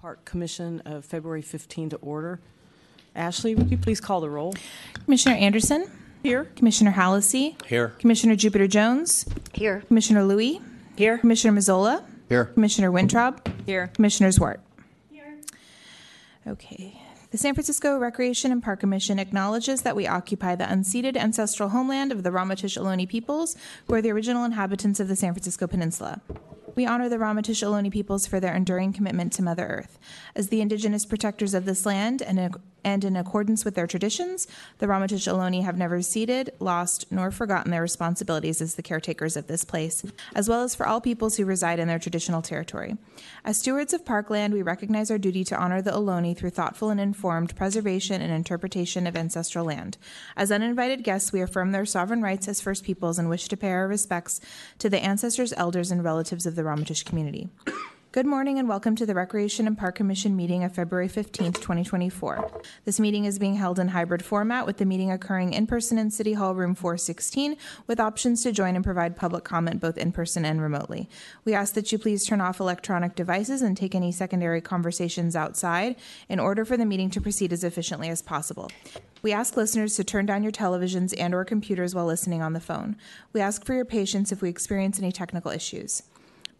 Park Commission of February 15 to order. Ashley, would you please call the roll? Commissioner Anderson, Here. Commissioner Hallisey, Here. Commissioner Jupiter Jones, Here. Commissioner Louie, Here. Commissioner Mazzola, Here. Commissioner Wintrob, Here. Commissioner Zwart. Here. Okay. The San Francisco Recreation and Park Commission acknowledges that we occupy the unceded ancestral homeland of the Ramaytush Ohlone peoples, who are the original inhabitants of the San Francisco Peninsula. We honor the Ramaytush Ohlone peoples for their enduring commitment to Mother Earth. As the indigenous protectors of this land and and in accordance with their traditions, the Ramaytush Ohlone have never ceded, lost, nor forgotten their responsibilities as the caretakers of this place, as well as for all peoples who reside in their traditional territory. As stewards of parkland, we recognize our duty to honor the Ohlone through thoughtful and informed preservation and interpretation of ancestral land. As uninvited guests, we affirm their sovereign rights as First Peoples and wish to pay our respects to the ancestors, elders, and relatives of the Ramaytush community. Good morning and welcome to the Recreation and Park Commission meeting of February 15th, 2024. This meeting is being held in hybrid format with the meeting occurring in person in City Hall Room 416 with options to join and provide public comment both in person and remotely. We ask that you please turn off electronic devices and take any secondary conversations outside in order for the meeting to proceed as efficiently as possible. We ask listeners to turn down your televisions and or computers while listening on the phone. We ask for your patience if we experience any technical issues.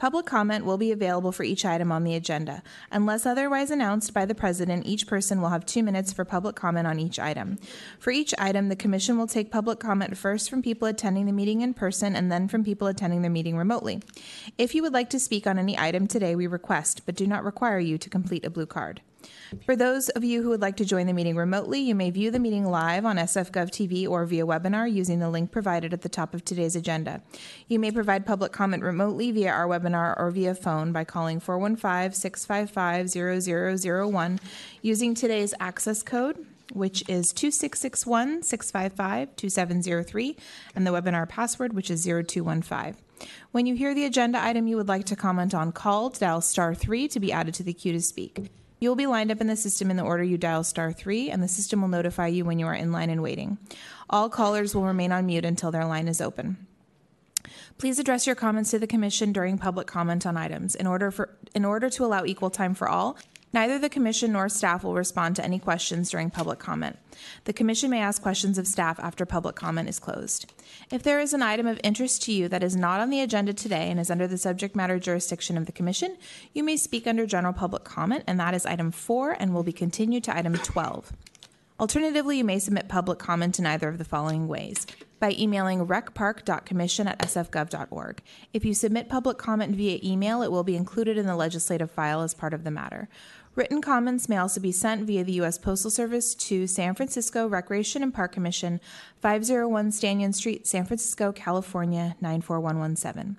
Public comment will be available for each item on the agenda. Unless otherwise announced by the president, each person will have two minutes for public comment on each item. For each item, the commission will take public comment first from people attending the meeting in person and then from people attending the meeting remotely. If you would like to speak on any item today, we request, but do not require you to complete a blue card. For those of you who would like to join the meeting remotely, you may view the meeting live on SFGov TV or via webinar using the link provided at the top of today's agenda. You may provide public comment remotely via our webinar or via phone by calling 415 655 0001 using today's access code. Which is 2661 655 2703, and the webinar password, which is 0215. When you hear the agenda item you would like to comment on called, dial star 3 to be added to the queue to speak. You will be lined up in the system in the order you dial star 3, and the system will notify you when you are in line and waiting. All callers will remain on mute until their line is open. Please address your comments to the Commission during public comment on items. In order, for, in order to allow equal time for all, neither the Commission nor staff will respond to any questions during public comment. The Commission may ask questions of staff after public comment is closed. If there is an item of interest to you that is not on the agenda today and is under the subject matter jurisdiction of the Commission, you may speak under general public comment, and that is item 4 and will be continued to item 12. Alternatively, you may submit public comment in either of the following ways by emailing recpark.commission at sfgov.org. If you submit public comment via email, it will be included in the legislative file as part of the matter. Written comments may also be sent via the U.S. Postal Service to San Francisco Recreation and Park Commission, 501 Stanyan Street, San Francisco, California, 94117.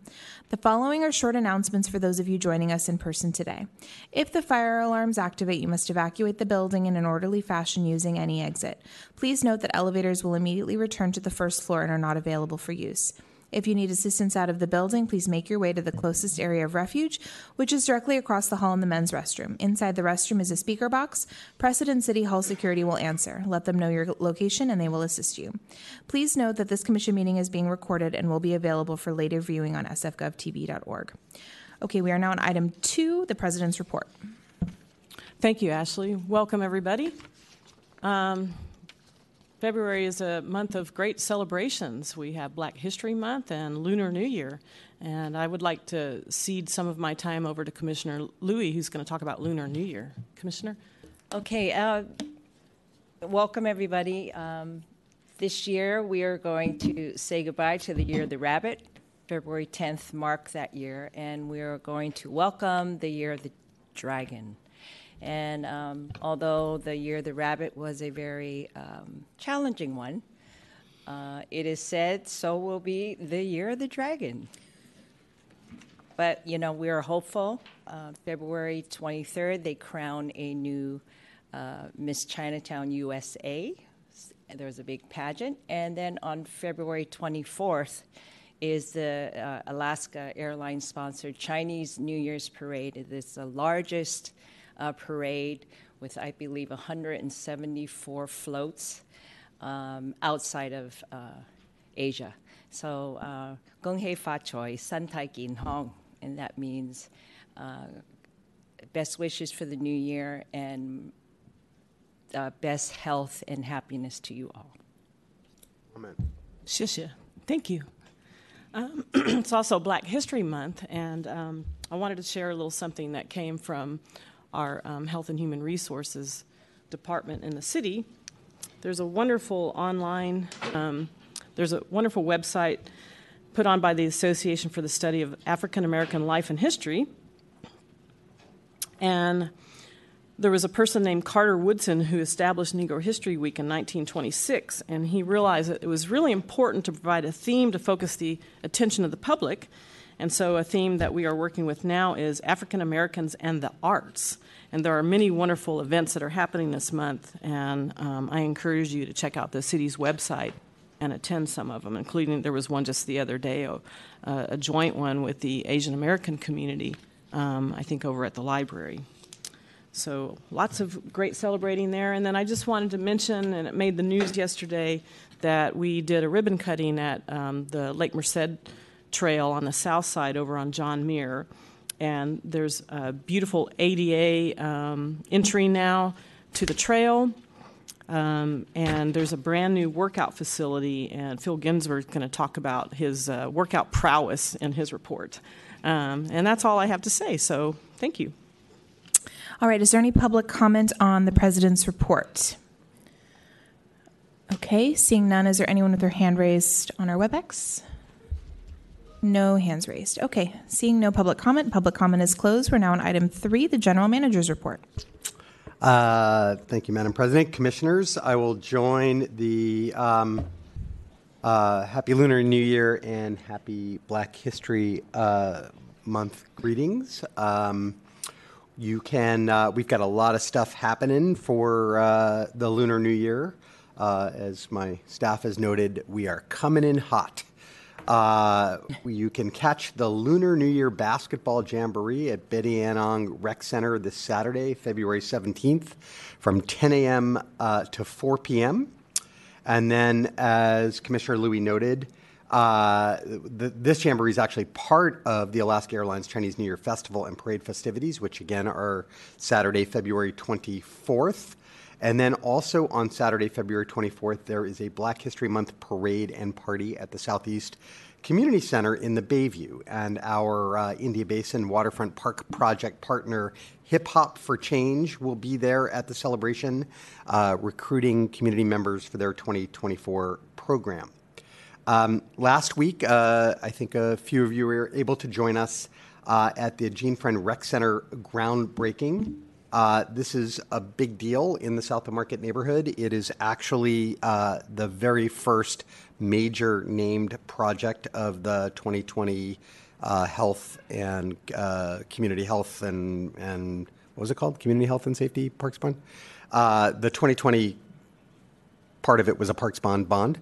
The following are short announcements for those of you joining us in person today. If the fire alarms activate, you must evacuate the building in an orderly fashion using any exit. Please note that elevators will immediately return to the first floor and are not available for use. If you need assistance out of the building, please make your way to the closest area of refuge, which is directly across the hall in the men's restroom. Inside the restroom is a speaker box. Precedent City Hall security will answer. Let them know your location and they will assist you. Please note that this commission meeting is being recorded and will be available for later viewing on sfgovtv.org. Okay, we are now on item two, the president's report. Thank you, Ashley. Welcome, everybody. Um, February is a month of great celebrations. We have Black History Month and Lunar New Year. And I would like to cede some of my time over to Commissioner Louie, who's going to talk about Lunar New Year. Commissioner? Okay, uh, welcome everybody. Um, this year we are going to say goodbye to the year of the rabbit. February 10th marked that year, and we are going to welcome the year of the dragon. And um, although the year of the rabbit was a very um, challenging one, uh, it is said so will be the year of the dragon. But, you know, we are hopeful. Uh, February 23rd, they crown a new uh, Miss Chinatown USA. There was a big pageant. And then on February 24th is the uh, Alaska Airlines sponsored Chinese New Year's Parade. It is the largest uh, parade with, I believe, 174 floats um, outside of uh, Asia. So, Gong Hei Fa Choi, San Tai Kin Hong, and that means uh, best wishes for the new year and uh, best health and happiness to you all. Amen. Shisha. Thank you. Um, it's also Black History Month, and um, I wanted to share a little something that came from our um, Health and Human Resources Department in the city. There's a wonderful online, um, there's a wonderful website put on by the Association for the Study of African American Life and History. And there was a person named Carter Woodson who established Negro History Week in 1926, and he realized that it was really important to provide a theme to focus the attention of the public. And so, a theme that we are working with now is African Americans and the arts. And there are many wonderful events that are happening this month, and um, I encourage you to check out the city's website and attend some of them, including there was one just the other day, a, a joint one with the Asian American community, um, I think over at the library. So lots of great celebrating there. And then I just wanted to mention, and it made the news yesterday, that we did a ribbon cutting at um, the Lake Merced Trail on the south side over on John Muir. And there's a beautiful ADA um, entry now to the trail. Um, and there's a brand new workout facility, and Phil Ginsburg's going to talk about his uh, workout prowess in his report. Um, and that's all I have to say, so thank you. All right, is there any public comment on the president's report? Okay, seeing none, is there anyone with their hand raised on our WebEx? No hands raised. Okay, seeing no public comment, public comment is closed. We're now on item three, the general manager's report. Uh, thank you, Madam President. Commissioners, I will join the um, uh, Happy Lunar New Year and Happy Black History uh, Month greetings. Um, you can, uh, we've got a lot of stuff happening for uh, the Lunar New Year. Uh, as my staff has noted, we are coming in hot. Uh, you can catch the Lunar New Year Basketball Jamboree at Betty Ann Ong Rec Center this Saturday, February 17th, from 10 a.m. Uh, to 4 p.m. And then, as Commissioner Louie noted, uh, the, this jamboree is actually part of the Alaska Airlines Chinese New Year Festival and Parade festivities, which again are Saturday, February 24th. And then also on Saturday, February 24th, there is a Black History Month parade and party at the Southeast Community Center in the Bayview. And our uh, India Basin Waterfront Park Project partner, Hip Hop for Change, will be there at the celebration, uh, recruiting community members for their 2024 program. Um, last week, uh, I think a few of you were able to join us uh, at the Gene Friend Rec Center groundbreaking. Uh, this is a big deal in the South of Market neighborhood. It is actually uh, the very first major named project of the 2020 uh, health and uh, community health and and what was it called? Community Health and Safety Parks Bond. the 2020 part of it was a Parks Bond bond.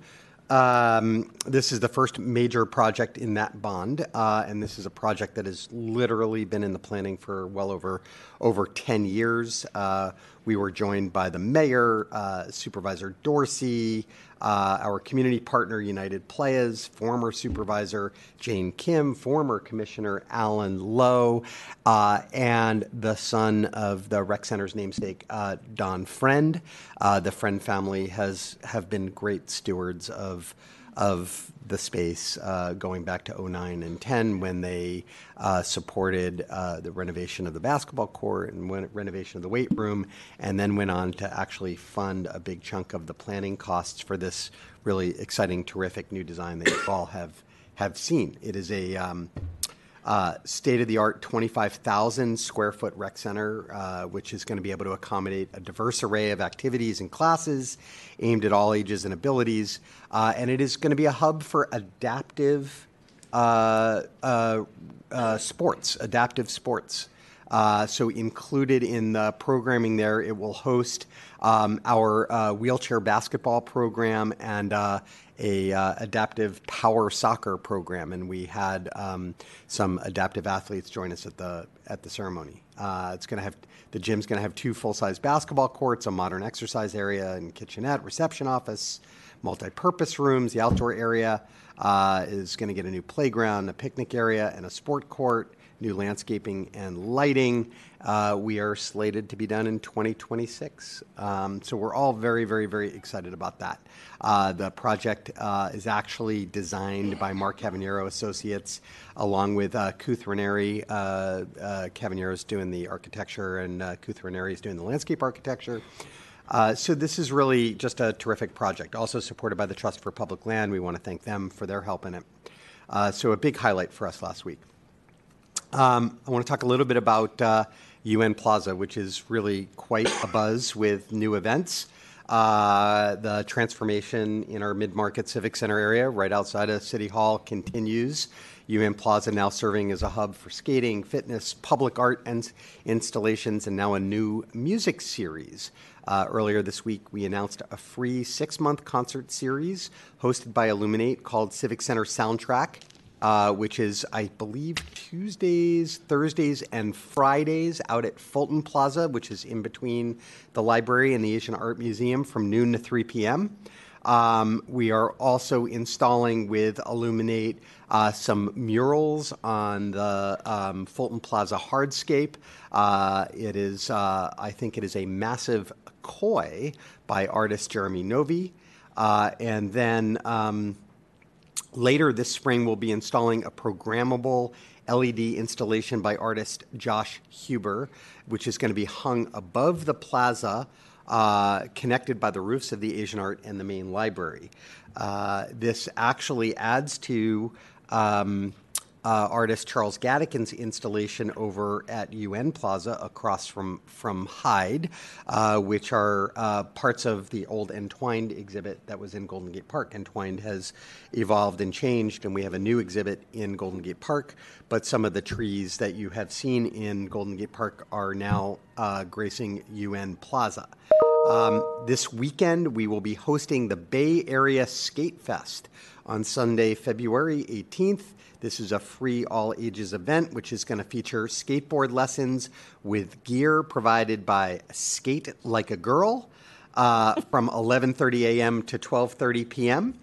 Um, this is the first major project in that bond, uh, and this is a project that has literally been in the planning for well over over 10 years. Uh, we were joined by the mayor, uh, Supervisor Dorsey, uh, our community partner United Playas, former supervisor Jane Kim, former commissioner Alan Lowe, uh, and the son of the rec center's namesake, uh, Don Friend. Uh, the Friend family has have been great stewards of of the space uh, going back to 09 and 10 when they uh, supported uh, the renovation of the basketball court and renovation of the weight room, and then went on to actually fund a big chunk of the planning costs for this really exciting, terrific new design that you all have have seen. It is a um, uh, state of the art 25,000 square foot rec center, uh, which is going to be able to accommodate a diverse array of activities and classes aimed at all ages and abilities. Uh, and it is going to be a hub for adaptive sports, adaptive sports. so, included in the programming there, it will host um, our wheelchair basketball program and a uh, adaptive power soccer program, and we had um, some adaptive athletes join us at the at the ceremony. Uh, it's going to have the gym's going to have two full size basketball courts, a modern exercise area, and kitchenette, reception office, multi purpose rooms. The outdoor area uh, is going to get a new playground, a picnic area, and a sport court. New landscaping and lighting. Uh, we are slated to be done in 2026. Um, so we're all very, very, very excited about that. Uh, the project uh, is actually designed by Mark Cavagnero Associates, along with uh, Kuth Ranieri. Uh, uh, Cavagnero's doing the architecture, and uh, Kuth Ranieri is doing the landscape architecture. Uh, so this is really just a terrific project, also supported by the Trust for Public Land. We want to thank them for their help in it. Uh, so a big highlight for us last week. Um, I want to talk a little bit about uh, UN Plaza, which is really quite a buzz with new events. Uh, the transformation in our mid-market civic center area, right outside of City Hall, continues. UN Plaza now serving as a hub for skating, fitness, public art and installations, and now a new music series. Uh, earlier this week, we announced a free six-month concert series hosted by Illuminate called Civic Center Soundtrack uh, which is, I believe, Tuesdays, Thursdays, and Fridays out at Fulton Plaza, which is in between the library and the Asian Art Museum from noon to 3 p.m. Um, we are also installing with Illuminate uh, some murals on the um, Fulton Plaza hardscape. Uh, it is, uh, I think, it is a massive koi by artist Jeremy Novy, uh, and then. Um, Later this spring, we'll be installing a programmable LED installation by artist Josh Huber, which is going to be hung above the plaza, uh, connected by the roofs of the Asian Art and the main library. Uh, this actually adds to um, uh, artist Charles Gadeken's installation over at UN Plaza across from from Hyde, uh, which are uh, parts of the old Entwined exhibit that was in Golden Gate Park. Entwined has evolved and changed, and we have a new exhibit in Golden Gate Park. But some of the trees that you have seen in Golden Gate Park are now uh, gracing UN Plaza. Um, this weekend, we will be hosting the Bay Area Skate Fest on Sunday, February 18th. This is a free all ages event, which is going to feature skateboard lessons with gear provided by Skate Like a Girl uh, from 11:30 a.m. to 12:30 p.m.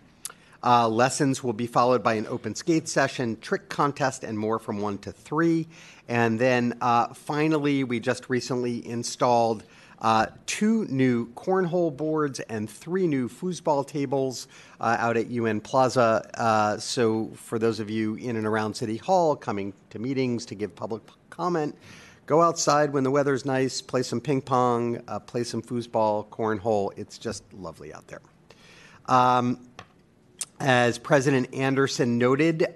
Uh, lessons will be followed by an open skate session, trick contest, and more from 1 to 3. And then uh, finally, we just recently installed uh, two new cornhole boards and three new foosball tables uh, out at UN Plaza. Uh, so, for those of you in and around City Hall coming to meetings to give public comment, go outside when the weather's nice, play some ping pong, uh, play some foosball, cornhole. It's just lovely out there. Um, as President Anderson noted,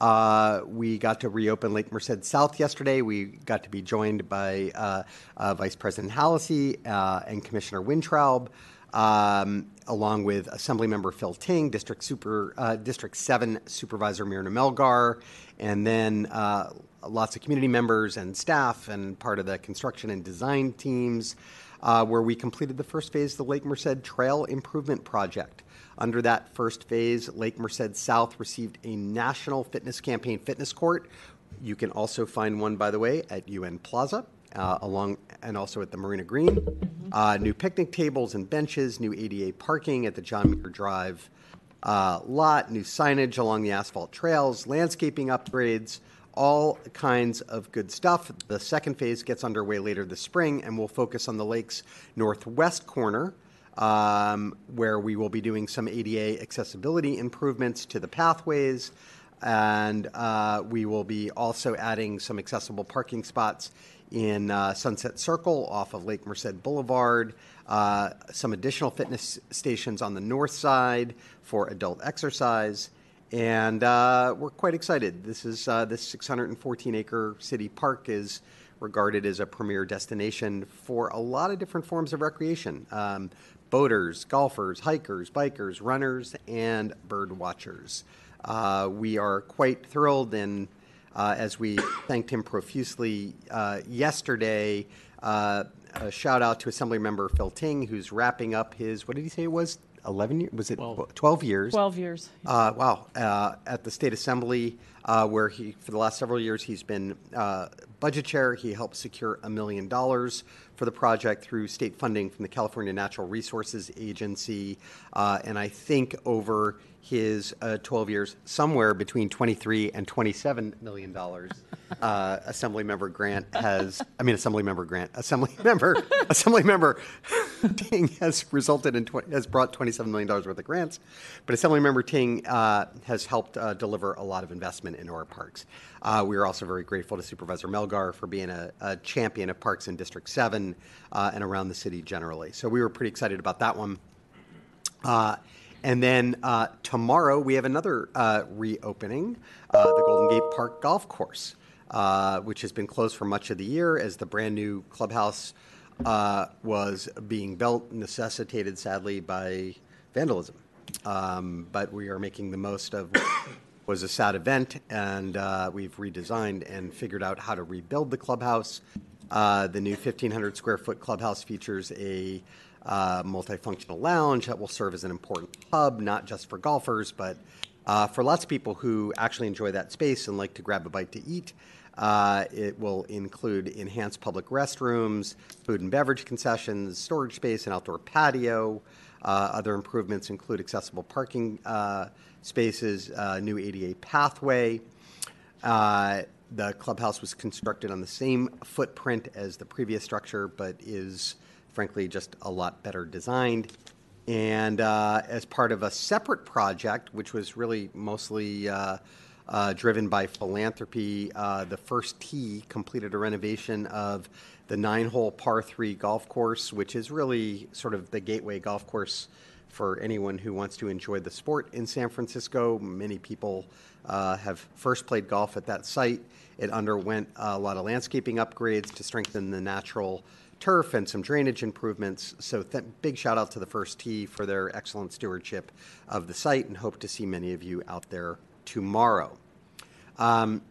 uh, we got to reopen Lake Merced South yesterday. We got to be joined by uh, uh, Vice President Hallisey uh, and Commissioner Wintraub, um, along with Assemblymember Phil Ting, District Super uh, District Seven Supervisor Myrna Melgar, and then uh, lots of community members and staff and part of the construction and design teams, where we completed the first phase of the Lake Merced Trail Improvement Project. Under that first phase, Lake Merced South received a National Fitness Campaign fitness court. You can also find one, by the way, at UN Plaza, uh, along and also at the Marina Green. Uh, new picnic tables and benches, new ADA parking at the John Muir Drive uh, lot, new signage along the asphalt trails, landscaping upgrades, all kinds of good stuff. The second phase gets underway later this spring and will focus on the lake's northwest corner um, where we will be doing some ADA accessibility improvements to the pathways. And uh, we will be also adding some accessible parking spots in uh, Sunset Circle off of Lake Merced Boulevard, uh, some additional fitness stations on the north side for adult exercise. And uh, we're quite excited. This is uh, this 614 acre city park is regarded as a premier destination for a lot of different forms of recreation. Um, boaters, golfers, hikers, bikers, runners, and bird watchers. Uh, we are quite thrilled, and uh, as we thanked him profusely uh, yesterday, uh, a shout out to Assemblymember Phil Ting, who's wrapping up his, what did he say it was? 11 years? Was it 12, years? 12 years. Uh, wow. Uh, at the State Assembly, uh, where he, for the last several years, he's been uh, budget chair. He helped secure a million dollars for the project through state funding from the California Natural Resources Agency. Uh, and I think over his uh, 12 years, somewhere between 23 and 27 million dollars, uh, Assemblymember Grant has, I mean, assembly member Grant, Assembly member, assembly member Ting has resulted in, has brought 27 million dollars worth of grants, but assembly member Ting uh, has helped uh, deliver a lot of investment into our parks. Uh, we are also very grateful to Supervisor Melgar for being a, a champion of parks in District 7 uh, and around the city generally. So we were pretty excited about that one. And then uh, tomorrow we have another uh, reopening, uh, the Golden Gate Park Golf Course, uh, which has been closed for much of the year as the brand new clubhouse uh, was being built, necessitated sadly by vandalism. Um, but we are making the most of what was a sad event, and uh, we've redesigned and figured out how to rebuild the clubhouse. The new 1,500 square foot clubhouse features a uh, multifunctional lounge that will serve as an important hub, not just for golfers, but uh, for lots of people who actually enjoy that space and like to grab a bite to eat. Uh, it will include enhanced public restrooms, food and beverage concessions, storage space, and outdoor patio. Uh, other improvements include accessible parking uh, spaces, uh, new ADA pathway. Uh, the clubhouse was constructed on the same footprint as the previous structure, but is frankly just a lot better designed. And uh, as part of a separate project, which was really mostly uh, uh, driven by philanthropy, uh, the first tee completed a renovation of the nine hole par three golf course, which is really sort of the gateway golf course for anyone who wants to enjoy the sport in San Francisco. Many people uh, have first played golf at that site. It underwent a lot of landscaping upgrades to strengthen the natural turf and some drainage improvements. So, th- big shout out to the First Tee for their excellent stewardship of the site and hope to see many of you out there tomorrow. Um,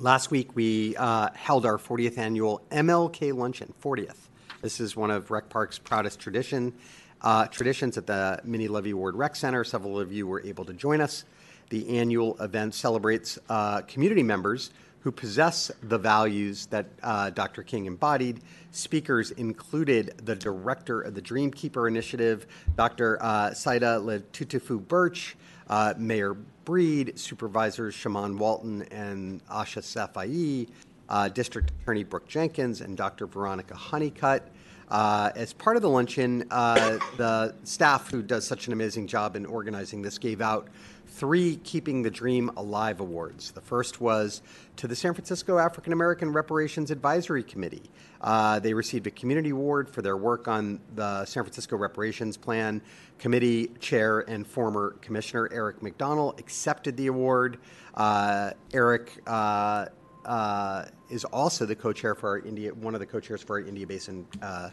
Last week, we uh, held our 40th annual MLK Luncheon, 40th. This is one of Rec Park's proudest tradition, uh, traditions at the Minnie Lovie Ward Rec Center. Several of you were able to join us. The annual event celebrates uh, community members who possess the values that uh, Dr. King embodied. Speakers included the director of the Dreamkeeper Initiative, Dr. Uh, Saida Letutufu Birch, uh, Mayor Breed, Supervisors Shamann Walton and Ahsha Safai, uh, District Attorney Brooke Jenkins, and Dr. Veronica Honeycutt. Uh, as part of the luncheon, uh, the staff who does such an amazing job in organizing this gave out three Keeping the Dream Alive awards. The first was to the San Francisco African American Reparations Advisory Committee. Uh, they received a community award for their work on the San Francisco Reparations Plan. Committee chair and former commissioner Eric McDonnell accepted the award. Uh, Eric uh, uh, is also the co-chair for our India, one of the co-chairs for our India Basin uh,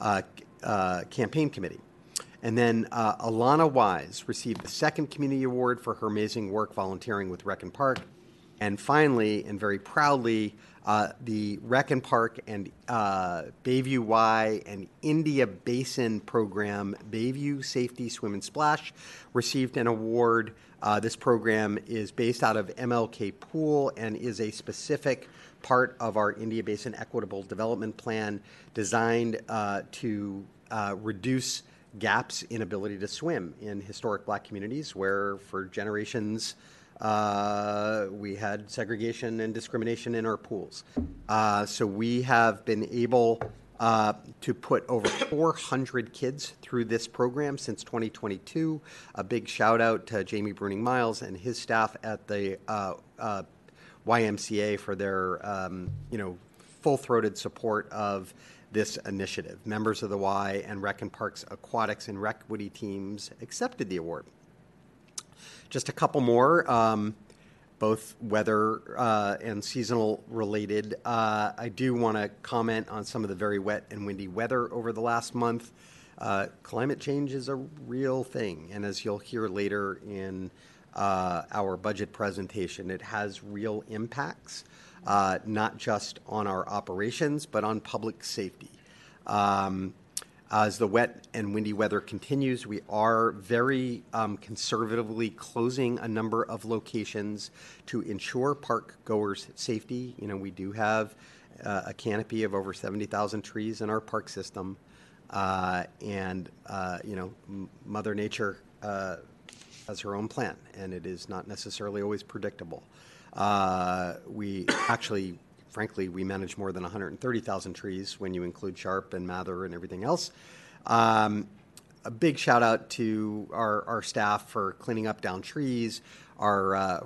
uh, campaign committee. And then uh, Alana Wise received the second community award for her amazing work volunteering with Rec and Park. And finally, and very proudly, uh, the Rec and Park and uh, Bayview Y and India Basin program, Bayview Safety Swim and Splash, received an award. Uh, this program is based out of MLK Pool and is a specific part of our India Basin Equitable Development Plan designed uh, to uh, reduce gaps in ability to swim in historic black communities where for generations uh, we had segregation and discrimination in our pools. Uh, so we have been able uh, to put over 400 kids through this program since 2022. A big shout out to Jamie Bruning Miles and his staff at the uh, uh, YMCA for their um, you know full-throated support of this initiative. Members of the Y and Rec and Parks Aquatics and Recwitty teams accepted the award. Just a couple more, um, both weather uh, and seasonal related. Uh, I do want to comment on some of the very wet and windy weather over the last month. Uh, climate change is a real thing, and as you'll hear later in uh, our budget presentation, it has real impacts, uh, not just on our operations, but on public safety. Um, As the wet and windy weather continues, we are very um, conservatively closing a number of locations to ensure park goers' safety. You know, we do have uh, a canopy of over 70,000 trees in our park system. Uh, and, uh, you know, M- Mother Nature uh, has her own plan, and it is not necessarily always predictable. Uh, we actually, frankly, we manage more than 130,000 trees when you include Sharp and Mather and everything else. Um, a big shout out to our, our staff for cleaning up down trees, our uh,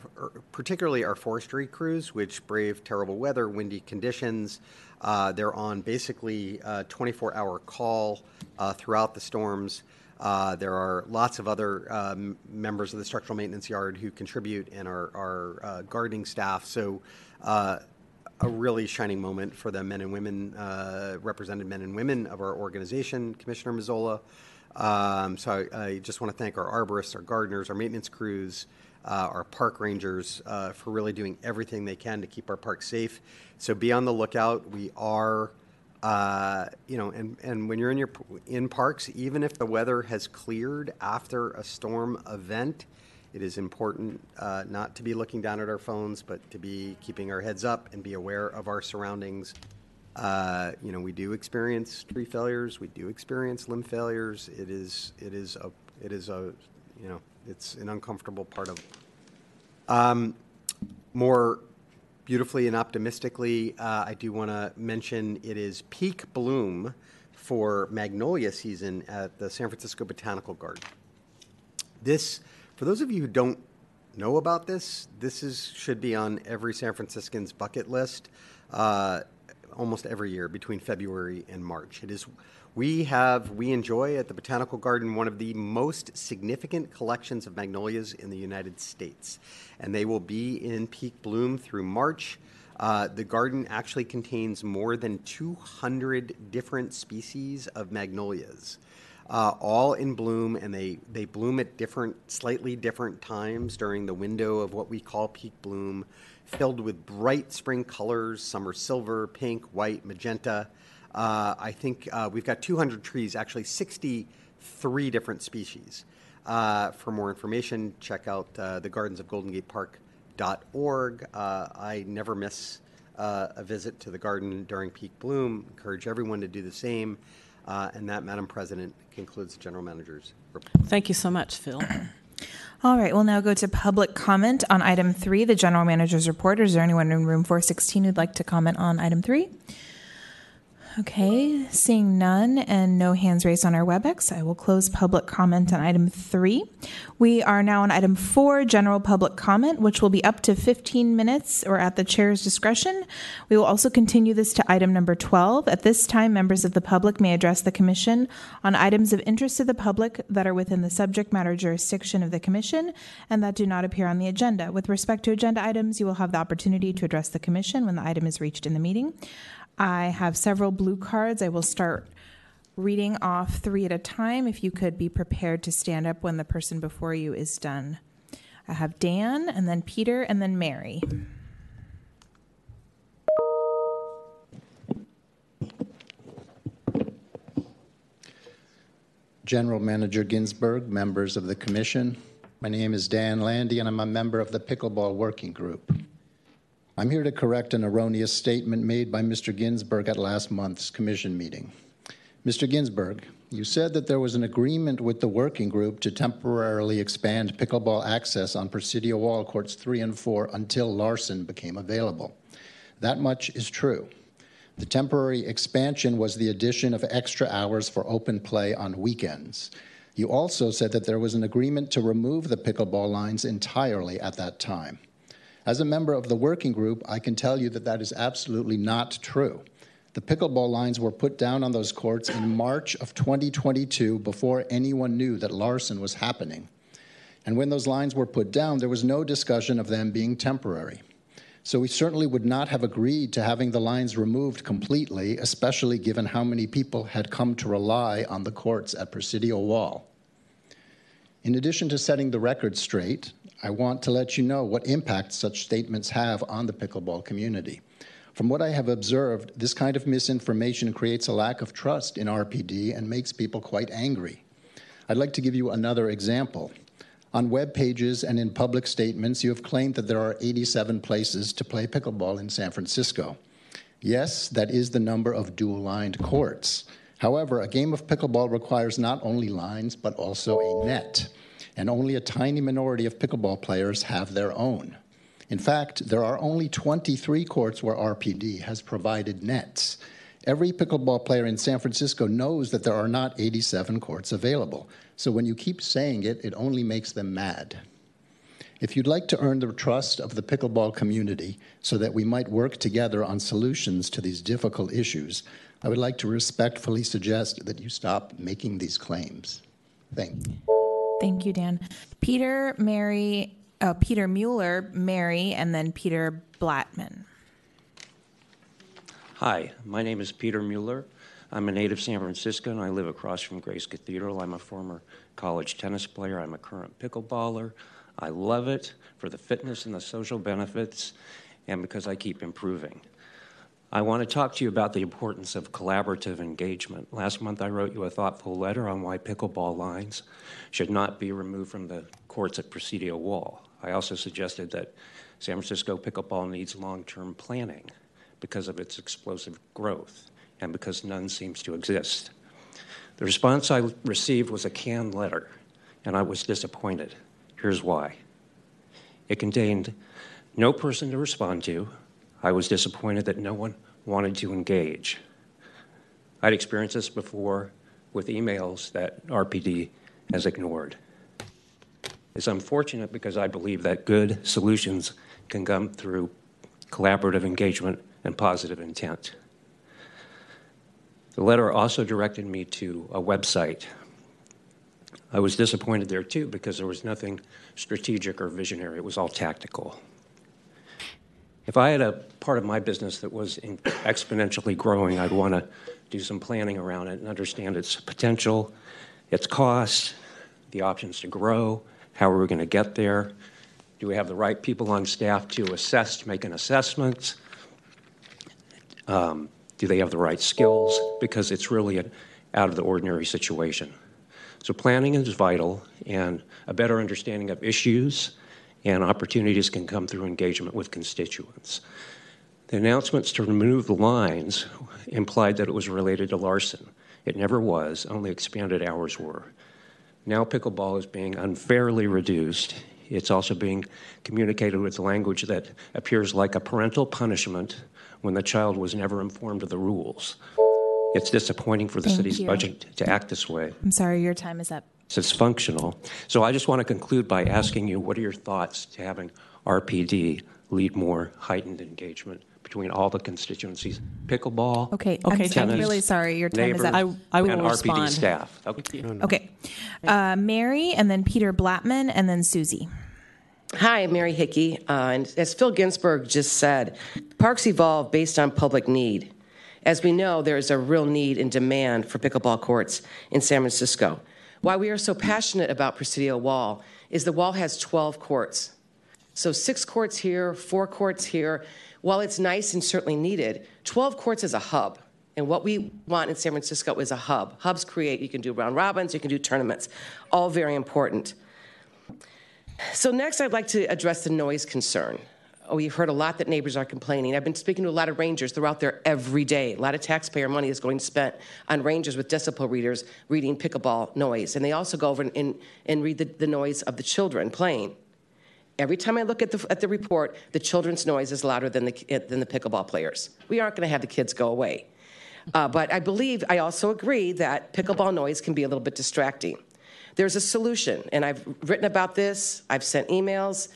particularly our forestry crews, which brave terrible weather, windy conditions. Uh, they're on basically a 24 hour call throughout the storms. Uh, there are lots of other um, members of the structural maintenance yard who contribute and our, uh, gardening staff. So, uh, a really shining moment for the men and women, uh, represented men and women of our organization, Commissioner Mazzola. Um, so, I, I just want to thank our arborists, our gardeners, our maintenance crews, uh, our park rangers uh, for really doing everything they can to keep our parks safe. So, be on the lookout. We are uh, you know, and, and when you're in your in parks, even if the weather has cleared after a storm event, it is important uh, not to be looking down at our phones, but to be keeping our heads up and be aware of our surroundings. Uh, you know, we do experience tree failures, we do experience limb failures. It is it is a it is a you know it's an uncomfortable part of. Um, more beautifully and optimistically, uh, I do want to mention it is peak bloom for magnolia season at the San Francisco Botanical Garden. This, for those of you who don't know about this, this is should be on every San Franciscan's bucket list. Uh, almost every year between February and March. It is we have we enjoy at the Botanical Garden one of the most significant collections of magnolias in the United States, and they will be in peak bloom through March. Uh, the garden actually contains more than 200 different species of magnolias, uh, all in bloom, and they, they bloom at different, slightly different times during the window of what we call peak bloom, filled with bright spring colors. Some are silver, pink, white, magenta. Uh, I think uh, we've got 200 trees, actually 63 different species. Uh, for more information, check out uh, the Gardens of Golden Gate. Uh, I never miss uh, a visit to the garden during peak bloom. Encourage everyone to do the same. and that, Madam President, concludes the General Manager's report. Thank you so much, Phil. All right, we'll now go to public comment on item three, the general manager's report. Is there anyone in room 416 who'd like to comment on item three? Okay, seeing none and no hands raised on our WebEx, I will close public comment on item three. We are now on item four, general public comment, which will be up to 15 minutes or at the chair's discretion. We will also continue this to item number 12. At this time, members of the public may address the commission on items of interest to the public that are within the subject matter jurisdiction of the commission and that do not appear on the agenda. With respect to agenda items, you will have the opportunity to address the commission when the item is reached in the meeting. I have several blue cards. I will start reading off three at a time. If you could be prepared to stand up when the person before you is done. I have Dan, and then Peter, and then Mary. General Manager Ginsburg, members of the Commission. My name is Dan Landy, and I'm a member of the Pickleball Working Group. I'm here to correct an erroneous statement made by Mr. Ginsburg at last month's Commission meeting. Mr. Ginsburg, you said that there was an agreement with the working group to temporarily expand pickleball access on Presidio Wall courts 3 and 4 until Larsen became available. That much is true. The temporary expansion was the addition of extra hours for open play on weekends. You also said that there was an agreement to remove the pickleball lines entirely at that time. As a member of the working group, I can tell you that that is absolutely not true. The pickleball lines were put down on those courts in March of 2022 before anyone knew that Larsen was happening. And when those lines were put down, there was no discussion of them being temporary. So we certainly would not have agreed to having the lines removed completely, especially given how many people had come to rely on the courts at Presidio Wall. In addition to setting the record straight, I want to let you know what impact such statements have on the pickleball community. From what I have observed, this kind of misinformation creates a lack of trust in RPD and makes people quite angry. I'd like to give you another example. On web pages and in public statements, you have claimed that there are 87 places to play pickleball in San Francisco. Yes, that is the number of dual lined courts. However, a game of pickleball requires not only lines, but also a net. And only a tiny minority of pickleball players have their own. In fact, there are only 23 courts where RPD has provided nets. Every pickleball player in San Francisco knows that there are not 87 courts available. So when you keep saying it, it only makes them mad. If you'd like to earn the trust of the pickleball community so that we might work together on solutions to these difficult issues, I would like to respectfully suggest that you stop making these claims. Thank you. Thank you, Dan. Peter, Mary, oh, Peter Mueller, Mary, and then Peter Blattman. Hi, my name is Peter Mueller. I'm a native San Francisco and I live across from Grace Cathedral. I'm a former college tennis player. I'm a current pickleballer. I love it for the fitness and the social benefits and because I keep improving. I want to talk to you about the importance of collaborative engagement. Last month, I wrote you a thoughtful letter on why pickleball lines should not be removed from the courts at Presidio Wall. I also suggested that San Francisco pickleball needs long term planning because of its explosive growth and because none seems to exist. The response I received was a canned letter, and I was disappointed. Here's why it contained no person to respond to. I was disappointed that no one wanted to engage. I'd experienced this before with emails that RPD has ignored. It's unfortunate because I believe that good solutions can come through collaborative engagement and positive intent. The letter also directed me to a website. I was disappointed there too because there was nothing strategic or visionary, it was all tactical. If I had a part of my business that was exponentially growing, I'd want to do some planning around it and understand its potential, its cost, the options to grow, how are we going to get there, do we have the right people on staff to assess, make an assessment, um, do they have the right skills? Because it's really an out of the ordinary situation. So planning is vital, and a better understanding of issues and opportunities can come through engagement with constituents. The announcements to remove the lines implied that it was related to Larsen. It never was, only expanded hours were. Now pickleball is being unfairly reduced. It's also being communicated with language that appears like a parental punishment when the child was never informed of the rules. It's disappointing for the Thank city's you. budget to act this way. I'm sorry, your time is up. So it's functional. So I just want to conclude by asking you what are your thoughts to having RPD lead more heightened engagement between all the constituencies? Pickleball, Okay, Okay, I'm, thank I'm really sorry, your time is up. I- I will and RPD respond. staff. Okay. Okay, uh, Mary, and then Peter Blattman, and then Susie. Hi, Mary Hickey. Uh, and as Phil Ginsburg just said, parks evolve based on public need. As we know, there is a real need and demand for pickleball courts in San Francisco. Why we are so passionate about Presidio Wall is the wall has 12 courts. So six courts here, four courts here. While it's nice and certainly needed, 12 courts is a hub. And what we want in San Francisco is a hub. Hubs create, you can do round robins, you can do tournaments, all very important. So next, I'd like to address the noise concern. Oh, we've heard a lot that neighbors are complaining. I've been speaking to a lot of rangers. They're out there every day. A lot of taxpayer money is going spent on rangers with decibel readers reading pickleball noise. And they also go over and, and, and read the, the noise of the children playing. Every time I look at the, at the report, the children's noise is louder than the, than the pickleball players. We aren't going to have the kids go away. Uh, but I believe, I also agree that pickleball noise can be a little bit distracting. There's a solution, and I've written about this, I've sent emails.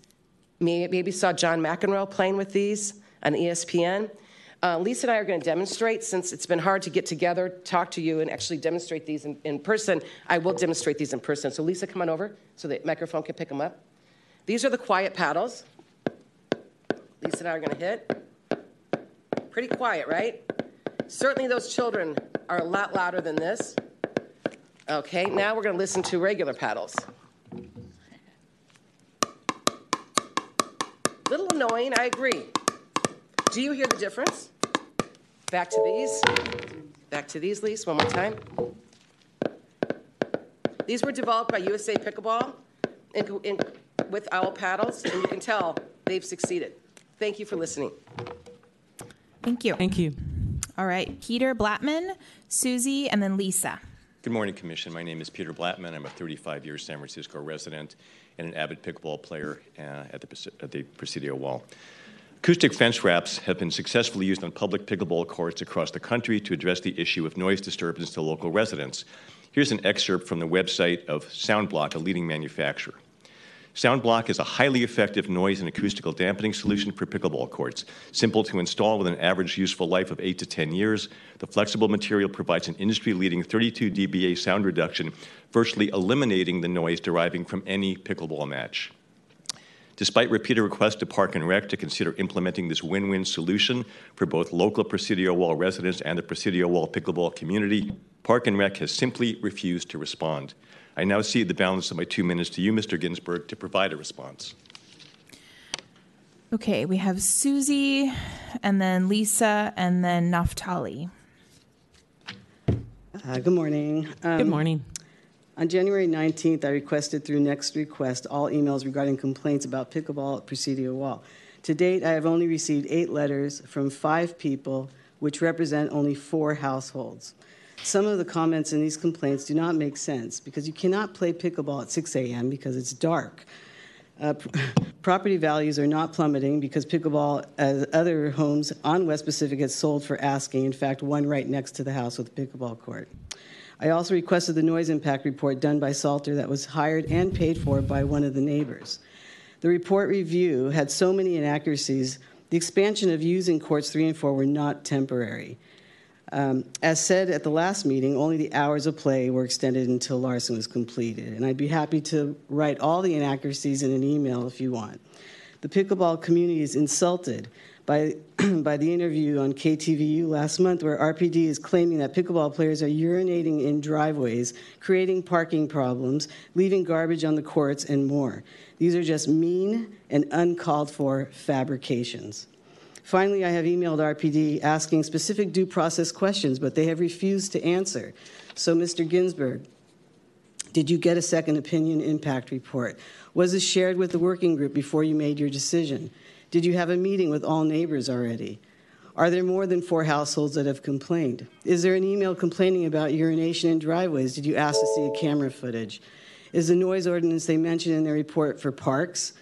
May- Maybe saw John McEnroe playing with these on ESPN. Uh, Lisa and I are going to demonstrate, since it's been hard to get together, talk to you, and actually demonstrate these in, in person. I will demonstrate these in person. So, Lisa, come on over so the microphone can pick them up. These are the quiet paddles. Lisa and I are going to hit. Pretty quiet, right? Certainly, those children are a lot louder than this. Okay, now we're going to listen to regular paddles. Little annoying, I agree. Do you hear the difference? Back to these. Back to these, Lise, one more time. These were developed by USA Pickleball in, in, with owl paddles, and you can tell they've succeeded. Thank you for listening. Thank you. Thank you. All right, Peter Blattman, Susie, and then Lisa. Good morning, Commission. My name is Peter Blattman. I'm a 35 year San Francisco resident and an avid pickleball player uh, at, the, at the Presidio Wall. Acoustic fence wraps have been successfully used on public pickleball courts across the country to address the issue of noise disturbance to local residents. Here's an excerpt from the website of Soundblock, a leading manufacturer. Soundblock is a highly effective noise and acoustical dampening solution for pickleball courts. Simple to install with an average useful life of 8 to 10 years, the flexible material provides an industry leading 32 dBA sound reduction, virtually eliminating the noise deriving from any pickleball match. Despite repeated requests to Park and Rec to consider implementing this win win solution for both local Presidio Wall residents and the Presidio Wall pickleball community, Park and Rec has simply refused to respond. I now cede the balance of my two minutes to you, Mr. Ginsburg, to provide a response. Okay, we have Susie, and then Lisa, and then Naftali. Uh, good morning. Um, Good morning. On January 19th, I requested through Next Request all emails regarding complaints about pickleball at Presidio Wall. To date, I have only received eight letters from five people, which represent only four households. Some of the comments in these complaints do not make sense because you cannot play pickleball at 6 a.m. because it's dark. Uh, property values are not plummeting because pickleball, as other homes on West Pacific, has sold for asking. In fact, one right next to the house with a pickleball court. I also requested the noise impact report done by Salter that was hired and paid for by one of the neighbors. The report review had so many inaccuracies. The expansion of using courts three and four were not temporary. Um, as said at the last meeting, only the hours of play were extended until Larsen was completed. And I'd be happy to write all the inaccuracies in an email if you want. The pickleball community is insulted by, by the interview on KTVU last month, where RPD is claiming that pickleball players are urinating in driveways, creating parking problems, leaving garbage on the courts, and more. These are just mean and uncalled for fabrications. Finally, I have emailed RPD asking specific due process questions, but they have refused to answer. So, Mr. Ginsburg, did you get a second opinion impact report? Was this shared with the working group before you made your decision? Did you have a meeting with all neighbors already? Are there more than four households that have complained? Is there an email complaining about urination in driveways? Did you ask to see camera footage? Is the noise ordinance they mentioned in their report for parks?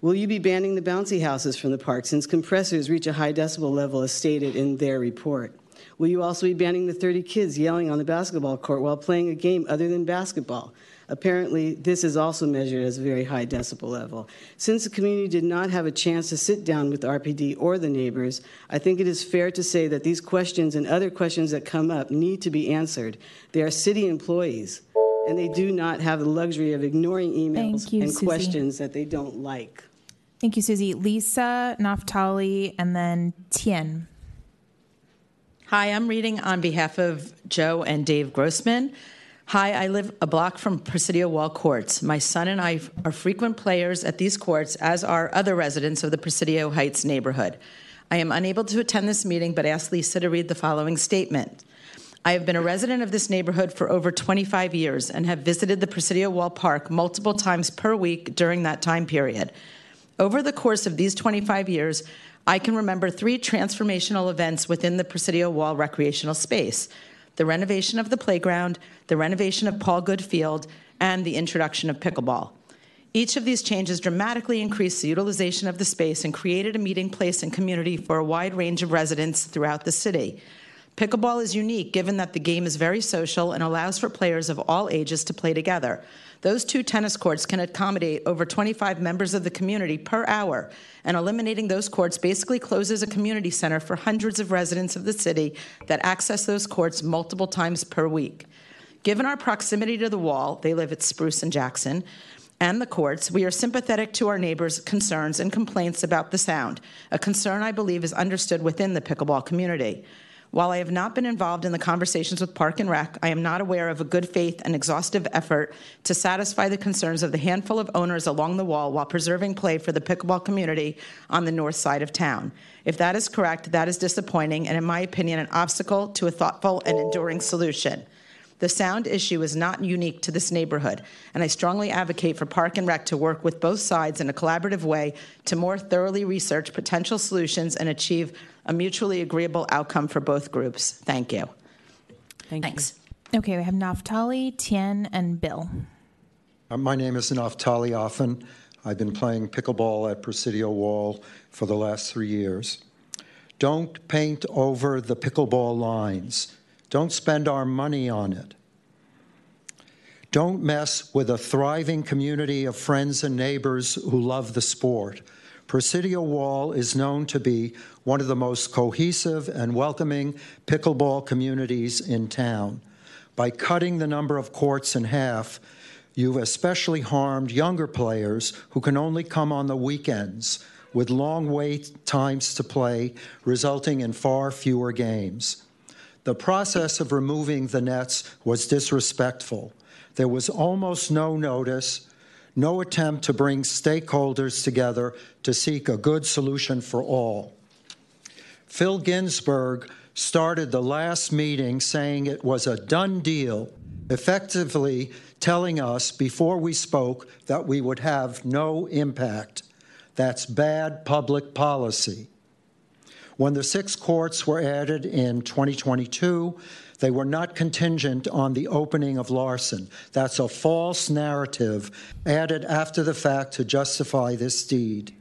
Will you be banning the bouncy houses from the park since compressors reach a high decibel level as stated in their report? Will you also be banning the 30 kids yelling on the basketball court while playing a game other than basketball? Apparently, this is also measured as a very high decibel level. Since the community did not have a chance to sit down with RPD or the neighbors, I think it is fair to say that these questions and other questions that come up need to be answered. They are city employees, and they do not have the luxury of ignoring emails you, and Susie. questions that they don't like. Thank you, Susie. Lisa, Naftali, and then Tien. Hi, I'm reading on behalf of Joe and Dave Grossman. Hi, I live a block from Presidio Wall Courts. My son and I are frequent players at these courts, as are other residents of the Presidio Heights neighborhood. I am unable to attend this meeting, but ask Lisa to read the following statement. I have been a resident of this neighborhood for over 25 years and have visited the Presidio Wall Park multiple times per week during that time period. Over the course of these 25 years, I can remember three transformational events within the Presidio Wall recreational space the renovation of the playground, the renovation of Paul Goode Field, and the introduction of pickleball. Each of these changes dramatically increased the utilization of the space and created a meeting place and community for a wide range of residents throughout the city. Pickleball is unique given that the game is very social and allows for players of all ages to play together. Those two tennis courts can accommodate over 25 members of the community per hour, and eliminating those courts basically closes a community center for hundreds of residents of the city that access those courts multiple times per week. Given our proximity to the wall, they live at Spruce and Jackson, and the courts, we are sympathetic to our neighbors' concerns and complaints about the sound, a concern I believe is understood within the pickleball community. While I have not been involved in the conversations with Park and Rec, I am not aware of a good faith and exhaustive effort to satisfy the concerns of the handful of owners along the wall while preserving play for the pickleball community on the north side of town. If that is correct, that is disappointing and, in my opinion, an obstacle to a thoughtful and enduring solution. The sound issue is not unique to this neighborhood, and I strongly advocate for Park and Rec to work with both sides in a collaborative way to more thoroughly research potential solutions and achieve a mutually agreeable outcome for both groups. Thank you. Thank you. Thanks. Okay, we have Naftali, Tien, and Bill. Uh, My name is Naftali Offen. I've been playing pickleball at Presidio Wall for the last three years. Don't paint over the pickleball lines. Don't spend our money on it. Don't mess with a thriving community of friends and neighbors who love the sport. Presidio Wall is known to be one of the most cohesive and welcoming pickleball communities in town. By cutting the number of courts in half, you've especially harmed younger players who can only come on the weekends with long wait times to play, resulting in far fewer games. The process of removing the nets was disrespectful. There was almost no notice, no attempt to bring stakeholders together to seek a good solution for all. Phil Ginsburg started the last meeting saying it was a done deal, effectively telling us before we spoke that we would have no impact. That's bad public policy. When the six courts were added in 2022, they were not contingent on the opening of Larsen. That's a false narrative added after the fact to justify this deed.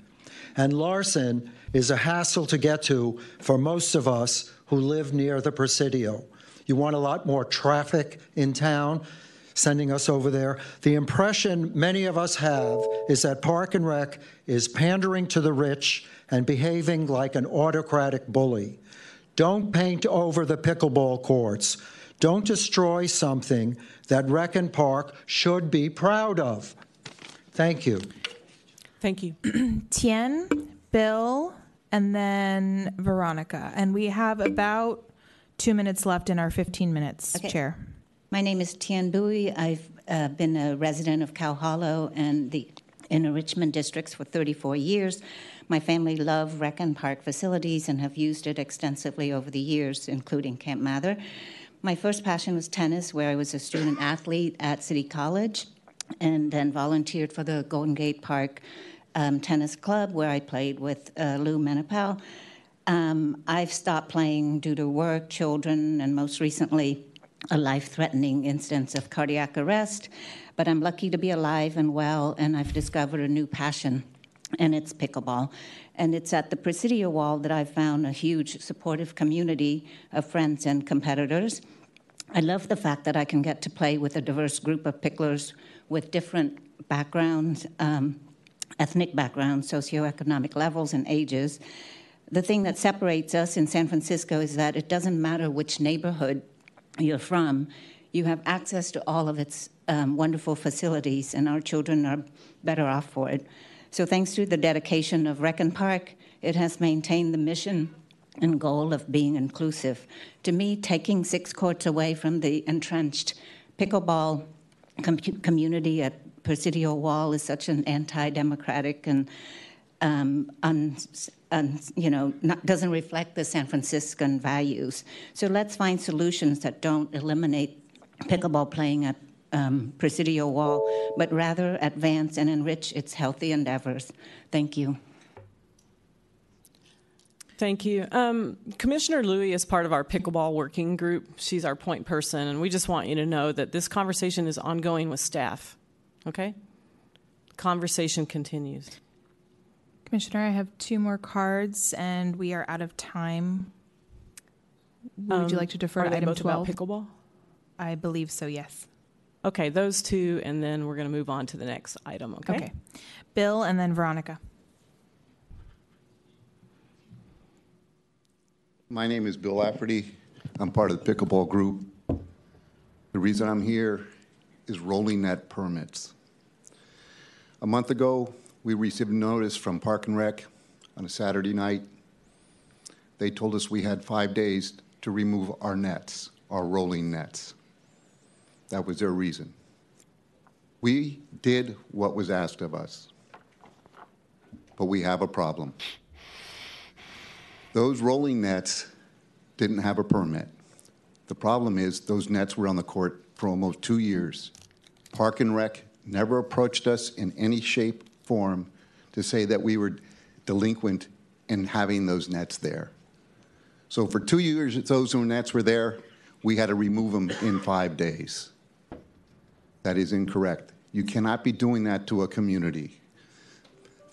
And Larsen is a hassle to get to for most of us who live near the Presidio. You want a lot more traffic in town? Sending us over there. The impression many of us have is that Park and Rec is pandering to the rich and behaving like an autocratic bully. Don't paint over the pickleball courts. Don't destroy something that Rec and Park should be proud of. Thank you. Thank you. Tien, Bill, and then Veronica. And we have about two minutes left in our 15 minutes, Okay. Chair. My name is Tian Bui. I've uh, been a resident of Cow Hollow and the inner Richmond districts for 34 years. My family love Rec and Park facilities and have used it extensively over the years, including Camp Mather. My first passion was tennis, where I was a student athlete at City College and then volunteered for the Golden Gate Park um, Tennis Club, where I played with uh, Lou Menapau. Um, I've stopped playing due to work, children, and most recently, a life threatening instance of cardiac arrest. But I'm lucky to be alive and well, and I've discovered a new passion, and it's pickleball. And it's at the Presidio Wall that I've found a huge supportive community of friends and competitors. I love the fact that I can get to play with a diverse group of picklers with different backgrounds, um, ethnic backgrounds, socioeconomic levels, and ages. The thing that separates us in San Francisco is that it doesn't matter which neighborhood you're from, you have access to all of its um, wonderful facilities, and our children are better off for it. So, thanks to the dedication of Rec and Park, it has maintained the mission and goal of being inclusive. To me, taking six courts away from the entrenched pickleball com- community at Presidio Wall is such an anti-democratic and um, un, un, you know not, doesn't reflect the San Franciscan values. So let's find solutions that don't eliminate pickleball playing at um, Presidio Wall, but rather advance and enrich its healthy endeavors. Thank you. Thank you. Um, Commissioner Louie is part of our pickleball working group. She's our point person, and we just want you to know that this conversation is ongoing with staff. Okay? Conversation continues. Commissioner, I have two more cards, and we are out of time. Would you Um, like to defer are to they item 12? pickleball? I believe so, yes. Okay, those two, and then we're going to move on to the next item. Okay. Okay. Bill and then Veronica. My name is Bill Lafferty. I'm part of the pickleball group. The reason I'm here is rolling net permits. A month ago, we received notice from Park and Rec on a Saturday night. They told us we had five days to remove our nets, our rolling nets. That was their reason. We did what was asked of us, but we have a problem. Those rolling nets didn't have a permit. The problem is those nets were on the court for almost two years. Park and Rec never approached us in any shape, form to say that we were delinquent in having those nets there. So for two years, those nets were there. We had to remove them in five days. That is incorrect. You cannot be doing that to a community.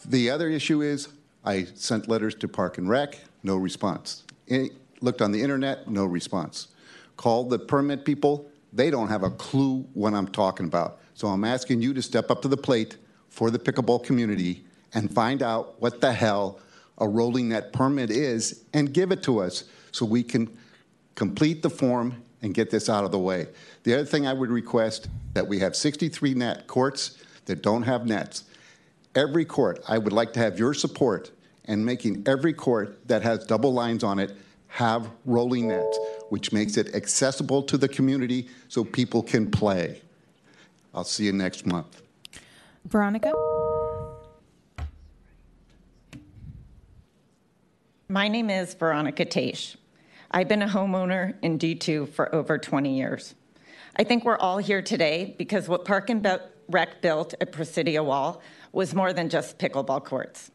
The other issue is I sent letters to Park and Rec, no response. Looked on the internet, no response. Called the permit people, they don't have a clue what I'm talking about. So I'm asking you to step up to the plate for the pickleball community and find out what the hell a rolling net permit is and give it to us so we can complete the form and get this out of the way. The other thing I would request that we have 63 net courts that don't have nets. Every court, I would like to have your support in making every court that has double lines on it have rolling nets, which makes it accessible to the community so people can play. I'll see you next month. Veronica? My name is Veronica Taish. I've been a homeowner in D2 for over 20 years. I think we're all here today because what Park and Rec built at Presidio Wall was more than just pickleball courts.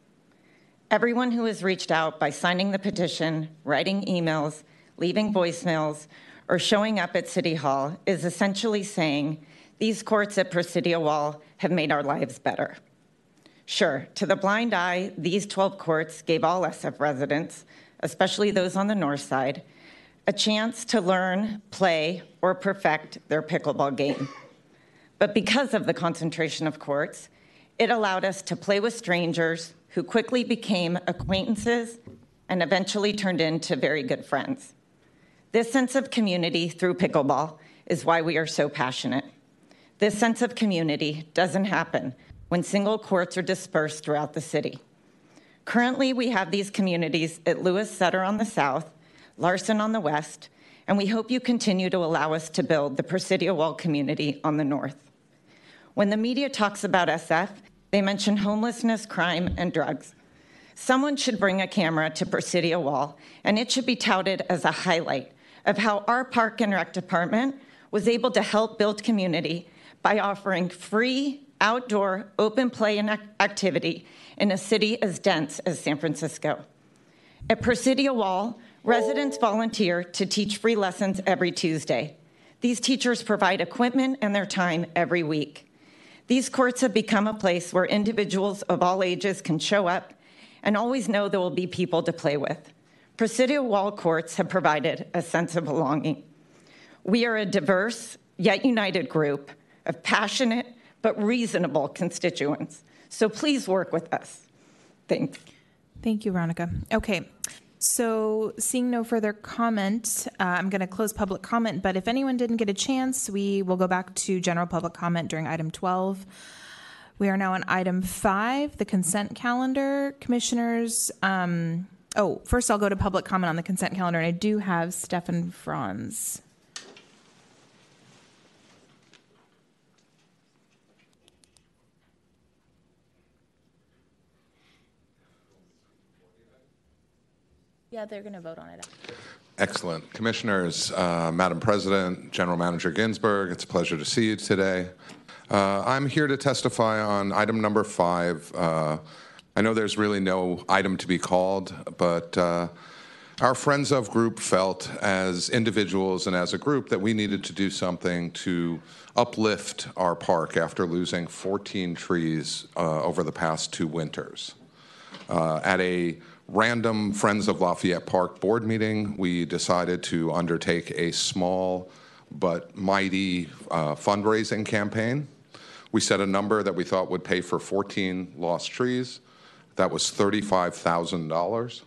Everyone who has reached out by signing the petition, writing emails, leaving voicemails, or showing up at City Hall is essentially saying these courts at Presidio Wall have made our lives better. Sure, to the blind eye, these 12 courts gave all SF residents, especially those on the north side, a chance to learn, play, or perfect their pickleball game. But because of the concentration of courts, it allowed us to play with strangers who quickly became acquaintances and eventually turned into very good friends. This sense of community through pickleball is why we are so passionate. This sense of community doesn't happen when single courts are dispersed throughout the city. Currently, we have these communities at Louis Sutter on the south, Larsen on the west, and we hope you continue to allow us to build the Presidio Wall community on the north. When the media talks about SF, they mention homelessness, crime, and drugs. Someone should bring a camera to Presidio Wall, and it should be touted as a highlight of how our Park and Rec department was able to help build community by offering free outdoor open play and activity in a city as dense as San Francisco. At Presidio Wall, residents volunteer to teach free lessons every Tuesday. These teachers provide equipment and their time every week. These courts have become a place where individuals of all ages can show up and always know there will be people to play with. Presidio Wall courts have provided a sense of belonging. We are a diverse yet united group of passionate but reasonable constituents. So please work with us. Thanks. Thank you, Veronica. Okay. So, seeing no further comment, uh, I'm going to close public comment. But if anyone didn't get a chance, we will go back to general public comment during item 12. We are now on item five, the consent calendar. Commissioners, um, oh, first I'll go to public comment on the consent calendar, and I do have Stefan Franz. Yeah, they're going to vote on it. Excellent. Commissioners, uh, Madam President, General Manager Ginsburg, it's a pleasure to see you today. Uh, I'm here to testify on item number five. Uh, I know there's really no item to be called, but uh, our Friends of group felt as individuals and as a group that we needed to do something to uplift our park after losing 14 trees uh, over the past two winters. Uh, at a random Friends of Lafayette Park board meeting, we decided to undertake a small but mighty uh, fundraising campaign. We set a number that we thought would pay for 14 lost trees. That was $35,000.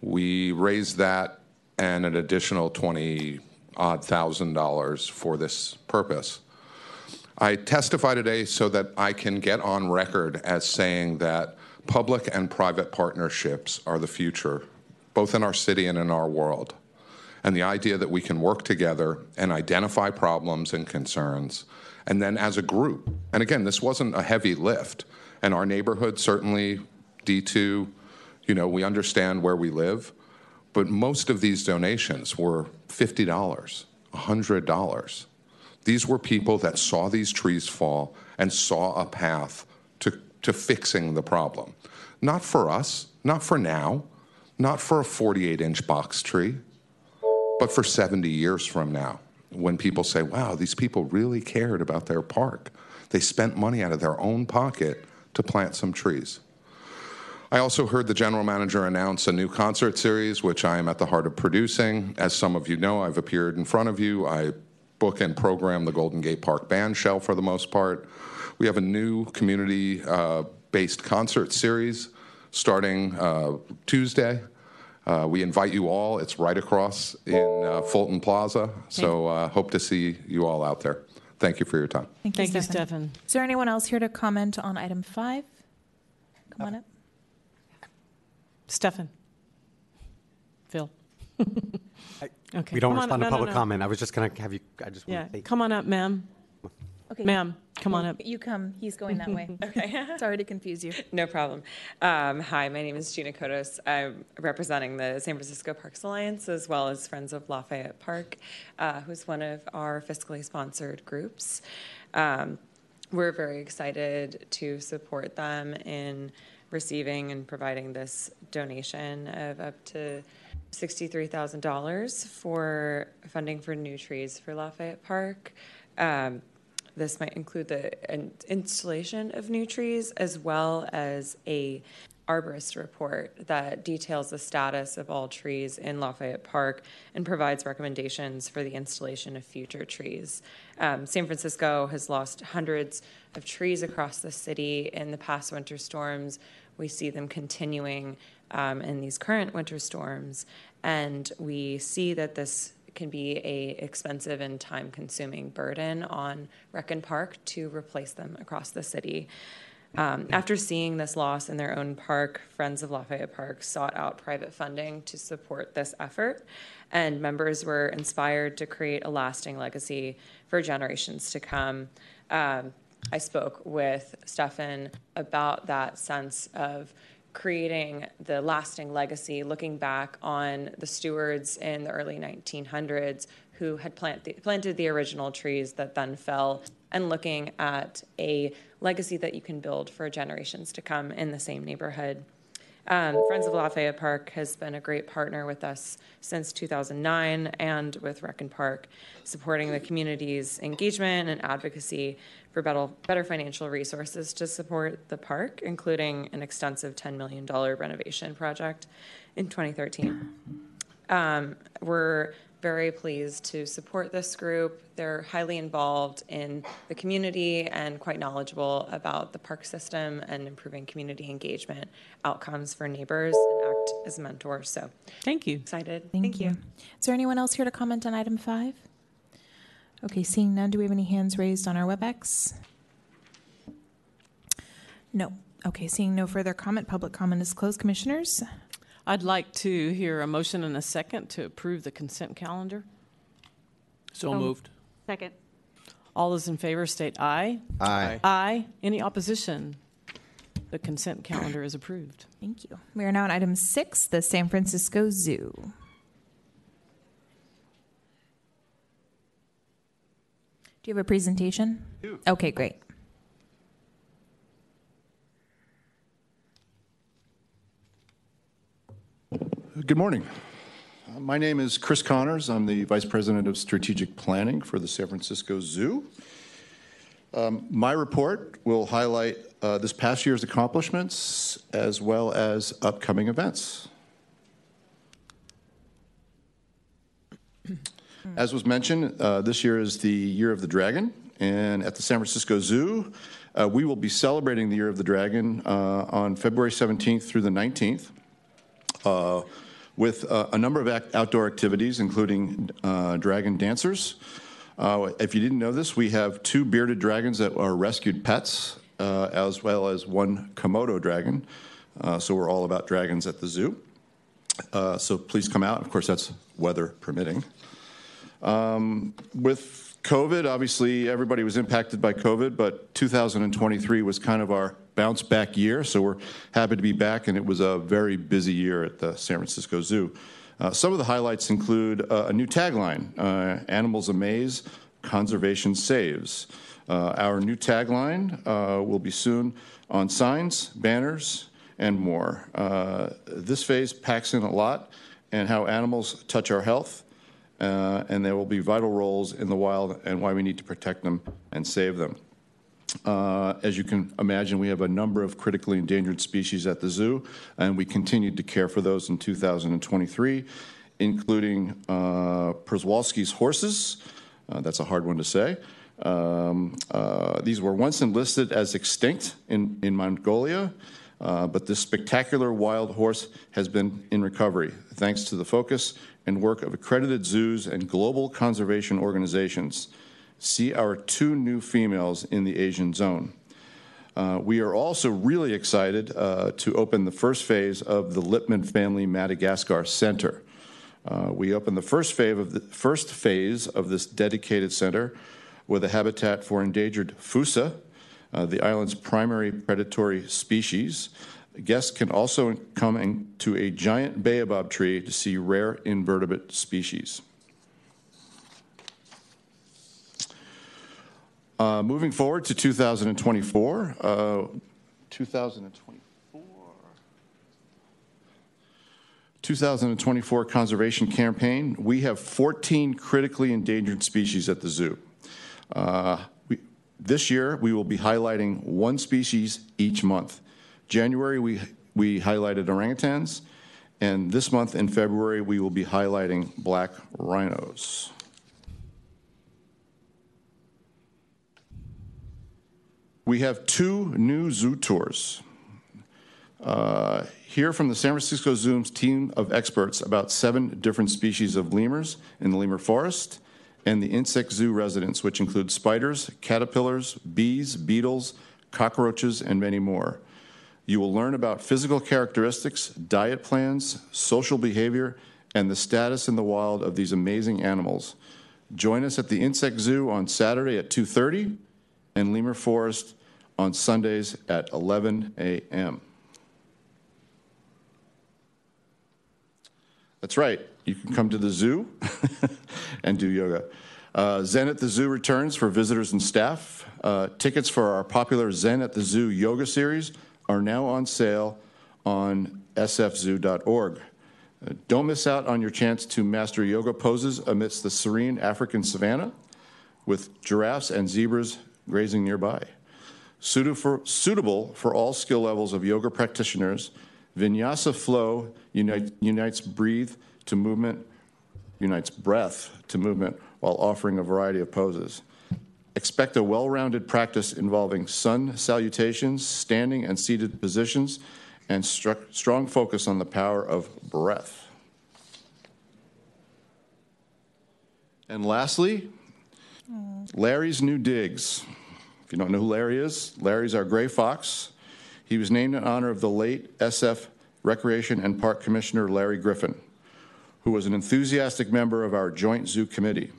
We raised that and an additional 20 odd thousand dollars for this purpose. I testify today so that I can get on record as saying that public and private partnerships are the future, both in our city and in our world. and the idea that we can work together and identify problems and concerns, and then as a group. And again, this wasn't a heavy lift, and our neighborhood certainly D2, you know, we understand where we live, but most of these donations were $50, $100. These were people that saw these trees fall and saw a path to, fixing the problem. Not for us, not for now, not for a 48 inch box tree, but for 70 years from now, when people say, wow, these people really cared about their park. They spent money out of their own pocket to plant some trees. I also heard the general manager announce a new concert series, which I am at the heart of producing. As some of you know, I've appeared in front of you. I book and program the Golden Gate Park Band Shell for the most part. We have a new community uh, based concert series starting uh, Tuesday. Uh, we invite you all. It's right across in uh, Fulton Plaza. So uh, hope to see you all out there. Thank you for your time. Thank, Thank you, Stefan. Stefan. Is there anyone else here to comment on item five? Come on up. Stefan. Phil. okay. We don't come respond no, to no, public no. comment. I was just going to have you, I just Yeah, want to say. come on up, ma'am. Okay. Ma'am, come on up. You come. He's going that way. Okay. Sorry to confuse you. No problem. Um, hi, my name is Gina Kodos. I'm representing the San Francisco Parks Alliance as well as Friends of Lafayette Park, uh, who's one of our fiscally sponsored groups. Um, we're very excited to support them in receiving and providing this donation of up to $63,000 for funding for new trees for Lafayette Park. Um, this might include the installation of new trees as well as a arborist report that details the status of all trees in Lafayette Park and provides recommendations for the installation of future trees. Um, San Francisco has lost hundreds of trees across the city in the past winter storms. We see them continuing um, in these current winter storms, and we see that this can be a expensive and time consuming burden on Rec and Park to replace them across the city. Um, after seeing this loss in their own park, Friends of Lafayette Park sought out private funding to support this effort, and members were inspired to create a lasting legacy for generations to come. Um, I spoke with Stefan about that sense of creating the lasting legacy, looking back on the stewards in the early 1900s who had plant the, planted the original trees that then fell, and looking at a legacy that you can build for generations to come in the same neighborhood. Um, Friends of Lafayette Park has been a great partner with us since 2009 and with Rec and Park, supporting the community's engagement and advocacy for better, better financial resources to support the park, including an extensive $10 million renovation project in 2013. Um, we're very pleased to support this group. They're highly involved in the community and quite knowledgeable about the park system and improving community engagement outcomes for neighbors and act as mentors. So, thank you. Excited. Thank, you. Is there anyone else here to comment on item five? Okay, seeing none, do we have any hands raised on our WebEx? No. Okay, seeing no further comment, public comment is closed. Commissioners? I'd like to hear a motion and a second to approve the consent calendar. So oh. moved. Second. All those in favor state aye. Aye. Aye. Any opposition? The consent calendar is approved. Thank you. We are now on item six, the San Francisco Zoo. Do you have a presentation? Okay, great. Good morning. My name is Chris Connors. I'm the Vice President of Strategic Planning for the San Francisco Zoo. Um, My report will highlight uh, this past year's accomplishments as well as upcoming events. As was mentioned, uh, this year is the Year of the Dragon, and at the San Francisco Zoo, uh, we will be celebrating the Year of the Dragon uh, on February 17th through the 19th uh, with uh, a number of act- outdoor activities, including uh, dragon dancers. If you didn't know this, we have two bearded dragons that are rescued pets, as well as one Komodo dragon. So we're all about dragons at the zoo. So please come out. Of course, that's weather permitting. Um, with COVID, obviously everybody was impacted by COVID, but 2023 was kind of our bounce back year. So we're happy to be back, and it was a very busy year at the San Francisco Zoo. Uh, some of the highlights include uh, a new tagline uh, Animals Amaze, Conservation Saves. Uh, our new tagline uh, will be soon on signs, banners, and more. Uh, this phase packs in a lot and how animals touch our health, uh, and there will be vital roles in the wild and why we need to protect them and save them. Uh, as you can imagine, we have a number of critically endangered species at the zoo, and we continued to care for those in 2023, including uh, Przewalski's horses. Uh, that's a hard one to say. Um, uh, these were once enlisted as extinct in, in Mongolia, uh, but this spectacular wild horse has been in recovery thanks to the focus and work of accredited zoos and global conservation organizations. See our two new females in the Asian zone. Uh, we are also really excited uh, to open the first phase of the Lippmann Family Madagascar Center. Uh, we opened the first phase, of the first phase of this dedicated center with a habitat for endangered fossa, uh, the island's primary predatory species. Guests can also come in to a giant baobab tree to see rare invertebrate species. Uh, moving forward to 2024, uh, 2024, 2024 conservation campaign. We have 14 critically endangered species at the zoo. Uh, we, this year, we will be highlighting one species each month. January, we, we highlighted orangutans, and this month in February, we will be highlighting black rhinos. We have two new zoo tours. Uh, hear from the San Francisco Zoo's team of experts about seven different species of lemurs in the lemur forest and the insect zoo residents, which include spiders, caterpillars, bees, beetles, cockroaches, and many more. You will learn about physical characteristics, diet plans, social behavior, and the status in the wild of these amazing animals. Join us at the Insect Zoo on Saturday at 2:30 and Lemur Forest on Sundays at 11 a.m. That's right. You can come to the zoo and do yoga. Uh, Zen at the Zoo returns for visitors and staff. Uh, tickets for our popular Zen at the Zoo yoga series are now on sale on sfzoo.org. Uh, don't miss out on your chance to master yoga poses amidst the serene African savanna with giraffes and zebras grazing nearby. Suitable for all skill levels of yoga practitioners, Vinyasa Flow unite, unites breathe to movement, unites breath to movement while offering a variety of poses. Expect a well rounded practice involving sun salutations, standing and seated positions, and strong focus on the power of breath. And lastly, Larry's New Digs. If you don't know who Larry is, Larry's our gray fox. He was named in honor of the late SF Recreation and Park Commissioner Larry Griffin, who was an enthusiastic member of our Joint Zoo Committee.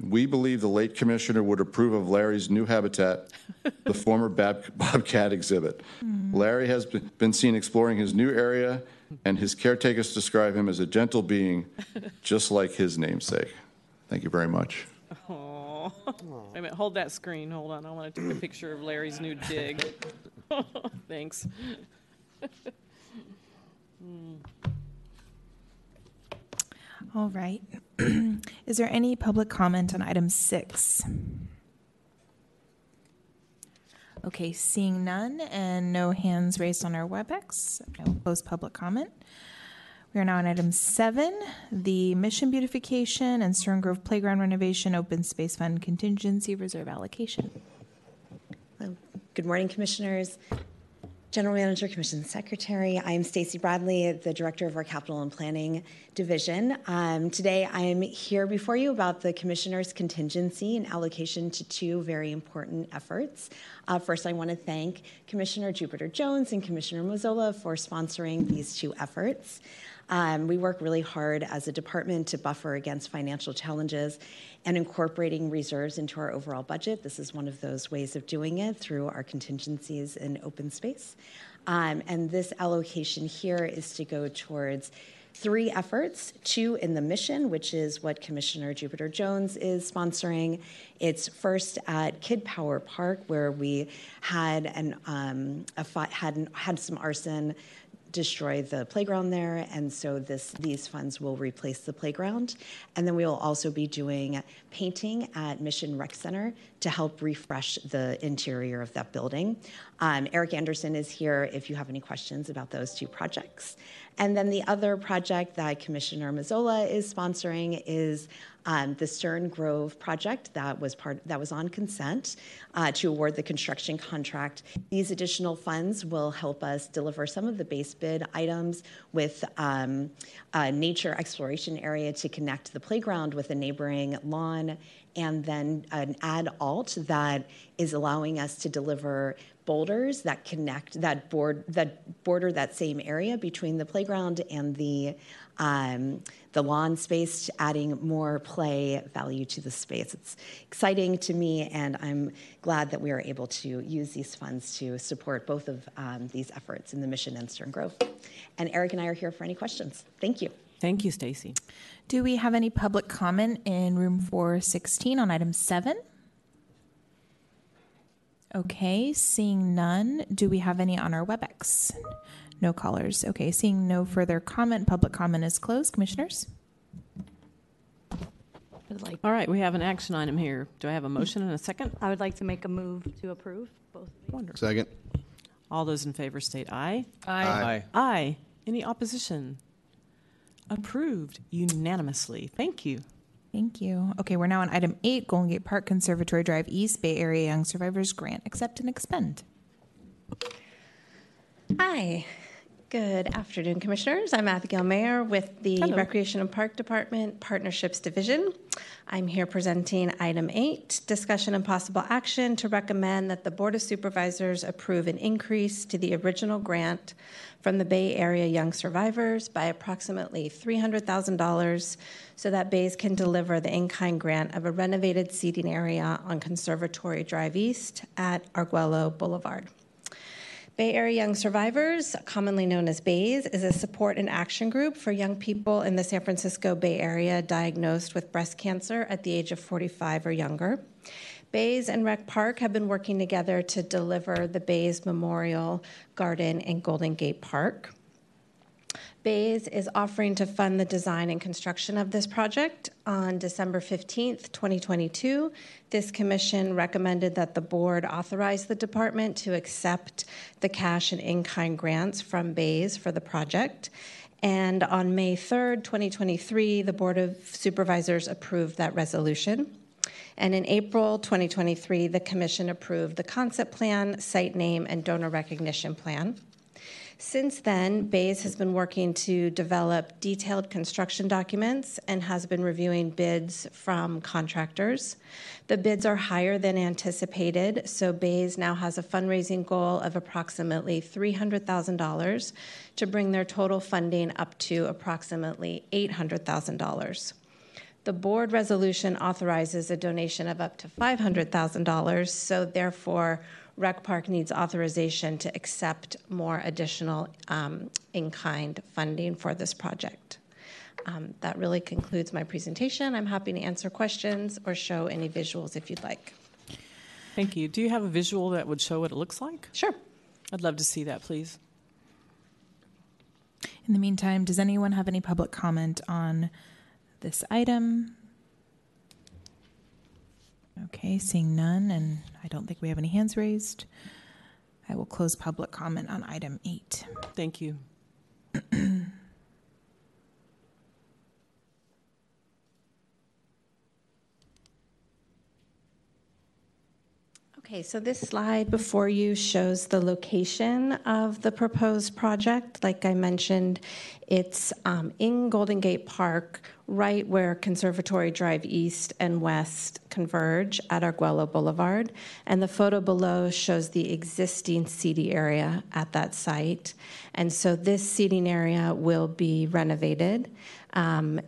We believe the late commissioner would approve of Larry's new habitat, the former Bab- Bobcat exhibit. Larry has been seen exploring his new area, and his caretakers describe him as a gentle being, just like his namesake. Thank you very much. Aw. Wait a minute, hold that screen. Hold on. I want to take a picture of Larry's new dig. Thanks. Hmm. All right. Is there any public comment on item six? Okay, seeing none and no hands raised on our WebEx, I will close public comment. We are now on item seven, the Mission Beautification and Stern Grove Playground Renovation Open Space Fund Contingency Reserve Allocation. Good morning, Commissioners. General Manager, Commission Secretary. I'm Stacy Bradley, the Director of our Capital and Planning Division. Um, today, I'm here before you about the Commissioner's contingency and allocation to two very important efforts. Uh, first, I want to thank Commissioner Jupiter Jones and Commissioner Mazzola for sponsoring these two efforts. Um, we work really hard as a department to buffer against financial challenges and incorporating reserves into our overall budget. This is one of those ways of doing it through our contingencies in open space. Um, and this allocation here is to go towards three efforts two in the mission, which is what Commissioner Jupiter Jones is sponsoring. It's first at Kid Power Park, where we had, an, um, a had, had some arson destroy the playground there, and so this these funds will replace the playground. And then we will also be doing painting at Mission Rec Center to help refresh the interior of that building. Um, Eric Anderson is here if you have any questions about those two projects. And then the other project that Commissioner Mazzola is sponsoring is um, the Stern Grove project that was part that was on consent uh, to award the construction contract. These additional funds will help us deliver some of the base bid items with um, a nature exploration area to connect the playground with a neighboring lawn, and then an ad alt that is allowing us to deliver boulders that connect that board that border that same area between the playground and the um, the lawn space, adding more play value to the space. It's exciting to me, and I'm glad that we are able to use these funds to support both of um, these efforts in the mission and Stern Grove. And Eric and I are here for any questions. Thank you. Thank you, Stacy. Do we have any public comment in room 416 on item 7? Okay, seeing none. Do we have any on our WebEx? No callers. Okay, seeing no further comment, public comment is closed. Commissioners? All right, we have an action item here. Do I have a motion and a second? I would like to make a move to approve both of. Wonderful. Second. All those in favor state aye. Aye. Aye. Aye. Any opposition? Approved unanimously. Thank you. Thank you. Okay, we're now on item 8 Golden Gate Park Conservatory Drive East Bay Area Young Survivors Grant. Accept and expend. Hi. Good afternoon, Commissioners. I'm Abigail Mayer with the Hello. Recreation and Park Department Partnerships Division. I'm here presenting item eight discussion and possible action to recommend that the Board of Supervisors approve an increase to the original grant from the Bay Area Young Survivors by approximately $300,000 so that Bays can deliver the in kind grant of a renovated seating area on Conservatory Drive East at Arguello Boulevard. Bay Area Young Survivors, commonly known as BAYS, is a support and action group for young people in the San Francisco Bay Area diagnosed with breast cancer at the age of 45 or younger. Bays and Rec Park have been working together to deliver the Bays Memorial Garden in Golden Gate Park. Bays is offering to fund the design and construction of this project. On December 15th, 2022, this commission recommended that the board authorize the department to accept the cash and in kind grants from Bays for the project. And on May 3rd, 2023, the Board of Supervisors approved that resolution. And in April 2023, the Commission approved the concept plan, site name, and donor recognition plan. Since then, Bays has been working to develop detailed construction documents and has been reviewing bids from contractors. The bids are higher than anticipated, so Bays now has a fundraising goal of approximately $300,000 to bring their total funding up to approximately $800,000. The board resolution authorizes a donation of up to $500,000, so therefore, Rec Park needs authorization to accept more additional um, in kind funding for this project. Um, that really concludes my presentation. I'm happy to answer questions or show any visuals if you'd like. Thank you. Do you have a visual that would show what it looks like? Sure. I'd love to see that, please. In the meantime, does anyone have any public comment on this item? Okay, seeing none, and I don't think we have any hands raised. I will close public comment on item eight. Thank you. Okay, so this slide before you shows the location of the proposed project. Like I mentioned, it's um, in Golden Gate Park, right where Conservatory Drive East and West converge at Arguello Boulevard. And the photo below shows the existing seating area at that site. And so this seating area will be renovated. Um,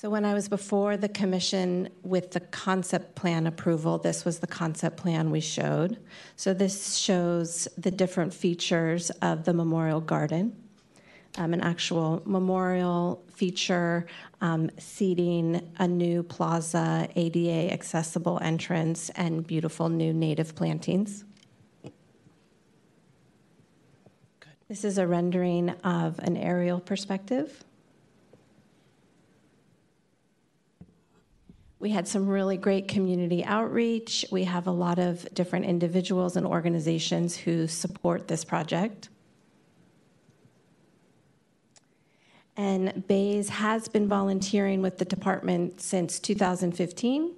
So when I was before the commission with the concept plan approval, this was the concept plan we showed. So this shows the different features of the memorial garden. Um, an actual memorial feature, um, seating, a new plaza, ADA accessible entrance, and beautiful new native plantings. Good. This is a rendering of an aerial perspective. We had some really great community outreach. We have a lot of different individuals and organizations who support this project. And Bays has been volunteering with the department since 2015,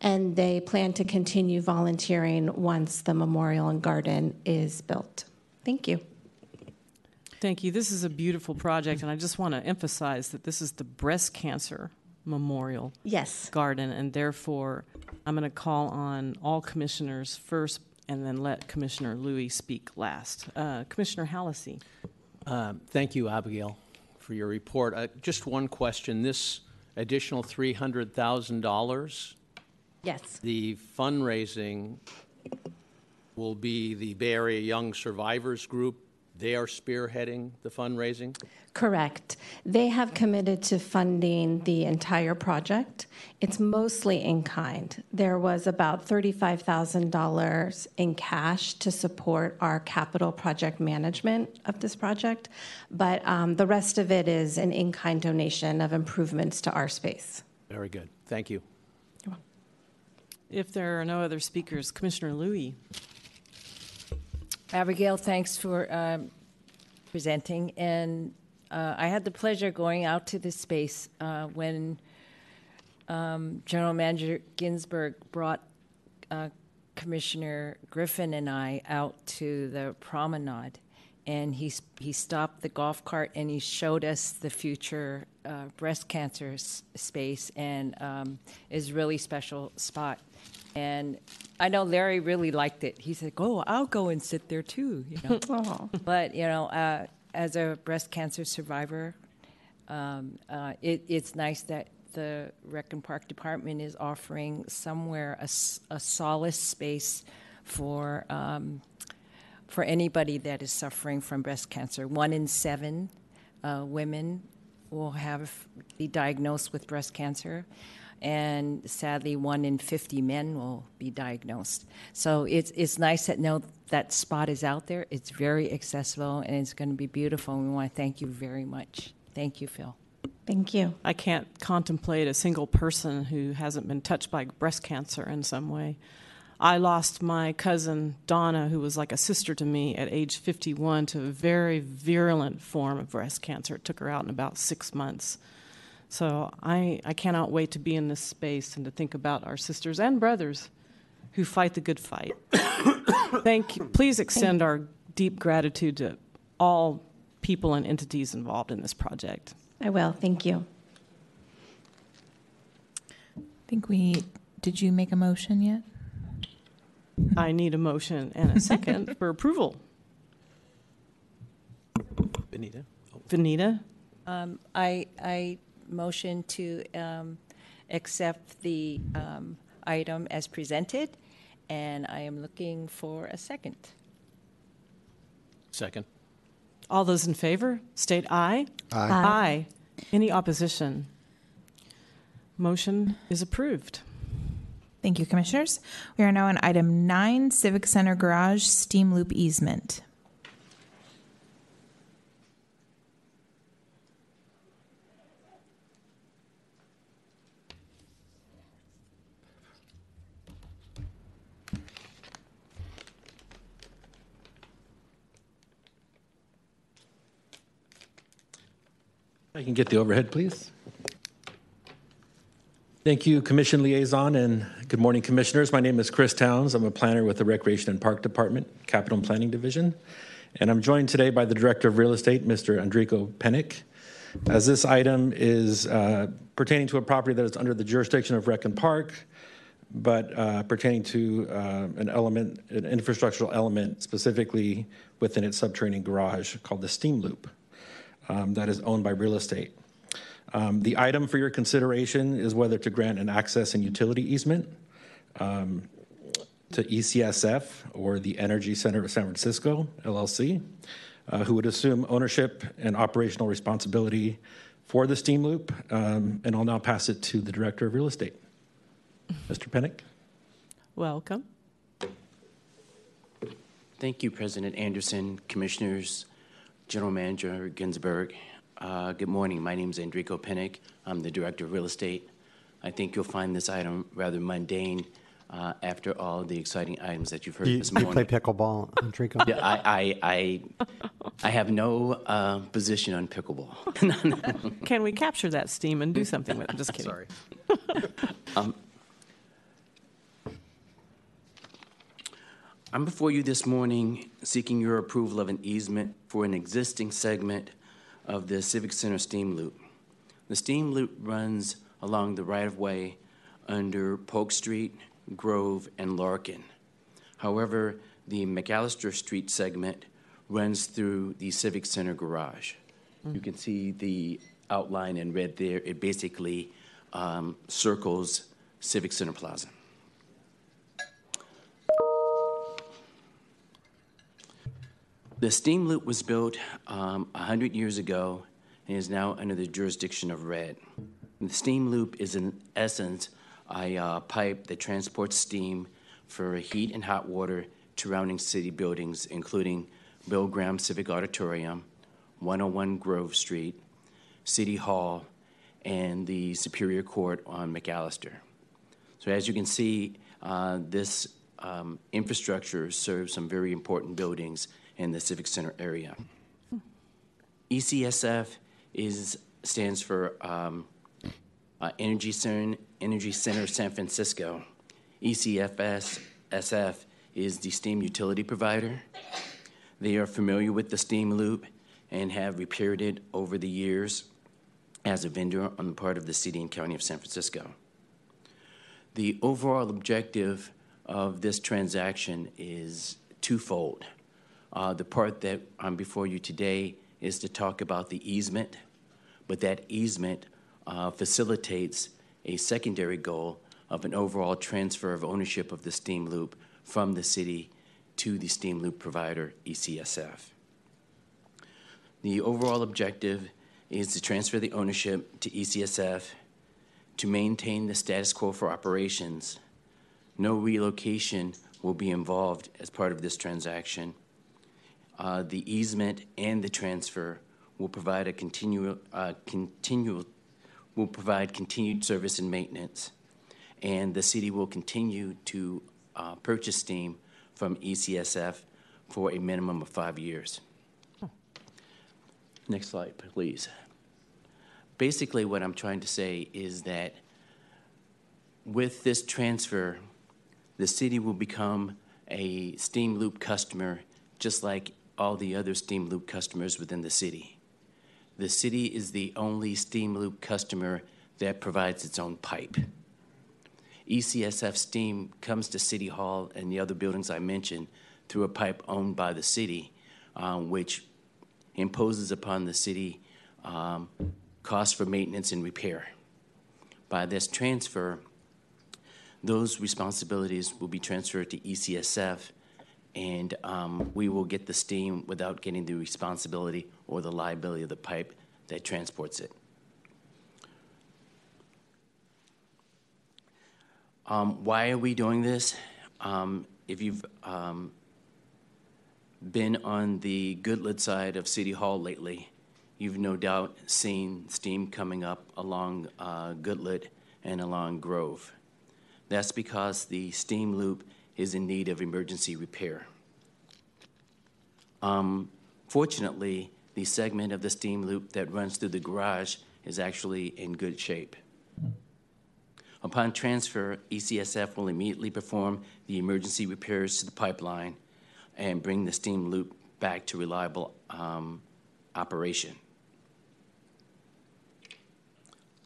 and they plan to continue volunteering once the memorial and garden is built. Thank you. Thank you. This is a beautiful project, and I just want to emphasize that this is the breast cancer memorial yes. garden, and therefore I'm going to call on all commissioners first and then let Commissioner Louie speak last. Uh, Commissioner Hallisey. Um, thank you, Abigail, for your report. Uh, just one question. This additional $300,000, yes, the fundraising will be the Bay Area Young Survivors Group they are spearheading the fundraising? Correct. They have committed to funding the entire project. It's mostly in kind. There was about $35,000 in cash to support our capital project management of this project, but um, the rest of it is an in kind donation of improvements to our space. Very good. Thank you. If there are no other speakers, Commissioner Louie. Abigail, thanks for um, presenting. And uh, I had the pleasure going out to this space uh, when um, General Manager Ginsburg brought uh, Commissioner Griffin and I out to the promenade. And he, he stopped the golf cart and he showed us the future uh, breast cancer s- space and um, is really special spot. And I know Larry really liked it. He said, "Oh, I'll go and sit there too." You know. but you know, uh, as a breast cancer survivor, um, uh, it, it's nice that the Rec and Park Department is offering somewhere a, a solace space for um, for anybody that is suffering from breast cancer. One in seven uh, women will have be diagnosed with breast cancer and sadly, one in 50 men will be diagnosed. So it's, it's nice to know that spot is out there. It's very accessible and it's going to be beautiful. And we want to thank you very much. Thank you, Phil. Thank you. I can't contemplate a single person who hasn't been touched by breast cancer in some way. I lost my cousin Donna, who was like a sister to me at age 51, to a very virulent form of breast cancer. It took her out in about six months. So I, I cannot wait to be in this space and to think about our sisters and brothers who fight the good fight. Thank you. Please extend our deep gratitude to all people and entities involved in this project. I will. Thank you. I think we did you make a motion yet? I need a motion and a second for approval. Benita? Vanita? Um, I, I motion to um, accept the um, item as presented, and I am looking for a second. Second. All those in favor, state aye. Aye. Aye. Any opposition? Motion is approved. Thank you, Commissioners. We are now on item nine Civic Center Garage Steam Loop Easement. I can get the overhead, please. Thank you, Commission Liaison, and good morning, Commissioners. My name is Chris Towns. I'm a planner with the Recreation and Park Department, Capital and Planning Division, and I'm joined today by the Director of Real Estate, Mr. Andrico Penick. As this item is uh, pertaining to a property that is under the jurisdiction of Rec and Park, but uh, pertaining to uh, an element, an infrastructural element specifically within its subterranean garage called the steam loop um, that is owned by real estate. Um, the item for your consideration is whether to grant an access and utility easement um, to ECSF or the Energy Center of San Francisco, LLC, uh, who would assume ownership and operational responsibility for the steam loop. Um, and I'll now pass it to the Director of Real Estate, Mr. Penick. Welcome. Thank you, President Anderson, Commissioners, General Manager Ginsburg. Uh, good morning. My name is Andrico Penick. I'm the Director of Real Estate. I think you'll find this item rather mundane uh, after all the exciting items that you've heard You, this you morning. play pickleball, Enrico? Yeah, I, I, I, I have no uh, position on pickleball. Can we capture that steam and do something with it? I'm just kidding. Sorry. Um, I'm before you this morning seeking your approval of an easement for an existing segment of the Civic Center steam loop. The steam loop runs along the right of way under Polk Street, Grove, and Larkin. However, the McAllister Street segment runs through the Civic Center garage. You can see the outline in red there. It basically um, circles Civic Center Plaza. The steam loop was built um, 100 years ago and is now under the jurisdiction of RED. The steam loop is, in essence, a uh, pipe that transports steam for heat and hot water to surrounding city buildings, including Bill Graham Civic Auditorium, 101 Grove Street, City Hall, and the Superior Court on McAllister. So, as you can see, uh, this um, infrastructure serves some very important buildings in the Civic Center area. ECSF is stands for um, uh, Energy Center, Energy Center San Francisco. ECFS SF is the steam utility provider. They are familiar with the steam loop and have repaired it over the years as a vendor on the part of the city and county of San Francisco. The overall objective of this transaction is twofold. Uh, the part that I'm before you today is to talk about the easement, but that easement uh, facilitates a secondary goal of an overall transfer of ownership of the steam loop from the city to the steam loop provider, ECSF. The overall objective is to transfer the ownership to ECSF to maintain the status quo for operations. No relocation will be involved as part of this transaction. Uh, the easement and the transfer will provide a continual, uh, continual, will provide continued service and maintenance, and the city will continue to uh, purchase steam from ECSF for a minimum of five years. Next slide, please. Basically, what I'm trying to say is that with this transfer, the city will become a steam loop customer just like all the other steam loop customers within the city. The city is the only steam loop customer that provides its own pipe. ECSF steam comes to City Hall and the other buildings I mentioned through a pipe owned by the city, um, which imposes upon the city um, costs for maintenance and repair. By this transfer, those responsibilities will be transferred to ECSF, and um, we will get the steam without getting the responsibility or the liability of the pipe that transports it. Um, why are we doing this? Um, if you've um, been on the Goodlett side of City Hall lately, you've no doubt seen steam coming up along uh, Goodlett and along Grove. That's because the steam loop is in need of emergency repair. Um, fortunately, the segment of the steam loop that runs through the garage is actually in good shape. Upon transfer, ECSF will immediately perform the emergency repairs to the pipeline and bring the steam loop back to reliable um, operation.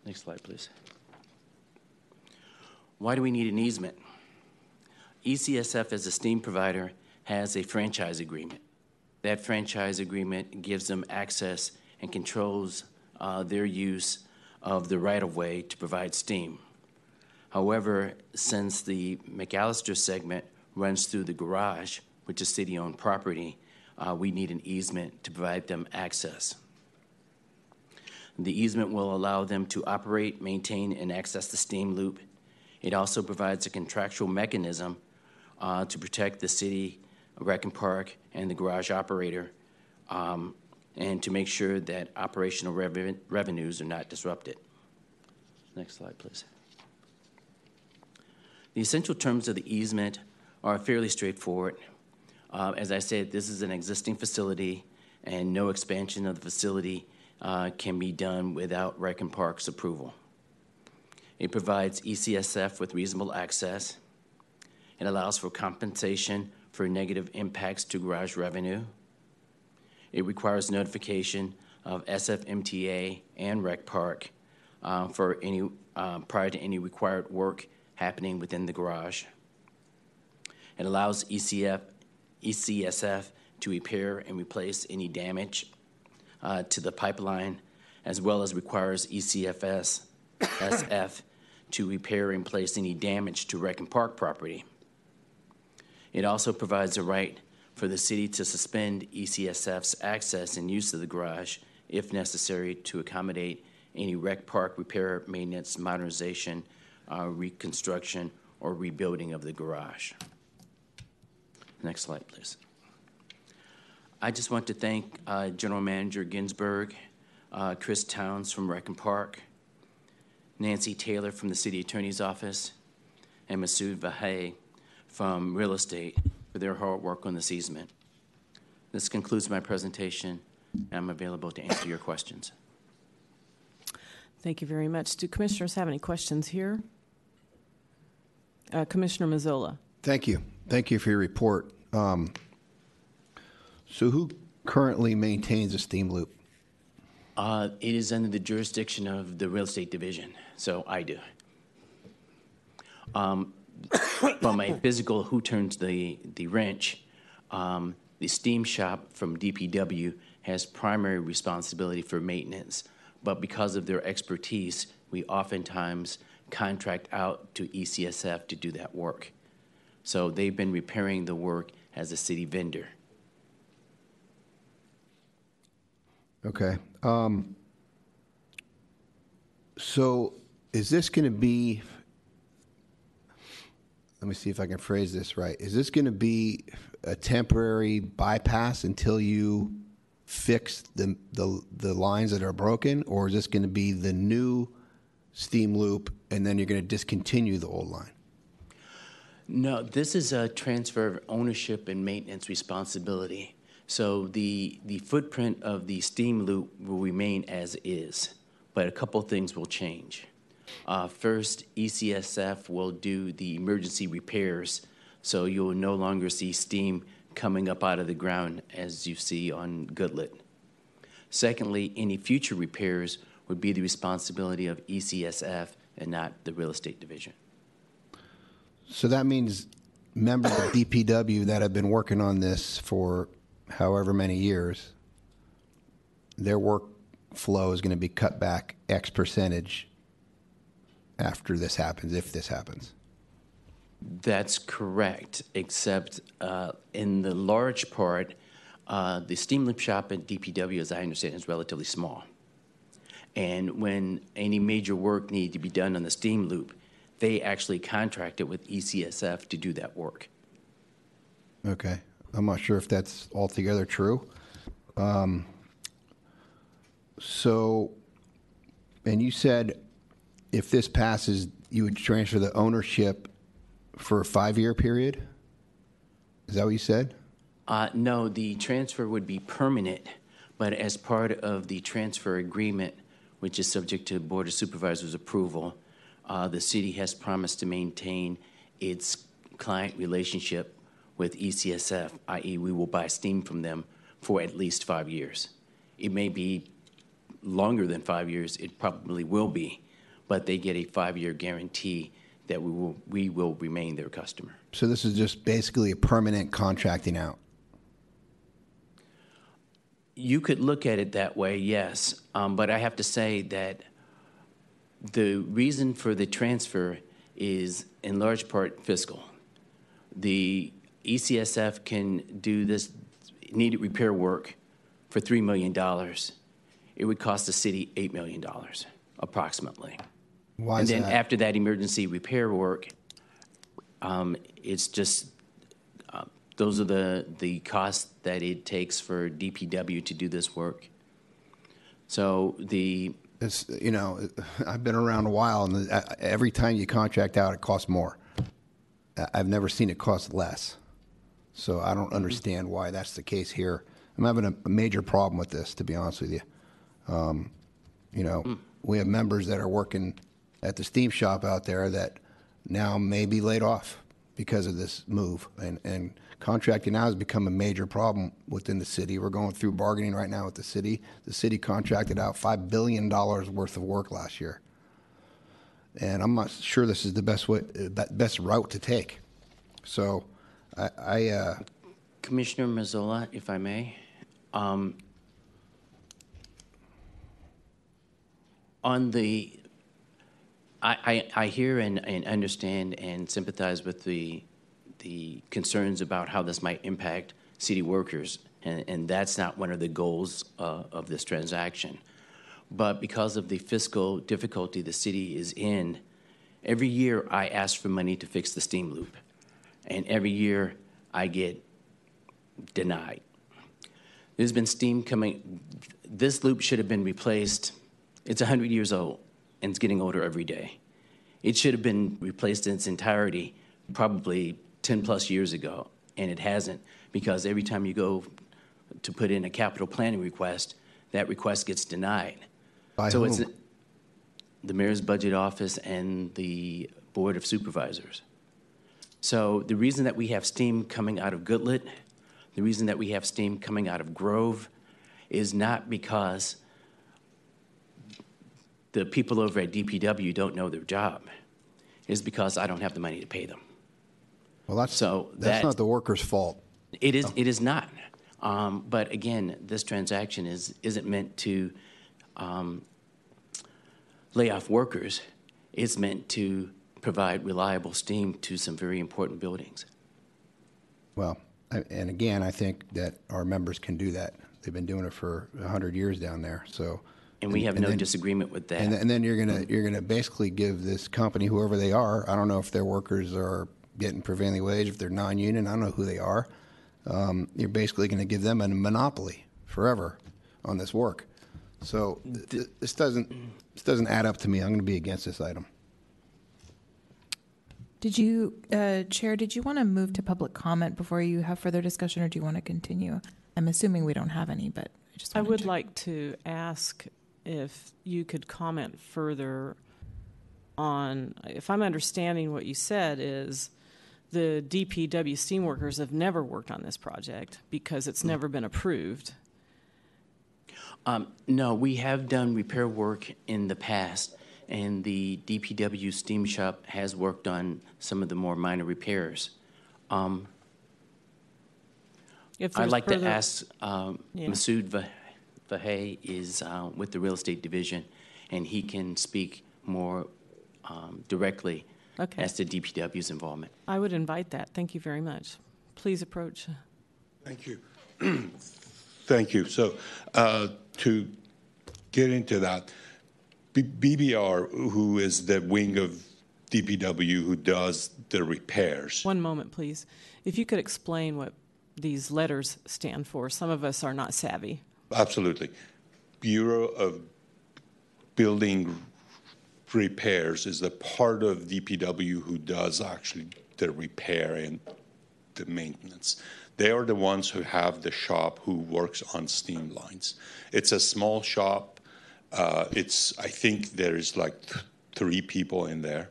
Next slide, please. Why do we need an easement? ECSF, as a steam provider, has a franchise agreement. That franchise agreement gives them access and controls uh, their use of the right of way to provide steam. However, since the McAllister segment runs through the garage, which is city owned property, uh, we need an easement to provide them access. The easement will allow them to operate, maintain, and access the steam loop. It also provides a contractual mechanism uh, to protect the city, Rec and Park, and the garage operator, um, and to make sure that operational reven- revenues are not disrupted. Next slide, please. The essential terms of the easement are fairly straightforward. Uh, as I said, this is an existing facility, and no expansion of the facility uh, can be done without Rec and Park's approval. It provides ECSF with reasonable access. It allows for compensation for negative impacts to garage revenue. It requires notification of SFMTA and Rec Park uh, for any uh, prior to any required work happening within the garage. It allows ECF, ECSF to repair and replace any damage uh, to the pipeline, as well as requires ECFS SF to repair and replace any damage to Rec and Park property. It also provides a right for the city to suspend ECSF's access and use of the garage if necessary to accommodate any rec park repair, maintenance, modernization, uh, reconstruction, or rebuilding of the garage. Next slide, please. I just want to thank uh, General Manager Ginsburg, uh, Chris Towns from Rec and Park, Nancy Taylor from the City Attorney's Office, and Masood Vahay from Real Estate for their hard work on this easement. This concludes my presentation, and I'm available to answer your questions. Thank you very much. Do commissioners have any questions here? Uh, Commissioner Mazzola. Thank you. Thank you for your report. Um, so, who currently maintains a steam loop? Uh, it is under the jurisdiction of the real estate division, so I do. Um, but a physical who turns the, the wrench, um, the steam shop from DPW has primary responsibility for maintenance. But because of their expertise, we oftentimes contract out to ECSF to do that work. So they've been repairing the work as a city vendor. Okay. Um, so, is this going to be? Let me see if I can phrase this right. Is this going to be a temporary bypass until you fix the, the the lines that are broken, or is this going to be the new steam loop, and then you're going to discontinue the old line? No, this is a transfer of ownership and maintenance responsibility. So the, the footprint of the steam loop will remain as is, but a couple things will change. Uh, first, ECSF will do the emergency repairs, so you'll no longer see steam coming up out of the ground as you see on Goodlett. Secondly, any future repairs would be the responsibility of ECSF and not the real estate division. So that means members of DPW that have been working on this for however many years, their workflow is going to be cut back X percentage after this happens, if this happens. That's correct, except uh, in the large part, uh, the steam loop shop at DPW, as I understand, is relatively small. And when any major work needed to be done on the steam loop, they actually contracted with ECSF to do that work. Okay. I'm not sure if that's altogether true. Um, so, and you said if this passes, you would transfer the ownership for a five year period? Is that what you said? Uh, no, the transfer would be permanent, but as part of the transfer agreement, which is subject to Board of Supervisors approval, uh, the city has promised to maintain its client relationship with ECSF, i.e., we will buy steam from them for at least five years. It may be longer than five years, it probably will be, but they get a five year guarantee that we will, we will remain their customer. So this is just basically a permanent contracting out. You could look at it that way, yes. Um, but I have to say that the reason for the transfer is in large part fiscal. The ECSF can do this needed repair work for $3 million. It would cost the city $8 million, approximately. Why and then that? after that emergency repair work, um, it's just uh, those are the the costs that it takes for DPW to do this work. So the It's, you know, I've been around a while, and every time you contract out, it costs more. I've never seen it cost less. So I don't understand why that's the case here. I'm having a, a major problem with this, to be honest with you. Um, you know, we have members that are working at the steam shop out there that now may be laid off because of this move. And, and contracting now has become a major problem within the city. We're going through bargaining right now with the city. The city contracted out $5 billion worth of work last year. And I'm not sure this is the best way, best route to take. So I, I uh, Commissioner Mazzola, if I may, um, on the, I, I, hear and, and understand and sympathize with the, the concerns about how this might impact city workers, and, and that's not one of the goals uh, of this transaction. But because of the fiscal difficulty the city is in, every year I ask for money to fix the steam loop, and every year I get denied. There's been steam coming. This loop should have been replaced. It's 100 years old and it's getting older every day. It should have been replaced in its entirety probably 10 plus years ago, and it hasn't because every time you go to put in a capital planning request, that request gets denied. By so it's whom? the mayor's budget office and the board of supervisors. So the reason that we have steam coming out of Goodlett, the reason that we have steam coming out of Grove, is not because the people over at DPW don't know their job. is because I don't have the money to pay them. well, that's So that's that- not the worker's fault. It is. It is not. Um, but again, this transaction is isn't meant to um, lay off workers. It's meant to provide reliable steam to some very important buildings. Well, and again, I think that our members can do that. They've been doing it for 100 years down there, so. And we have no then- disagreement with that. And, and then you're gonna, you're gonna basically give this company, whoever they are, I don't know if their workers are getting prevailing wage, if they're non-union, I don't know who they are. Um, you're basically gonna give them a monopoly forever on this work. So th- th- this doesn't, this doesn't add up to me. I'm gonna be against this item. Did you, uh, Chair, did you want to move to public comment before you have further discussion, or do you want to continue? I'm assuming we don't have any, but I just I would to- like to ask if you could comment further on, if I'm understanding what you said, is the DPW steam workers have never worked on this project because it's never been approved. Um, no, we have done repair work in the past, and the DPW steam shop has worked on some of the more minor repairs. Um, If I'd like to ask, um, Yeah. Masood Vah- Vahay is uh, with the Real Estate Division, and he can speak more um, directly Okay. as to DPW's involvement. I would invite that. Thank you very much. Please approach. Thank you. Thank you. So uh, to get into that, B- BBR, who is the wing of DPW who does the repairs, One moment, please. If you could explain what these letters stand for. Some of us are not savvy. Absolutely. Bureau of Building Repairs is the part of DPW who does actually the repair and the maintenance. They are the ones who have the shop who works on steam lines. It's a small shop. Uh, it's I think there's like three people in there.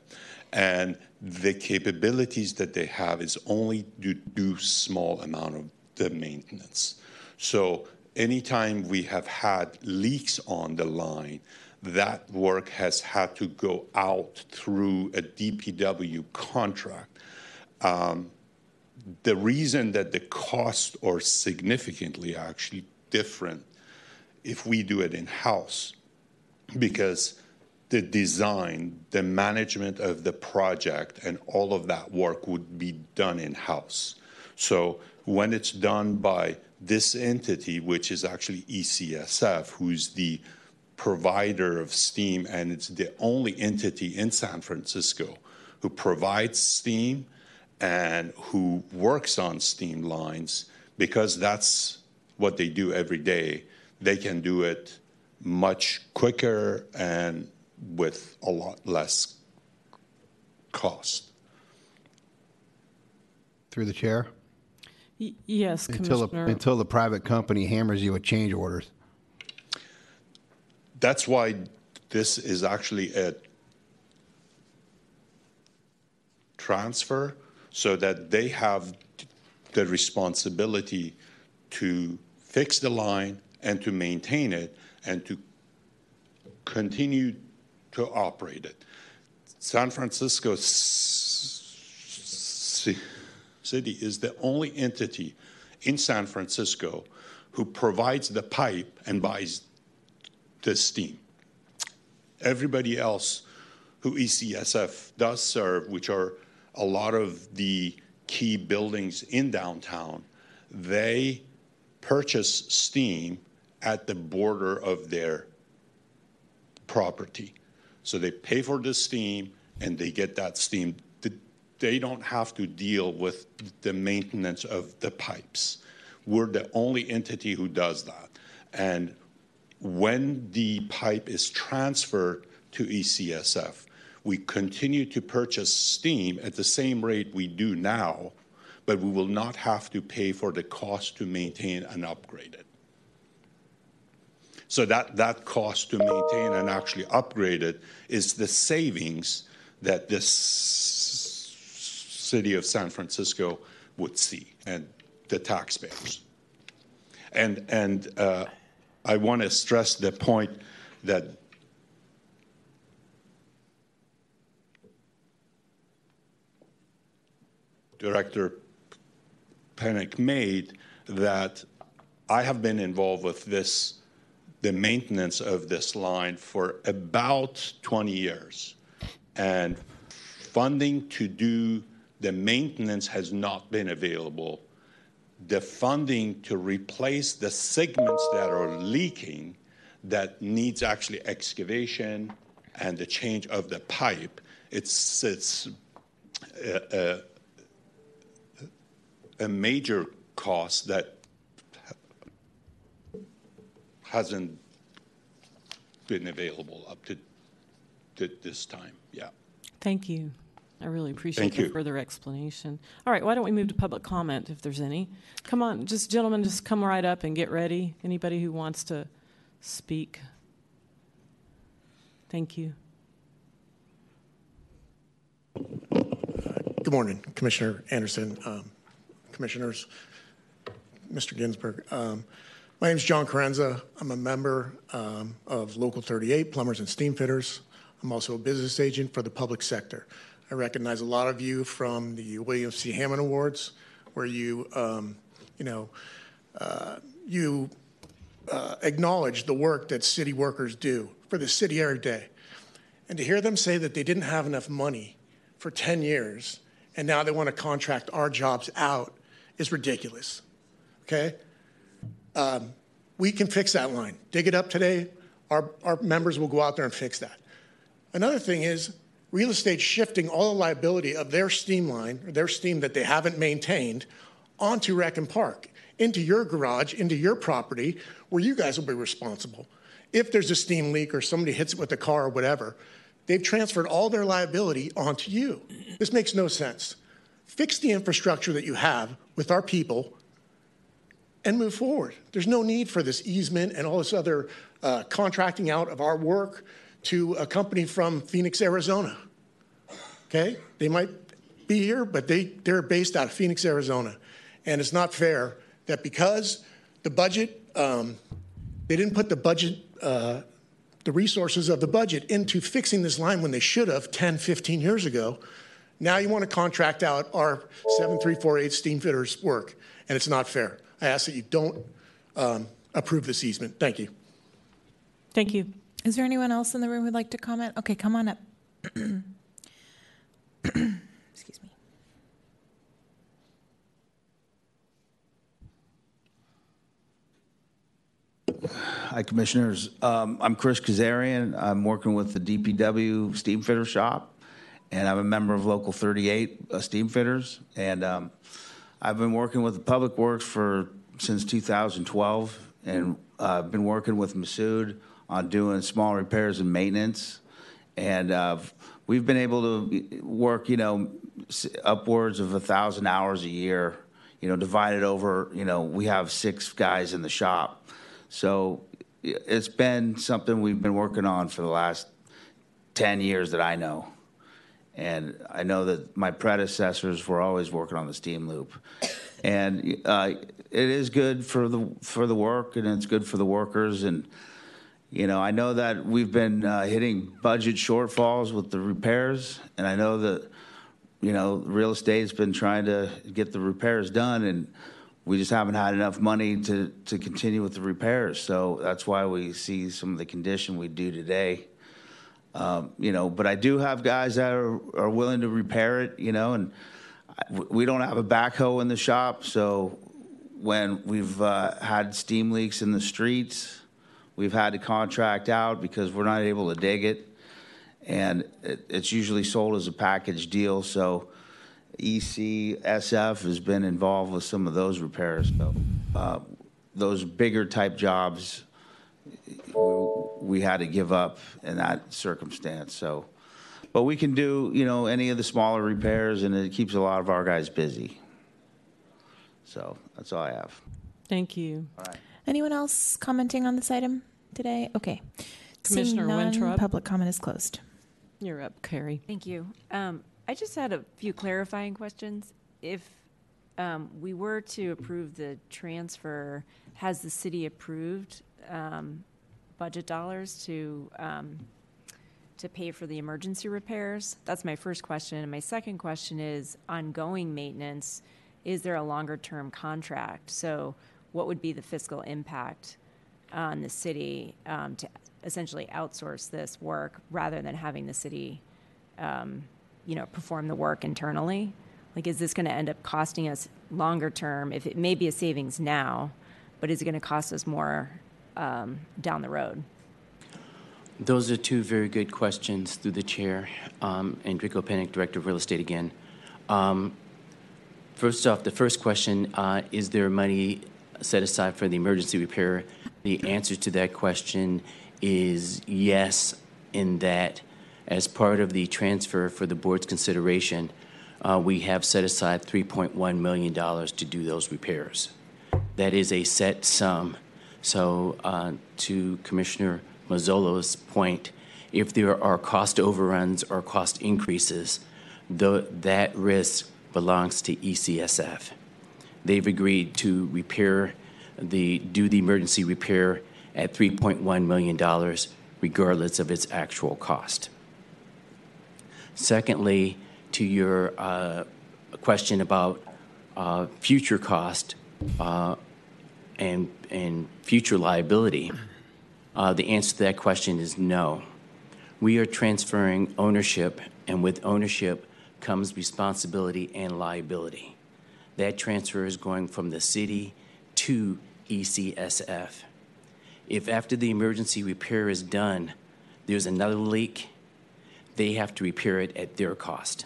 And the capabilities that they have is only to do small amount of the maintenance. So anytime we have had leaks on the line, that work has had to go out through a DPW contract. Um, the reason that the costs are significantly actually different if we do it in house, because the design, the management of the project, and all of that work would be done in house. So when it's done by this entity, which is actually ECSF, who's the provider of steam, and it's the only entity in San Francisco who provides steam and who works on steam lines, because that's what they do every day, they can do it much quicker and with a lot less cost. Through the chair? Y- Yes, Until, the- Commissioner. until the private company hammers you with change orders. That's why this is actually a transfer so that they have the responsibility to fix the line and to maintain it and to continue to operate it. San Francisco s- ci- City is the only entity in San Francisco who provides the pipe and buys the steam. Everybody else who ECSF does serve, which are a lot of the key buildings in downtown, they purchase steam at the border of their property. So they pay for the steam and they get that steam. Th- They don't have to deal with the maintenance of the pipes. We're the only entity who does that. And when the pipe is transferred to ECSF, we continue to purchase steam at the same rate we do now, but we will not have to pay for the cost to maintain and upgrade it. So that, that cost to maintain and actually upgrade it is the savings that this city of San Francisco would see and the taxpayers. And, and uh, I want to stress the point that Director Penick made that I have been involved with this, the maintenance of this line for about 20 years. And funding to do the maintenance has not been available. The funding to replace the segments that are leaking that needs actually excavation and the change of the pipe, it's, it's a, a, a major cost that hasn't been available up to, to this time. Yeah. Thank you. I really appreciate Thank the you. further explanation. All right, why don't we move to public comment if there's any? Come on, just gentlemen, just come right up and get ready. Anybody who wants to speak. Thank you. Good morning, Commissioner Anderson, um, Commissioners, Mr. Ginsburg. Um, My name is John Carenza. I'm a member um, of Local 38, Plumbers and Steamfitters. I'm also a business agent for the public sector. I recognize a lot of you from the William C. Hammond Awards, where you, um, you know, uh, you uh, acknowledge the work that city workers do for the city every day. And to hear them say that they didn't have enough money for 10 years and now they want to contract our jobs out is ridiculous. Okay? Um, we can fix that line. Dig it up today. Our, our members will go out there and fix that. Another thing is real estate shifting all the liability of their steam line, or their steam that they haven't maintained, onto Rec and Park, into your garage, into your property, where you guys will be responsible. If there's a steam leak or somebody hits it with a car or whatever, they've transferred all their liability onto you. This makes no sense. Fix the infrastructure that you have with our people and move forward. There's no need for this easement and all this other uh, contracting out of our work to a company from Phoenix, Arizona. Okay? They might be here, but they, they're based out of Phoenix, Arizona. And it's not fair that because the budget, um, they didn't put the budget, uh, the resources of the budget into fixing this line when they should have 10, 15 years ago. Now you want to contract out our 7348 steam fitters work, and it's not fair. I ask that you don't um, approve this easement. Thank you. Thank you. Is there anyone else in the room who'd like to comment? Okay, come on up. Excuse me. Hi, Commissioners. Um, I'm Chris Kazarian. I'm working with the DPW Steam Fitter Shop, and I'm a member of Local 38 uh, Steam Fitters. And um, I've been working with the Public Works for since 2012, and uh, I've been working with Masood on doing small repairs and maintenance. And uh, we've been able to work, you know, upwards of a thousand hours a year. You know, divided over. You know, we have six guys in the shop, so it's been something we've been working on for the last ten years that I know. And I know that my predecessors were always working on the steam loop, and uh, it is good for the for the work, and it's good for the workers. And you know, I know that we've been uh, hitting budget shortfalls with the repairs, and I know that you know real estate's been trying to get the repairs done, and we just haven't had enough money to to continue with the repairs. So that's why we see some of the condition we do today. Um, you know, but I do have guys that are, are willing to repair it, you know, and I- we don't have a backhoe in the shop. So when we've uh, had steam leaks in the streets, we've had to contract out because we're not able to dig it. And it, it's usually sold as a package deal. So E ECSF has been involved with some of those repairs. So uh, those bigger type jobs, we had to give up in that circumstance. So, but we can do, you know, any of the smaller repairs, and it keeps a lot of our guys busy. So that's all I have. Thank you. All right. Anyone else commenting on this item today? Okay. Seeing Commissioner none, Winthrop. Public comment is closed. You're up, Carrie. Thank you. Um, I just had a few clarifying questions. If um, we were to approve the transfer, has the city approved um, budget dollars to um, to pay for the emergency repairs? That's my first question. And my second question is ongoing maintenance. Is there a longer term contract? So, what would be the fiscal impact on the city um, to essentially outsource this work rather than having the city, um, you know, perform the work internally? Like, is this going to end up costing us longer term? If it may be a savings now, but is it going to cost us more um, down the road? Those are two very good questions through the chair. Um, Andrico Penick, Director of Real Estate again. Um, first off, the first question uh, is there money set aside for the emergency repair? The answer to that question is yes, in that as part of the transfer for the board's consideration, uh, we have set aside $3.1 million to do those repairs. That is a set sum. So, uh, to Commissioner Mazzola's point, if there are cost overruns or cost increases, the, that risk belongs to ECSF. They've agreed to repair the do the emergency repair at $3.1 million, regardless of its actual cost. Secondly, to your uh, question about uh, future cost uh, and, and future liability, uh, the answer to that question is no. We are transferring ownership, and with ownership comes responsibility and liability. That transfer is going from the city to ECSF. If after the emergency repair is done, there's another leak, they have to repair it at their cost.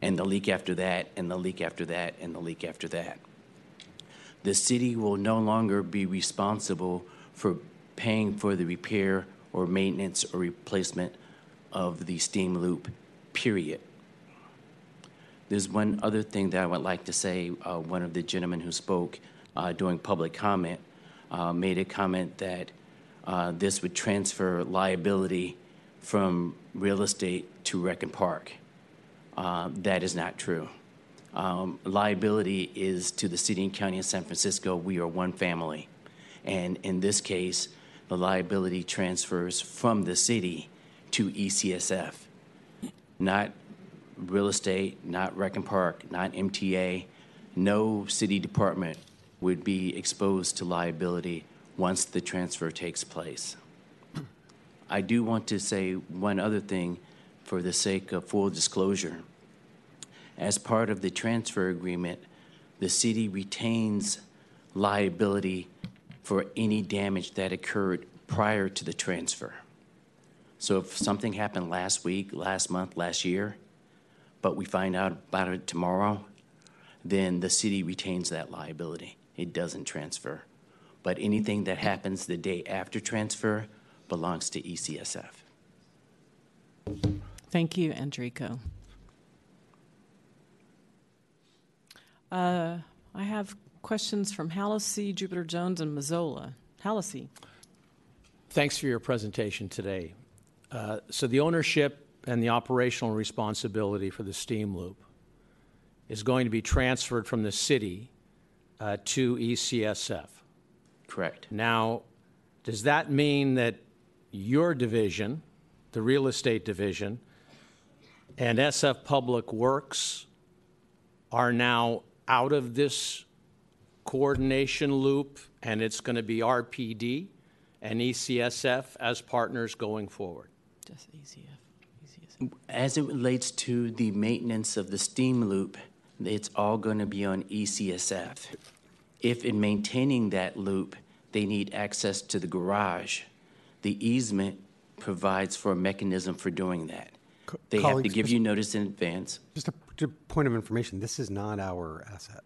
And the leak after that, and the leak after that, and the leak after that. The city will no longer be responsible for paying for the repair or maintenance or replacement of the steam loop, period. There's one other thing that I would like to say. Uh, one of the gentlemen who spoke uh, during public comment uh, made a comment that uh, this would transfer liability from real estate to Rec and Park. Uh, that is not true. Um, liability is to the city and county of San Francisco. We are one family. And in this case, the liability transfers from the city to ECSF, not real estate, not Rec and Park, not MTA. No city department would be exposed to liability once the transfer takes place. I do want to say one other thing for the sake of full disclosure. As part of the transfer agreement, the city retains liability for any damage that occurred prior to the transfer. So if something happened last week, last month, last year, but we find out about it tomorrow, then the city retains that liability. It doesn't transfer. But anything that happens the day after transfer belongs to ECSF. Thank you, Andrico. Uh, I have questions from Hallisey, Jupiter Jones, and Mazzola. Hallisey. Thanks for your presentation today. Uh, So the ownership and the operational responsibility for the steam loop is going to be transferred from the city uh, to ECSF. Correct. Now, does that mean that your division, the real estate division, and SF Public Works are now out of this coordination loop, and it's going to be RPD and ECSF as partners going forward? Just ECF. As it relates to the maintenance of the steam loop, it's all going to be on ECSF. If in maintaining that loop, they need access to the garage, the easement provides for a mechanism for doing that. They have to give you notice in advance. Just a, a point of information, this is not our asset.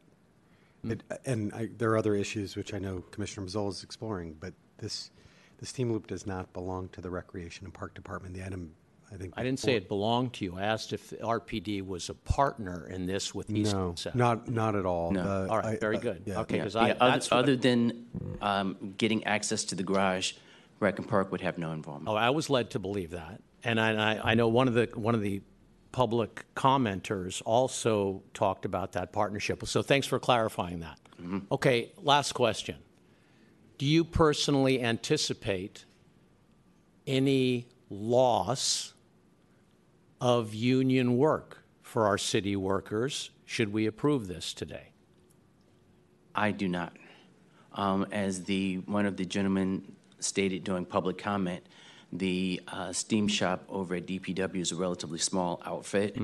Hmm. It, and I, there are other issues which I know Commissioner Mazzola is exploring, but this, the steam loop does not belong to the Recreation and Park Department. The item, I think. I didn't say it belonged to you. I asked if RPD was a partner in this with E No, ECSF. not, not at all. No. The- All right, I- very uh, good. yeah. Okay, Yeah, 'cause yeah, I- other, that's what- other than um, getting access to the garage, Rec and Park would have no involvement. Oh, I was led to believe that, and I, I- I know one of the one of the public commenters also talked about that partnership. So thanks for clarifying that. Okay, last question: Do you personally anticipate any loss of union work for our city workers? Should we approve this today? I do not. Um, as the one of the gentlemen stated during public comment, the uh, steam shop over at DPW is a relatively small outfit.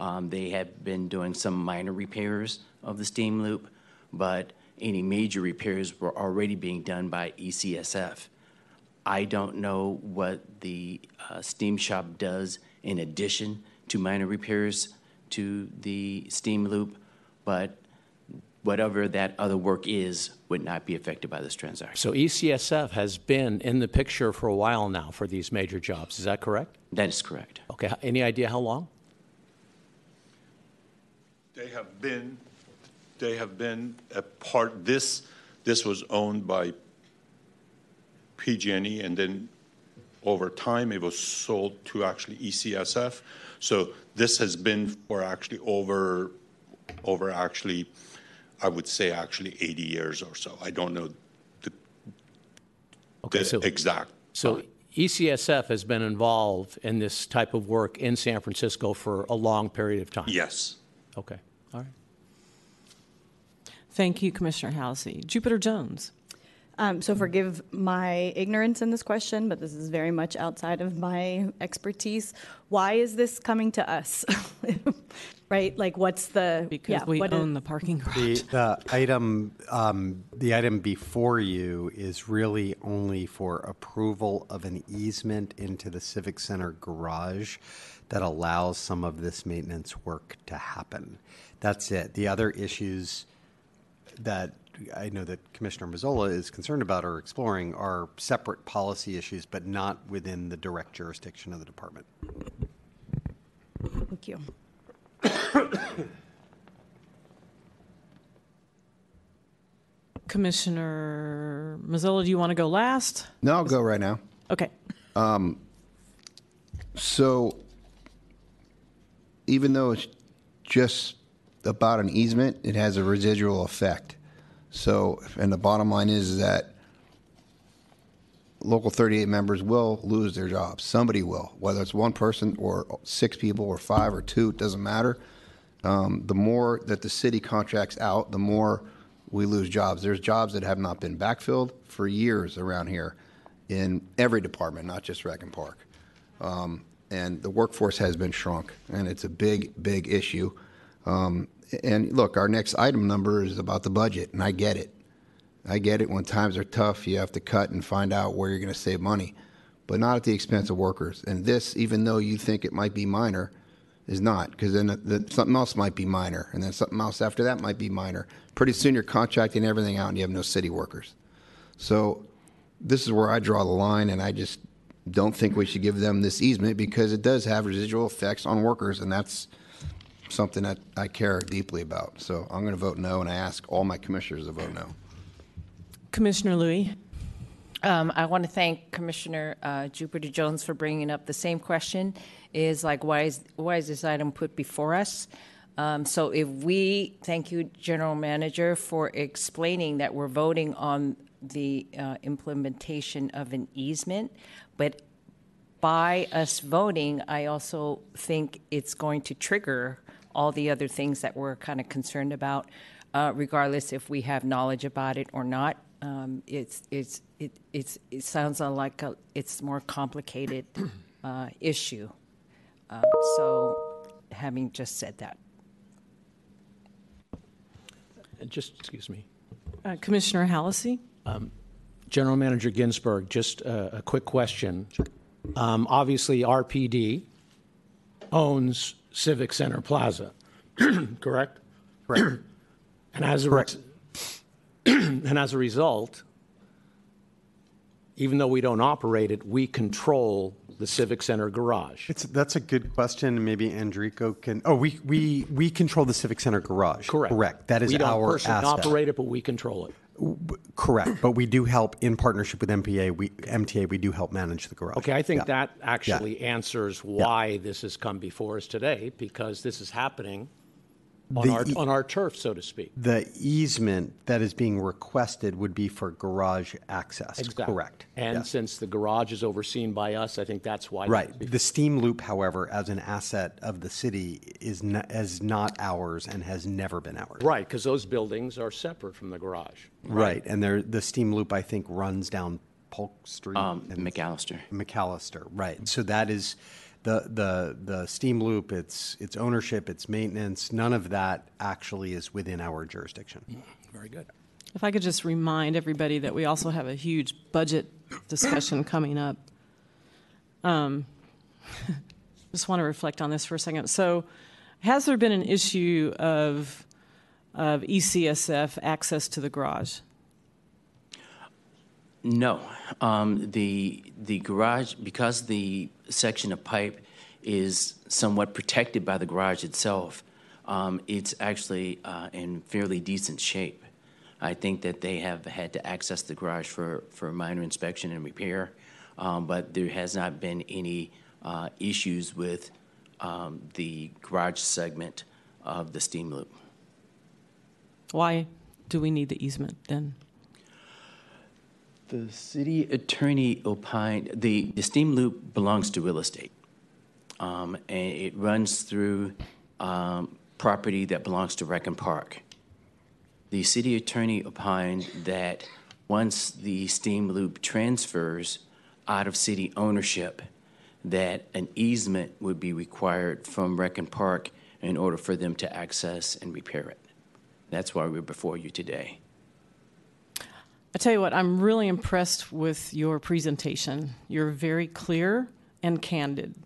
Um, they have been doing some minor repairs of the steam loop, but any major repairs were already being done by ECSF. I don't know what the uh, steam shop does in addition to minor repairs to the steam loop, but whatever that other work is would not be affected by this transaction. So ECSF has been in the picture for a while now for these major jobs. Is that correct? That is correct. Okay. Any idea how long? They have been, they have been a part, this, this was owned by PG&E, and then over time, it was sold to actually ECSF. So this has been for actually over, over actually, I would say actually 80 years or so. I don't know the Okay, the so- exact. So ECSF has been involved in this type of work in San Francisco for a long period of time? Yes. Okay, all right. Thank you, Commissioner Hallisey. Jupiter Jones. Um, so forgive my ignorance in this question, but this is very much outside of my expertise. Why is this coming to us? right? Like, what's the Because yeah, we what is- own the parking garage. The, the item, um, the item before you is really only for approval of an easement into the Civic Center garage that allows some of this maintenance work to happen. That's it. The other issues that I know that Commissioner Mazzola is concerned about or exploring are separate policy issues, but not within the direct jurisdiction of the department. Thank you. Commissioner Mazzola, do you want to go last? No, I'll go right now. Okay. Um, So even though it's just about an easement, it has a residual effect. So, and the bottom line is that local 38 members will lose their jobs. Somebody will, whether it's one person or six people or five or two, it doesn't matter. Um, the more that the city contracts out, the more we lose jobs. There's jobs that have not been backfilled for years around here in every department, not just Rec and Park. Um, and the workforce has been shrunk, and it's a big, big issue. Um, and look, our next item number is about the budget, and I get it. I get it. When times are tough, you have to cut and find out where you're going to save money, but not at the expense of workers. And this, even though you think it might be minor, is not, because then uh, the, the, something else might be minor, and then something else after that might be minor. Pretty soon, you're contracting everything out, and you have no city workers. So, this is where I draw the line, and I just don't think we should give them this easement because it does have residual effects on workers, and that's something that I care deeply about. So I'm going to vote no, and I ask all my commissioners to vote no. Commissioner Louie. Um, I want to thank Commissioner uh, Jupiter Jones for bringing up the same question. Is like why is why is this item put before us? Um, so if we thank you, General Manager, for explaining that we're voting on the uh, implementation of an easement, but by us voting, I also think it's going to trigger all the other things that we're kind of concerned about, uh, regardless if we have knowledge about it or not. Um, it's it's it it's it sounds like a, it's more complicated uh, issue. Uh, so, having just said that, Just, excuse me. Uh, Commissioner Hallisey. General Manager Ginsburg, just a, a quick question. Um, obviously, RPD owns Civic Center Plaza, correct? Correct. And as a, Correct. and as a result, even though we don't operate it, we control the Civic Center garage. It's, that's a good question, maybe Andrico can, oh, we, we, we control the Civic Center garage. Correct. Correct. That is we don't our personally asset. operate it, but we control it. Correct, but we do help in partnership with MPA, we, MTA, we do help manage the garage. Okay, I think Yeah. that actually answers why this has come before us today, because this is happening on The our, on our turf, so to speak. The easement that is being requested would be for garage access. Exactly. Correct. And Yes. since the garage is overseen by us, I think that's why. Right. The steam loop, however, as an asset of the city, is not, is not ours and has never been ours. Right, because those buildings are separate from the garage. Right, and there, the steam loop, I think, runs down Polk Street. Um, and McAllister. McAllister, right. So that is, the, the, the steam loop, its, its ownership, its maintenance, none of that actually is within our jurisdiction. Very good. If I could just remind everybody that we also have a huge budget discussion coming up. Um, just want to reflect on this for a second. So, has there been an issue of of ECSF access to the garage? No, um, the the garage because the section of pipe is somewhat protected by the garage itself. Um, it's actually uh, in fairly decent shape. I think that they have had to access the garage for, for minor inspection and repair, um, but there has not been any uh, issues with um, the garage segment of the steam loop. Why do we need the easement then? The city attorney opined the, the steam loop belongs to real estate, um, and it runs through um, property that belongs to Rec and Park. The city attorney opined that once the steam loop transfers out of city ownership, that an easement would be required from Rec and Park in order for them to access and repair it. That's why we're before you today. I tell you what, I'm really impressed with your presentation. You're very clear and candid.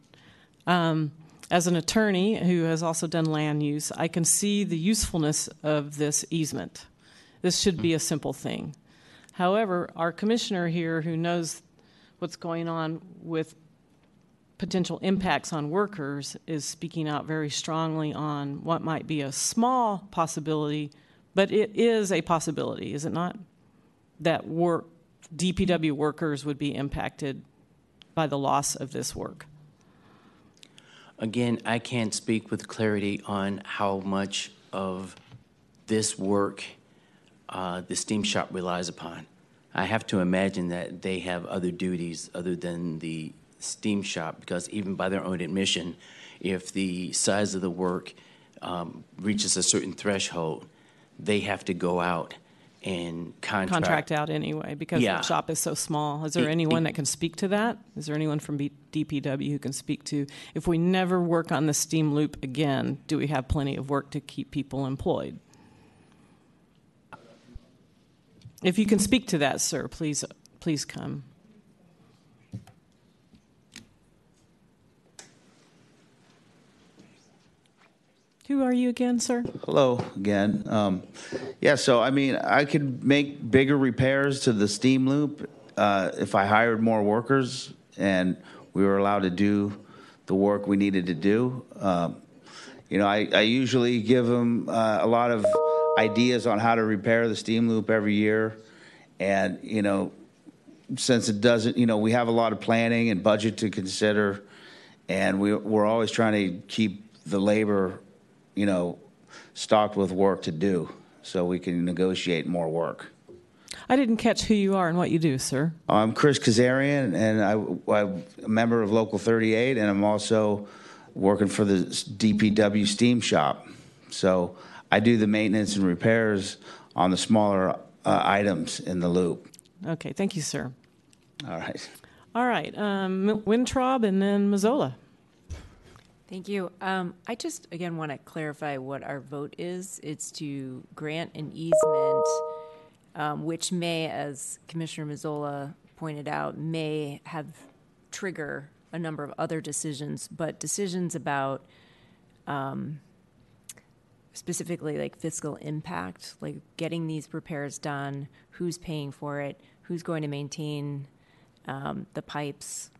Um, as an attorney who has also done land use, I can see the usefulness of this easement. This should be a simple thing. However, our commissioner here, who knows what's going on with potential impacts on workers, is speaking out very strongly on what might be a small possibility, but it is a possibility, is it not? That work, DPW workers would be impacted by the loss of this work. Again, I can't speak with clarity on how much of this work uh, the steam shop relies upon. I have to imagine that they have other duties other than the steam shop, because even by their own admission, if the size of the work um, reaches a certain threshold, they have to go out and contract. Contract out anyway, because Yeah. the shop is so small. Is there It- anyone it- that can speak to that? Is there anyone from B- DPW who can speak to, if we never work on the steam loop again, do we have plenty of work to keep people employed? If you can speak to that, sir, please, please come. Who are you again, sir? Hello again. Um, yeah, so I mean, I could make bigger repairs to the steam loop uh, if I hired more workers and we were allowed to do the work we needed to do. Um, you know, I, I usually give them uh, a lot of ideas on how to repair the steam loop every year. And, you know, since it doesn't, you know, we have a lot of planning and budget to consider, and we, we're always trying to keep the labor, you know, stocked with work to do so we can negotiate more work. I didn't catch who you are and what you do, sir. I'm Chris Kazarian, and I, I'm a member of Local 38, and I'm also working for the DPW Steam Shop. So I do the maintenance and repairs on the smaller uh, items in the loop. Okay, thank you, sir. All right. All right, um, Wintraub and then Mazzola. Thank you. Um, I just, again, want to clarify what our vote is. It's to grant an easement, um, which may, as Commissioner Mazzola pointed out, may have trigger a number of other decisions, but decisions about um, specifically like fiscal impact, like getting these repairs done, who's paying for it, who's going to maintain um, the pipes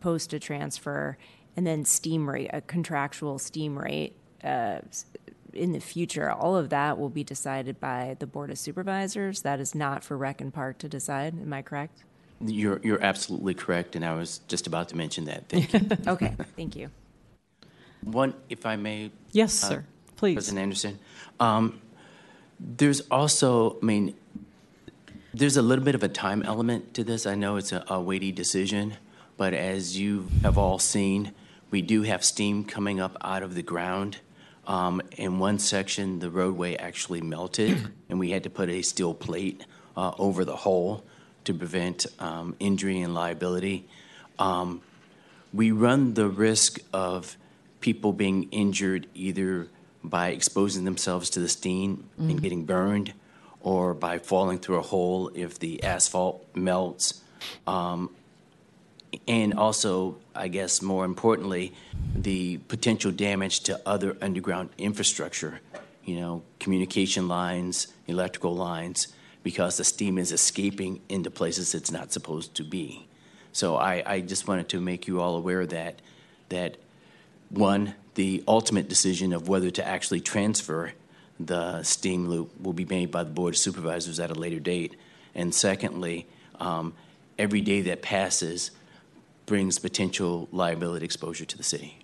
post a transfer, and then steam rate, a contractual steam rate uh, in the future. All of that will be decided by the Board of Supervisors. That is not for Rec and Park to decide. Am I correct? You're, you're absolutely correct, and I was just about to mention that. Thank you. Okay, thank you. One, if I may. Yes, uh, sir. Please. President Anderson. Um, there's also, I mean, there's a little bit of a time element to this. I know it's a, a weighty decision, but as you have all seen, we do have steam coming up out of the ground. Um, in one section, the roadway actually melted, and we had to put a steel plate uh, over the hole to prevent um, injury and liability. Um, we run the risk of people being injured either by exposing themselves to the steam and Mhm. getting burned or by falling through a hole if the asphalt melts. Um, and also, I guess more importantly, the potential damage to other underground infrastructure, you know, communication lines, electrical lines, because the steam is escaping into places it's not supposed to be. So I, I just wanted to make you all aware that that one, the ultimate decision of whether to actually transfer the steam loop will be made by the Board of Supervisors at a later date. And secondly, um, every day that passes brings potential liability exposure to the city.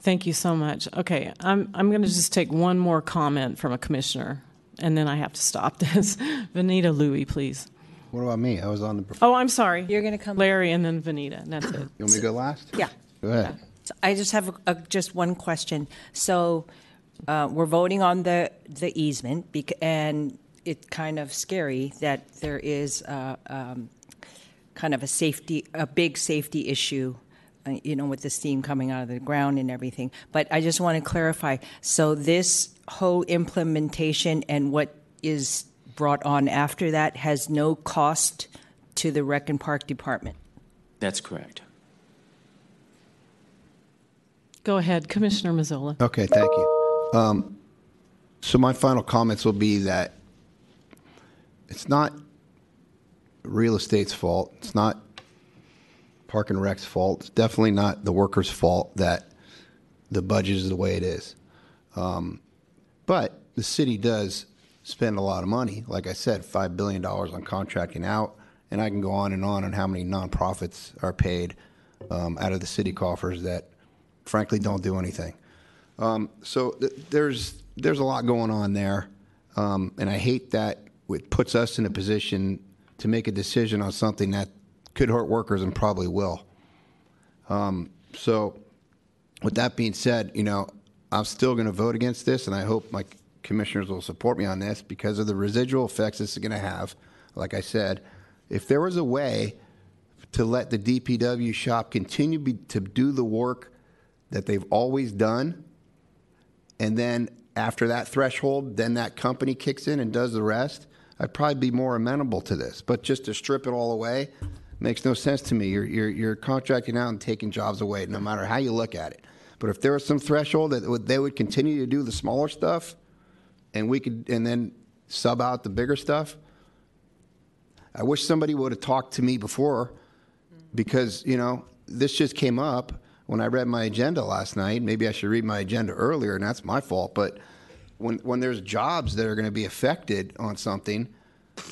Thank you so much. Okay, I'm, I'm going to just take one more comment from a commissioner, and then I have to stop this. Vanita Louie, please. What about me? I was on the. Oh, I'm sorry. You're going to come. Larry and then Vanita, and that's it. You want me to go last? Yeah. Go ahead. So I just have a, a, just one question. So uh, we're voting on the, the easement, bec- and it's kind of scary that there is uh, um, kind of a safety, a big safety issue, uh, you know, with the steam coming out of the ground and everything. But I just want to clarify. So this whole implementation and what is brought on after that has no cost to the Rec and Park Department. That's correct. Go ahead, Commissioner Mazzola. Okay, thank you. Um, so my final comments will be that it's not real estate's fault. It's not Park and Rec's fault. It's definitely not the workers' fault that the budget is the way it is. Um, but the city does spend a lot of money. Like I said, $5 billion on contracting out. And I can go on and on on how many nonprofits are paid um, out of the city coffers that frankly don't do anything. Um, so th- there's there's a lot going on there, um, and I hate that it puts us in a position to make a decision on something that could hurt workers and probably will. Um, so, with that being said, you know, I'm still going to vote against this, and I hope my commissioners will support me on this because of the residual effects this is going to have. Like I said, if there was a way to let the DPW shop continue be, to do the work that they've always done, and then after that threshold, then that company kicks in and does the rest, I'd probably be more amenable to this. But just to strip it all away makes no sense to me. You're, you're, you're contracting out and taking jobs away, no matter how you look at it. But if there was some threshold that would, they would continue to do the smaller stuff, and we could, and then sub out the bigger stuff. I wish somebody would have talked to me before, because you know this just came up when I read my agenda last night. Maybe I should read my agenda earlier, and that's my fault. But when when there's jobs that are going to be affected on something,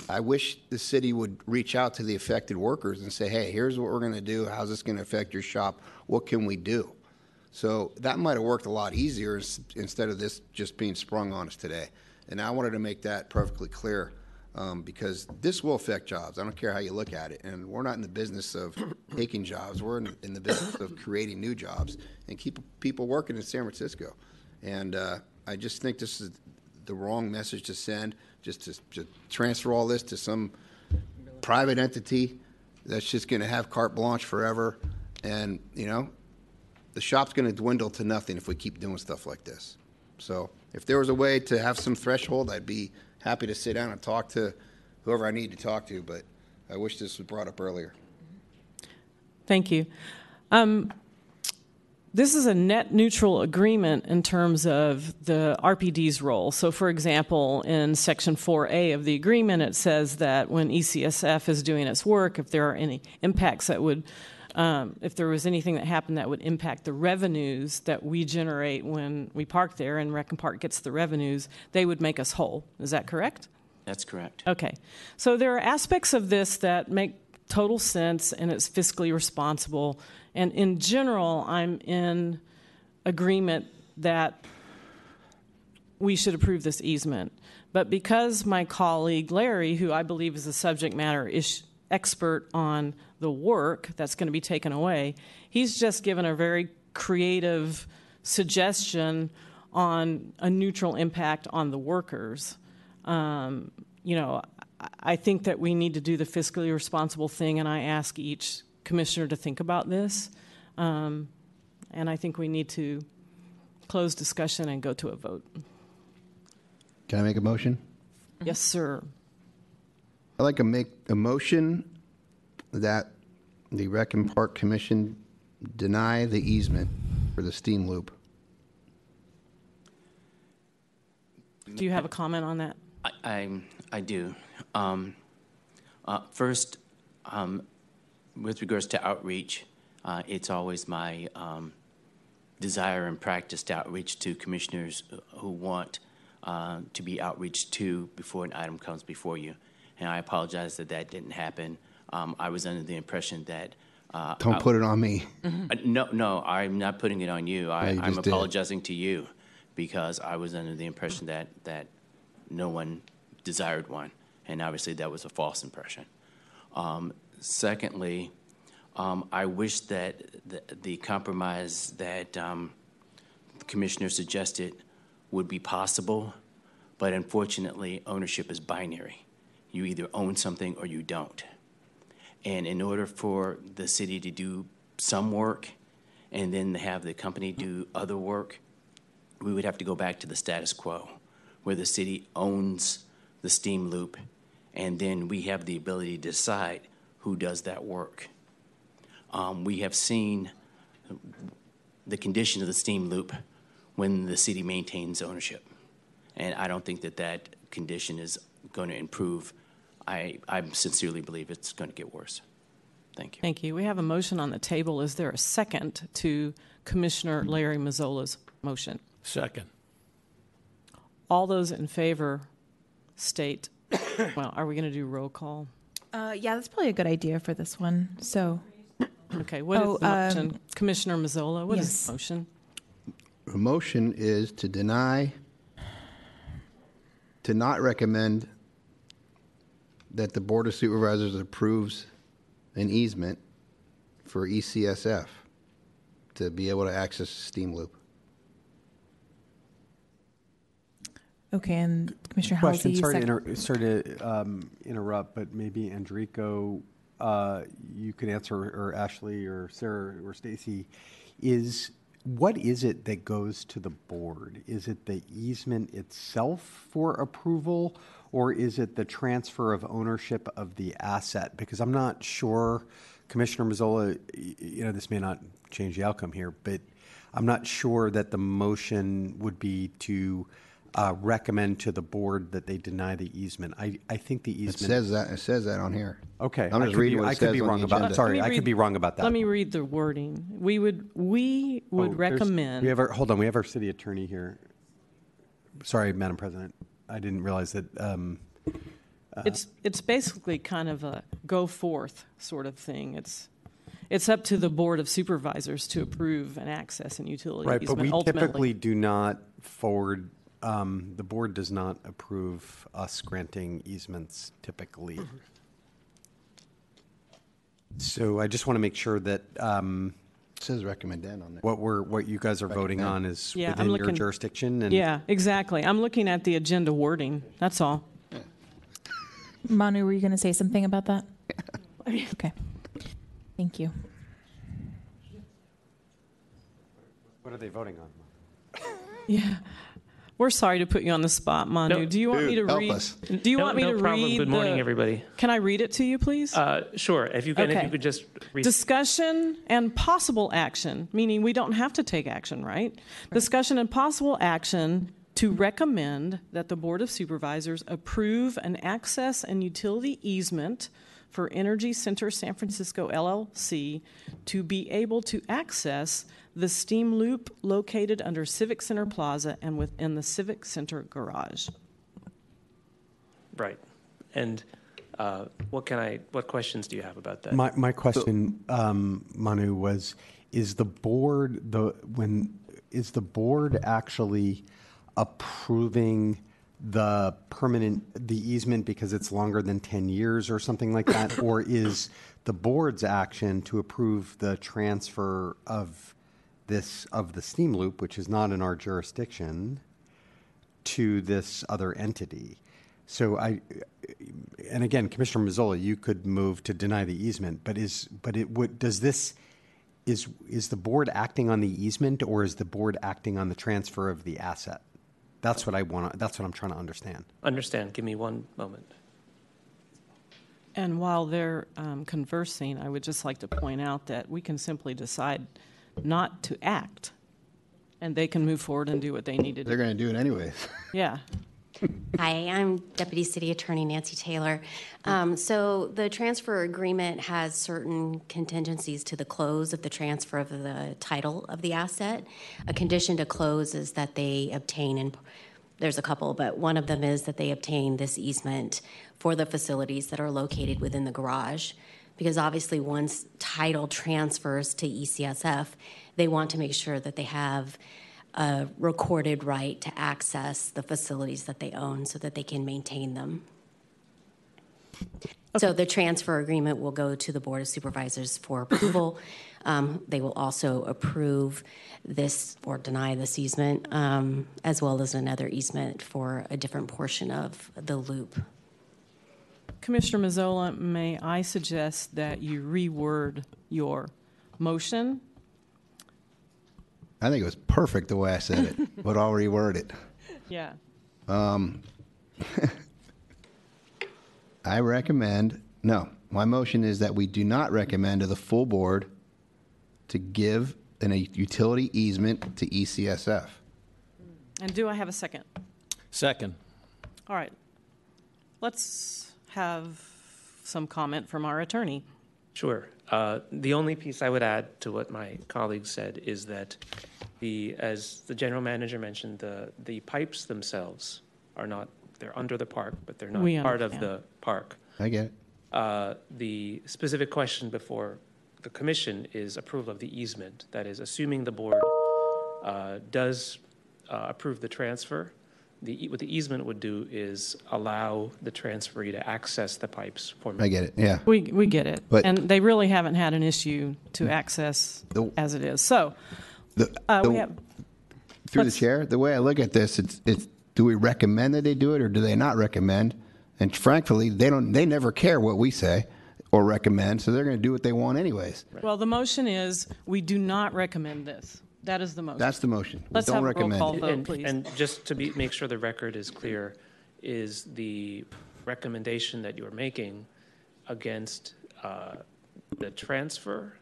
I wish the city would reach out to the affected workers and say, "Hey, here's what we're going to do. How's this going to affect your shop? What can we do?" So that might have worked a lot easier instead of this just being sprung on us today. And I wanted to make that perfectly clear um, because this will affect jobs. I don't care how you look at it. And we're not in the business of taking jobs. We're in, in the business of creating new jobs and keep people working in San Francisco. And uh, I just think this is the wrong message to send, just to, to transfer all this to some private entity that's just going to have carte blanche forever. And, you know, the shop's going to dwindle to nothing if we keep doing stuff like this. So if there was a way to have some threshold, I'd be happy to sit down and talk to whoever I need to talk to, but I wish this was brought up earlier. Thank you. Um, This is a net neutral agreement in terms of the RPD's role. So, for example, in Section 4A of the agreement, it says that when ECSF is doing its work, if there are any impacts that would, um, if there was anything that happened that would impact the revenues that we generate when we park there and Rec and Park gets the revenues, they would make us whole. Is that correct? That's correct. Okay. So there are aspects of this that make total sense and it's fiscally responsible. And in general, I'm in agreement that we should approve this easement. But because my colleague Larry, who I believe is a subject matter ish- expert on the work that's going to be taken away, he's just given a very creative suggestion on a neutral impact on the workers. Um, you know, I- I think that we need to do the fiscally responsible thing, and I ask each commissioner to think about this. Um, and I think we need to close discussion and go to a vote. Can I make a motion? Yes, sir. I'd like to make a motion that the Rec and Park Commission deny the easement for the steam loop. Do you have a comment on that? I, I, I do. Um, uh, first, um, with regards to outreach, uh, it's always my um, desire and practice to outreach to commissioners who want uh, to be outreached to before an item comes before you. And I apologize that that didn't happen. Um, I was under the impression that. Uh, Don't I- put it on me. uh, No, no, I'm not putting it on you. I, I'm just did. apologizing to you because I was under the impression that, that no one desired one. And obviously, that was a false impression. Um, secondly, um, I wish that the, the compromise that um, the commissioner suggested would be possible, but unfortunately, ownership is binary. You either own something or you don't. And in order for the city to do some work and then have the company do other work, we would have to go back to the status quo, where the city owns the steam loop, and then we have the ability to decide who does that work. Um, we have seen the condition of the steam loop when the city maintains ownership. And I don't think that that condition is going to improve. I, I sincerely believe it's going to get worse. Thank you. Thank you. We have a motion on the table. Is there a second to Commissioner Larry Mazzola's motion? Second. All those in favor state, well, are we going to do roll call? Uh, yeah, that's probably a good idea for this one. So, Okay, what is Oh, the um, motion? Commissioner Mazzola, what is yes. the motion? The motion is to deny, to not recommend that the Board of Supervisors approves an easement for ECSF to be able to access the steam loop. Okay, and Commissioner Hallisey, Question, sorry to, inter- sorry to um, interrupt, but maybe Andrico, uh, you could answer, or Ashley, or Sarah, or Stacy, is, what is it that goes to the board? Is it the easement itself for approval, or is it the transfer of ownership of the asset? Because I'm not sure, Commissioner Mazzola, you know, this may not change the outcome here, but I'm not sure that the motion would be to uh, recommend to the board that they deny the easement. I, I think the It easement. says that, it says that on here. Okay. I'm I just could be- reading what I it could says be on wrong the about- agenda. sorry, Let me I could be wrong about that. Let me read the wording. We would, we would Oh, there's- recommend. We have our, hold on, we have our city attorney here. Sorry, Madam President. I didn't realize that, um, uh, It's, it's basically kind of a go forth sort of thing. It's, it's up to the Board of Supervisors to approve an access and utility right, but easement we ultimately. typically do not forward, um, the board does not approve us granting easements typically. So I just want to make sure that, um, It says recommend on there. what we're, what you guys are voting on is Yeah, I'm within your looking- jurisdiction and. Yeah, exactly. I'm looking at the agenda wording, that's all. Manu, were you going to say something about that? Okay. Thank you. What are they voting on? Yeah. We're sorry to put you on the spot, Manu. No, Do you want me to help read? us. Do you No- want me no to problem. read? Good morning, the- everybody. Can I read it to you, please? Uh, sure. If you can, if you could just read. Discussion and possible action, meaning we don't have to take action, right? Discussion and possible action to recommend that the Board of Supervisors approve an access and utility easement for Energy Center San Francisco LLC to be able to access the steam loop located under Civic Center Plaza and within the Civic Center garage. Right. And uh, what can I? What questions do you have about that? My, my question, um, Manu, was, is the board, the, when, is the board actually approving the permanent, the easement because it's longer than 10 years or something like that? Or is the board's action to approve the transfer of this, of the steam loop, which is not in our jurisdiction, to this other entity? So I, and again, Commissioner Mazzola, you could move to deny the easement, but is, but it would, does this, is, is the board acting on the easement or is the board acting on the transfer of the asset? That's what I want, that's what I'm trying to understand. Understand. Give me one moment. And while they're um, conversing, I would just like to point out that we can simply decide not to act, and they can move forward and do what they need to They're going to do it anyways. Yeah. Hi, I'm Deputy City Attorney Nancy Taylor. Um, so the transfer agreement has certain contingencies to the close of the transfer of the title of the asset. A condition to close is that they obtain, and there's a couple, but one of them is that they obtain this easement for the facilities that are located within the garage. Because obviously, once title transfers to ECSF, they want to make sure that they have a recorded right to access the facilities that they own so that they can maintain them. So the transfer agreement will go to the Board of Supervisors for approval. Um, They will also approve this or deny this easement, um, as well as another easement for a different portion of the loop. Commissioner Mazzola, may I suggest that you reword your motion? I think it was perfect the way I said it, but I'll reword it. Yeah. Um, I recommend, no, my motion is that we do not recommend to the full board to give an, a utility easement to ECSF. And do I have a second? Second. All right. Let's have some comment from our attorney. Sure. Uh, the only piece I would add to what my colleague said is that the, as the general manager mentioned, the, the pipes themselves are not, they're under the park, but they're not We part of the park. I get it. Uh, the specific question before the commission is approval of the easement. That is, assuming the board uh, does uh, approve the transfer, the, what the easement would do is allow the transferee to access the pipes for. I get it, yeah. We, we get it. But- And they really haven't had an issue to access as it is. So, The- uh, we have, Through the Let's- chair, the way I look at this, it's, it's, do we recommend that they do it or do they not recommend? And frankly, they don't, they never care what we say or recommend, so they're going to do what they want anyways. well, the motion is, we do not recommend this. That is the motion. That's the motion. We Let's don't have a roll recommend call it. vote, And- please. And just to be, make sure the record is clear, is the recommendation that you're making against uh, the transfer,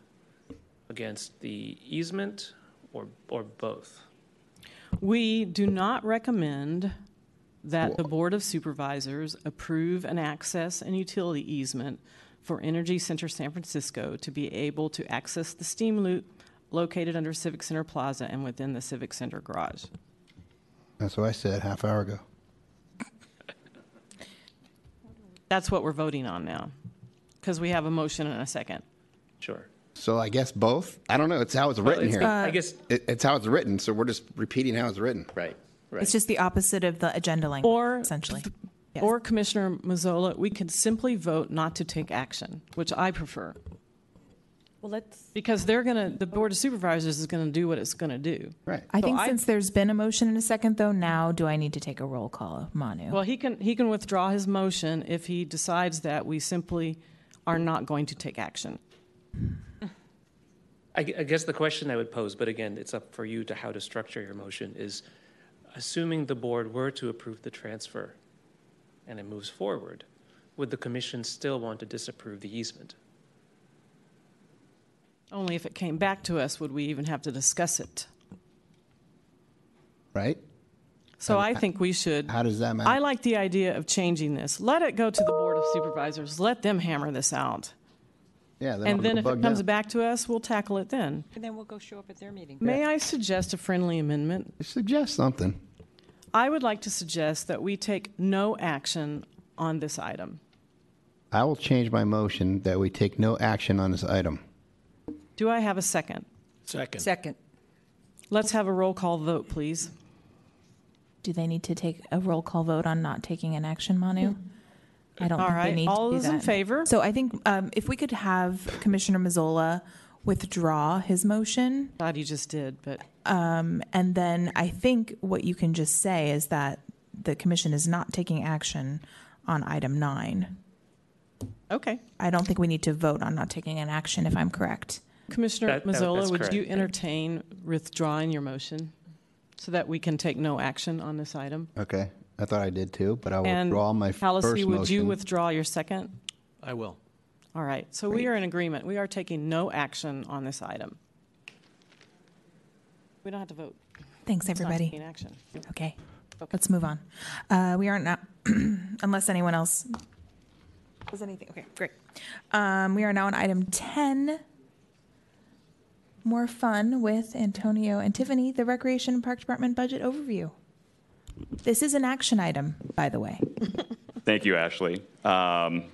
against the easement, or, or both? We do not recommend that the Board of Supervisors approve an access and utility easement for Energy Center San Francisco to be able to access the steam loop located under Civic Center Plaza and within the Civic Center garage. That's what I said half hour ago. That's what we're voting on now, because we have a motion and a second. Sure. So I guess both? I don't know. It's how it's Well, written it's- here. I guess- It, it's how it's written, so we're just repeating how it's written. Right, It's just the opposite of the agenda language, Or- essentially. Yes. Or Commissioner Mazzola, we could simply vote not to take action, which I prefer. Well, let's. Because they're going to, the Board of Supervisors is going to do what it's going to do. Right. I So think since there's been a motion in a second, though, now do I need to take a roll call, Manu? Well, he can, he can withdraw his motion if he decides that we simply are not going to take action. I, gu- I guess the question I would pose, but again, it's up for you to how to structure your motion, is assuming the board were to approve the transfer and it moves forward, would the commission still want to disapprove the easement? Only if it came back to us would we even have to discuss it. Right? So I think we should. How does that matter? I like the idea of changing this. Let it go to the Board of Supervisors. Let them hammer this out. Yeah. they And don't then if bug it comes down. back to us, we'll tackle it then. And then we'll go show up at their meeting. May I suggest a friendly amendment? Suggest something. I would like to suggest that we take no action on this item. I will change my motion that we take no action on this item. Do I have a second? Second. Second. Let's have a roll call vote, please. Do they need to take a roll call vote on not taking an action, Manu? I don't All think right, they need all to do those in that. favor? So I think um, if we could have Commissioner Mazzola withdraw his motion, Thought you just did, but um, and then I think what you can just say is that the commission is not taking action on item nine. okay. I don't think we need to vote on not taking an action, if I'm correct. Commissioner That- that- Mazzola, that's would correct. you entertain withdrawing your motion so that we can take no action on this item? Okay. I thought I did too, but I will And withdraw my Hallisey, first would you withdraw your second? I will. All right, so we are in agreement. We are taking no action on this item. We don't have to vote. Thanks, It's everybody. taking action. Okay, let's move on. Uh, we aren't now, unless anyone else has anything. Okay, great. Um, we are now on item 10. More fun with Antonio and Tiffany, the Recreation and Park Department budget overview. This is an action item, by the way. Thank you, Ashley. Um,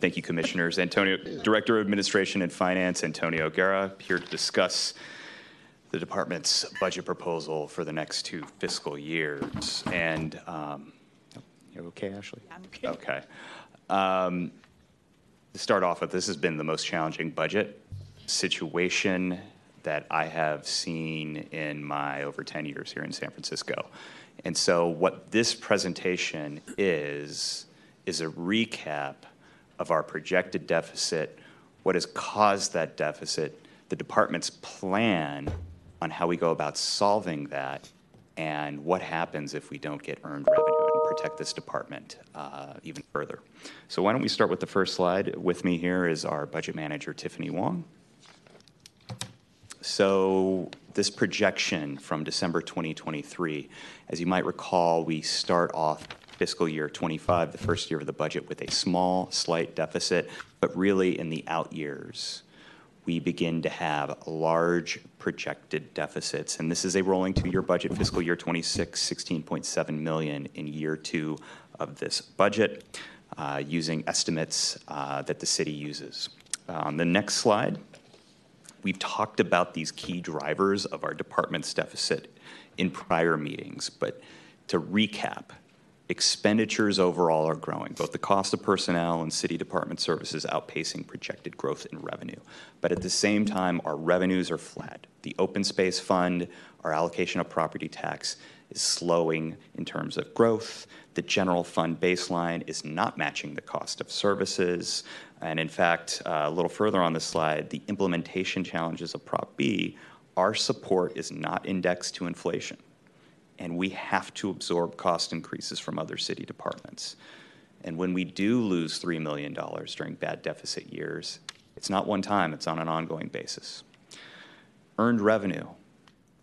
Thank you, Commissioners. Antonio, Director of Administration and Finance, Antonio Guerra, here to discuss the department's budget proposal for the next two fiscal years. And, um, you okay, Ashley? I'm okay. Okay. Um, To start off with, this has been the most challenging budget situation that I have seen in my over 10 years here in San Francisco. And so what this presentation is, is a recap of our projected deficit, what has caused that deficit, the department's plan on how we go about solving that, and what happens if we don't get earned revenue and protect this department uh, even further. So why don't we start with the first slide? With me here is our budget manager, Tiffany Wong. So this projection from December 2023, as you might recall, we start off fiscal year 25, the first year of the budget, with a small, slight deficit, but really in the out years, we begin to have large projected deficits. And this is a rolling two-year budget, fiscal year 26, 16.7 million in year two of this budget, uh, using estimates uh, that the city uses. On the next slide, we've talked about these key drivers of our department's deficit in prior meetings, but to recap, expenditures overall are growing, both the cost of personnel and city department services outpacing projected growth in revenue. But at the same time, our revenues are flat. The open space fund, our allocation of property tax is slowing in terms of growth. The general fund baseline is not matching the cost of services. And in fact, uh, a little further on the slide, the implementation challenges of Prop B, our support is not indexed to inflation. And we have to absorb cost increases from other city departments. And when we do lose $3 million during bad deficit years, it's not one time, it's on an ongoing basis. Earned revenue,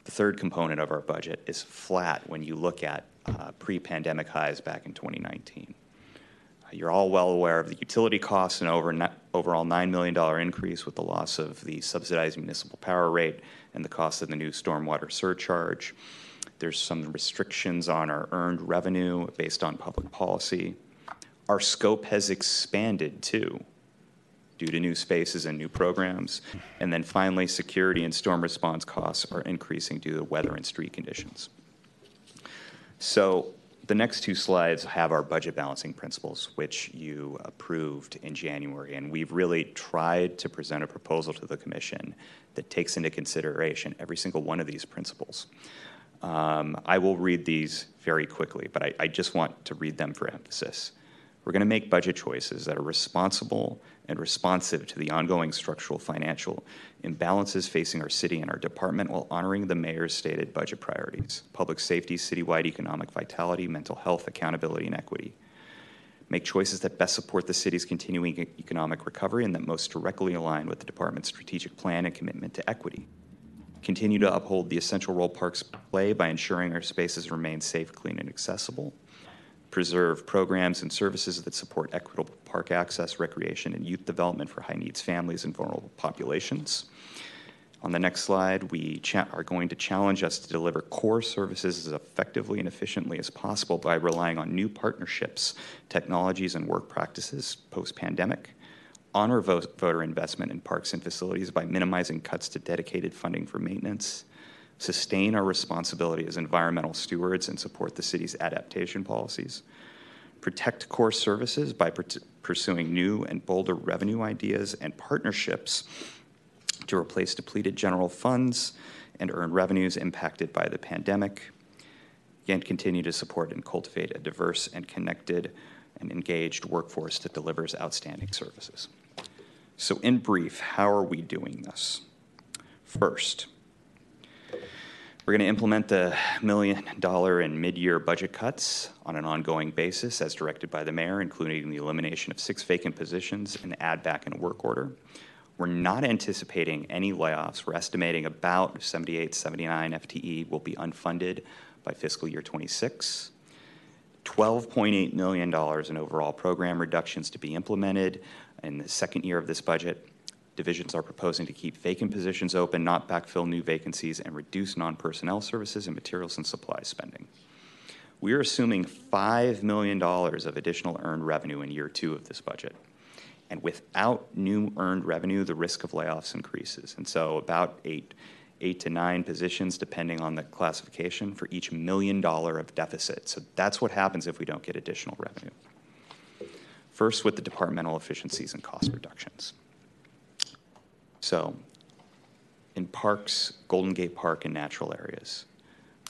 the third component of our budget, is flat when you look at uh, pre pandemic highs back in 2019. You're all well aware of the utility costs and over overall $9 million increase with the loss of the subsidized municipal power rate and the cost of the new stormwater surcharge. There's some restrictions on our earned revenue based on public policy. Our scope has expanded too due to new spaces and new programs. And then finally, security and storm response costs are increasing due to weather and street conditions. So the next two slides have our budget balancing principles, which you approved in January. And we've really tried to present a proposal to the Commission that takes into consideration every single one of these principles. Um, I will read these very quickly, but I, I just want to read them for emphasis. We're going to make budget choices that are responsible and responsive to the ongoing structural financial imbalances facing our city and our department while honoring the mayor's stated budget priorities public safety, citywide economic vitality, mental health, accountability, and equity. Make choices that best support the city's continuing economic recovery and that most directly align with the department's strategic plan and commitment to equity. Continue to uphold the essential role parks play by ensuring our spaces remain safe, clean, and accessible preserve programs and services that support equitable park access, recreation, and youth development for high needs families and vulnerable populations. On the next slide, we cha- are going to challenge us to deliver core services as effectively and efficiently as possible by relying on new partnerships, technologies, and work practices post pandemic. Honor voter investment in parks and facilities by minimizing cuts to dedicated funding for maintenance sustain our responsibility as environmental stewards and support the city's adaptation policies, protect core services by pursuing new and bolder revenue ideas and partnerships to replace depleted general funds and earn revenues impacted by the pandemic. and continue to support and cultivate a diverse and connected and engaged workforce that delivers outstanding services. So, in brief, how are we doing this? First, we're going to implement the million dollar and mid year budget cuts on an ongoing basis as directed by the mayor, including the elimination of six vacant positions and add back in work order. We're not anticipating any layoffs. We're estimating about 78, 79 FTE will be unfunded by fiscal year 26. $12.8 million in overall program reductions to be implemented in the second year of this budget. Divisions are proposing to keep vacant positions open, not backfill new vacancies, and reduce non personnel services and materials and supplies spending. We are assuming $5 million of additional earned revenue in year two of this budget. And without new earned revenue, the risk of layoffs increases. And so, about eight, eight to nine positions, depending on the classification, for each million dollar of deficit. So, that's what happens if we don't get additional revenue. First, with the departmental efficiencies and cost reductions. So, in parks, Golden Gate Park, and natural areas,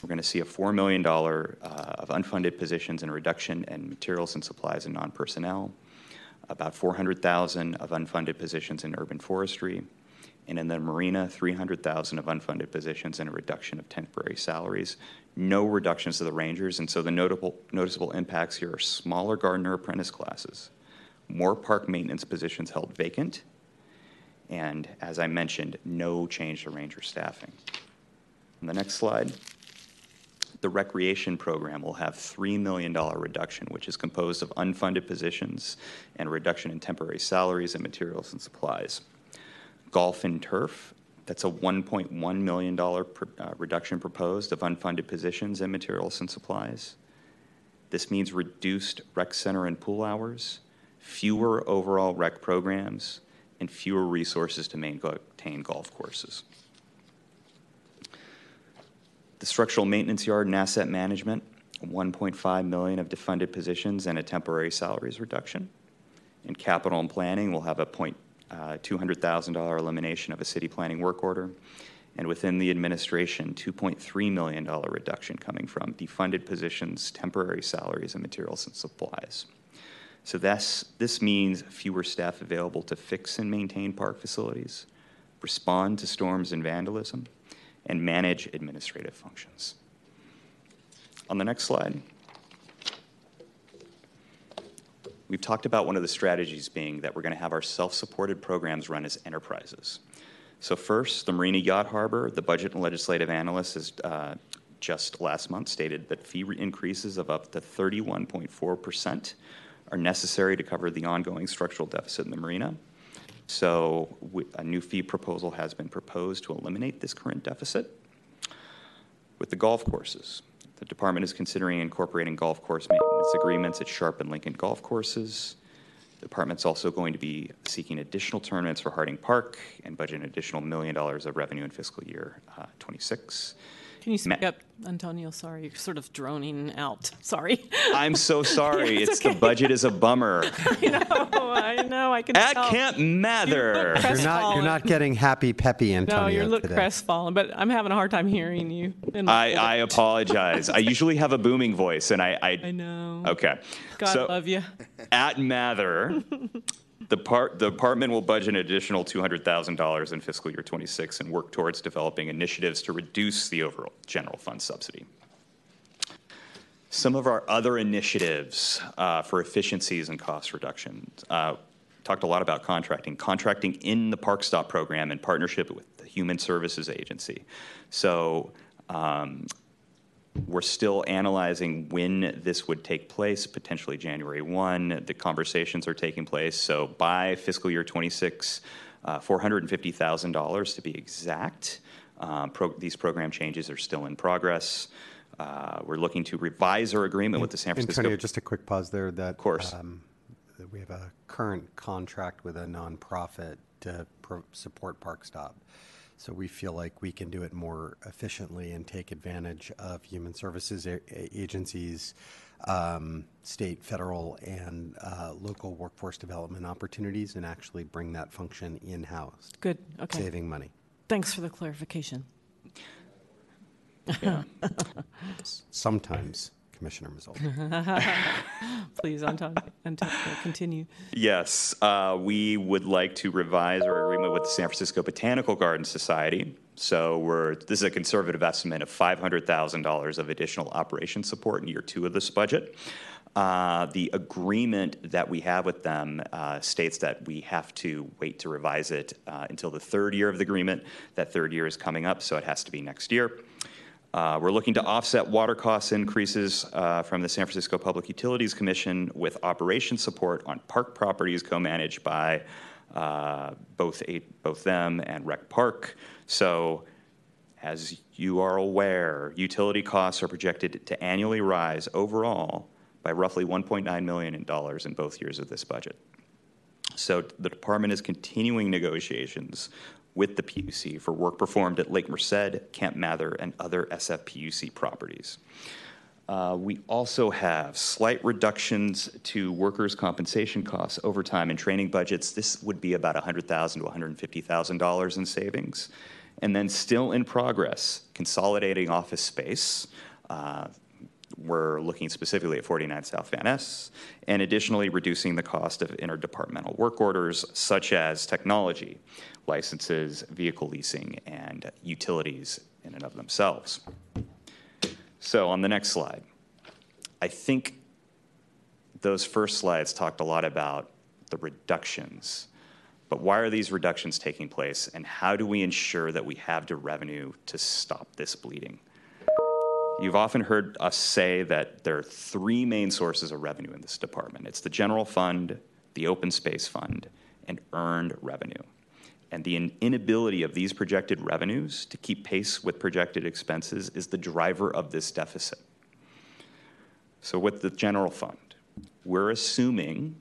we're going to see a $4 million uh, of unfunded positions and reduction in materials and supplies and non personnel, about 400,000 of unfunded positions in urban forestry, and in the marina, 300,000 of unfunded positions and a reduction of temporary salaries. No reductions to the rangers, and so the notable, noticeable impacts here are smaller gardener apprentice classes, more park maintenance positions held vacant, and as I mentioned, no change to ranger staffing. On the next slide, the recreation program will have $3 million reduction, which is composed of unfunded positions and reduction in temporary salaries and materials and supplies. Golf and turf, that's a $1.1 million uh, reduction proposed of unfunded positions and materials and supplies. This means reduced rec center and pool hours, fewer overall rec programs, and fewer resources to, maintain golf courses. The structural maintenance yard and asset management, 1.5 million of defunded positions and a temporary salaries reduction. In capital and planning, we'll have a point, uh, $200,000 elimination of a city planning work order. And within the administration, $2.3 million reduction coming from defunded positions, temporary salaries, and materials and supplies. So this, this means fewer staff available to fix and maintain park facilities, respond to storms and vandalism, and manage administrative functions. On the next slide, we've talked about one of the strategies being that we're going to have our self supported programs run as enterprises. So, first, the Marina Yacht Harbor, the budget and legislative analyst has uh, just last month stated that fee increases of up to 31.4% are necessary to cover the ongoing structural deficit in the marina. So, a new fee proposal has been proposed to eliminate this current deficit. With the golf courses, the department is considering incorporating golf course maintenance agreements at Sharp and Lincoln golf courses. The department's also going to be seeking additional tournaments for Harding Park and budget an additional million dollars of revenue in fiscal year uh, 26. Can you speak up, Antonio? Sorry, you're sort of droning out. Sorry. I'm so sorry. Yeah, it's it's okay. the budget is a bummer. I know, I know, I can At tell. Camp Mather. You you're not, you're not getting happy peppy, Antonio. No, you look today. crestfallen, but I'm having a hard time hearing you. in my I, I apologize. I usually have a booming voice, and I. I, I know. Okay. God so love you. at Mather, the, the department will budget an additional $200,000 in fiscal year 26 and work towards developing initiatives to reduce the overall general fund subsidy. Some of our other initiatives uh, for efficiencies and cost reduction. Uh, talked a lot about contracting. Contracting in the Park Stop program in partnership with the Human Services Agency. So um, we're still analyzing when this would take place, potentially January 1. The conversations are taking place. So by fiscal year 26, uh, $450,000 to be exact. Um, pro- these program changes are still in progress. Uh, we're looking to revise our agreement with the San Francisco. Antonio, just a quick pause there. That, of course. Um, that we have a current contract with a nonprofit to pro- support Park Stop. So we feel like we can do it more efficiently and take advantage of human services a- a- agencies, um, state, federal, and uh, local workforce development opportunities, and actually bring that function in house. Good, okay. Saving money. Thanks for the clarification. Sometimes, Commissioner Mazzola. Please, Antonio, Antonio, continue. Yes, uh, we would like to revise our agreement with the San Francisco Botanical Garden Society. So we're this is a conservative estimate of five hundred thousand dollars of additional operation support in year two of this budget. Uh, the agreement that we have with them uh, states that we have to wait to revise it uh, until the third year of the agreement. That third year is coming up, so it has to be next year. Uh, we're looking to offset water cost increases uh, from the San Francisco Public Utilities Commission with operation support on park properties co-managed by uh, both both them and Rec Park. So, as you are aware, utility costs are projected to annually rise overall by roughly 1.9 million dollars in both years of this budget. So the department is continuing negotiations with the PUC for work performed at Lake Merced, Camp Mather, and other SFPUC properties. Uh, we also have slight reductions to workers' compensation costs, overtime, and training budgets. This would be about 100,000 to $150,000 in savings. And then, still in progress, consolidating office space. Uh, we're looking specifically at 49 South Van Ness, and additionally reducing the cost of interdepartmental work orders such as technology, licenses, vehicle leasing, and utilities in and of themselves. So on the next slide, I think those first slides talked a lot about the reductions. But why are these reductions taking place, and how do we ensure that we have the revenue to stop this bleeding? You've often heard us say that there are three main sources of revenue in this department it's the general fund, the open space fund, and earned revenue. And the in- inability of these projected revenues to keep pace with projected expenses is the driver of this deficit. So, with the general fund, we're assuming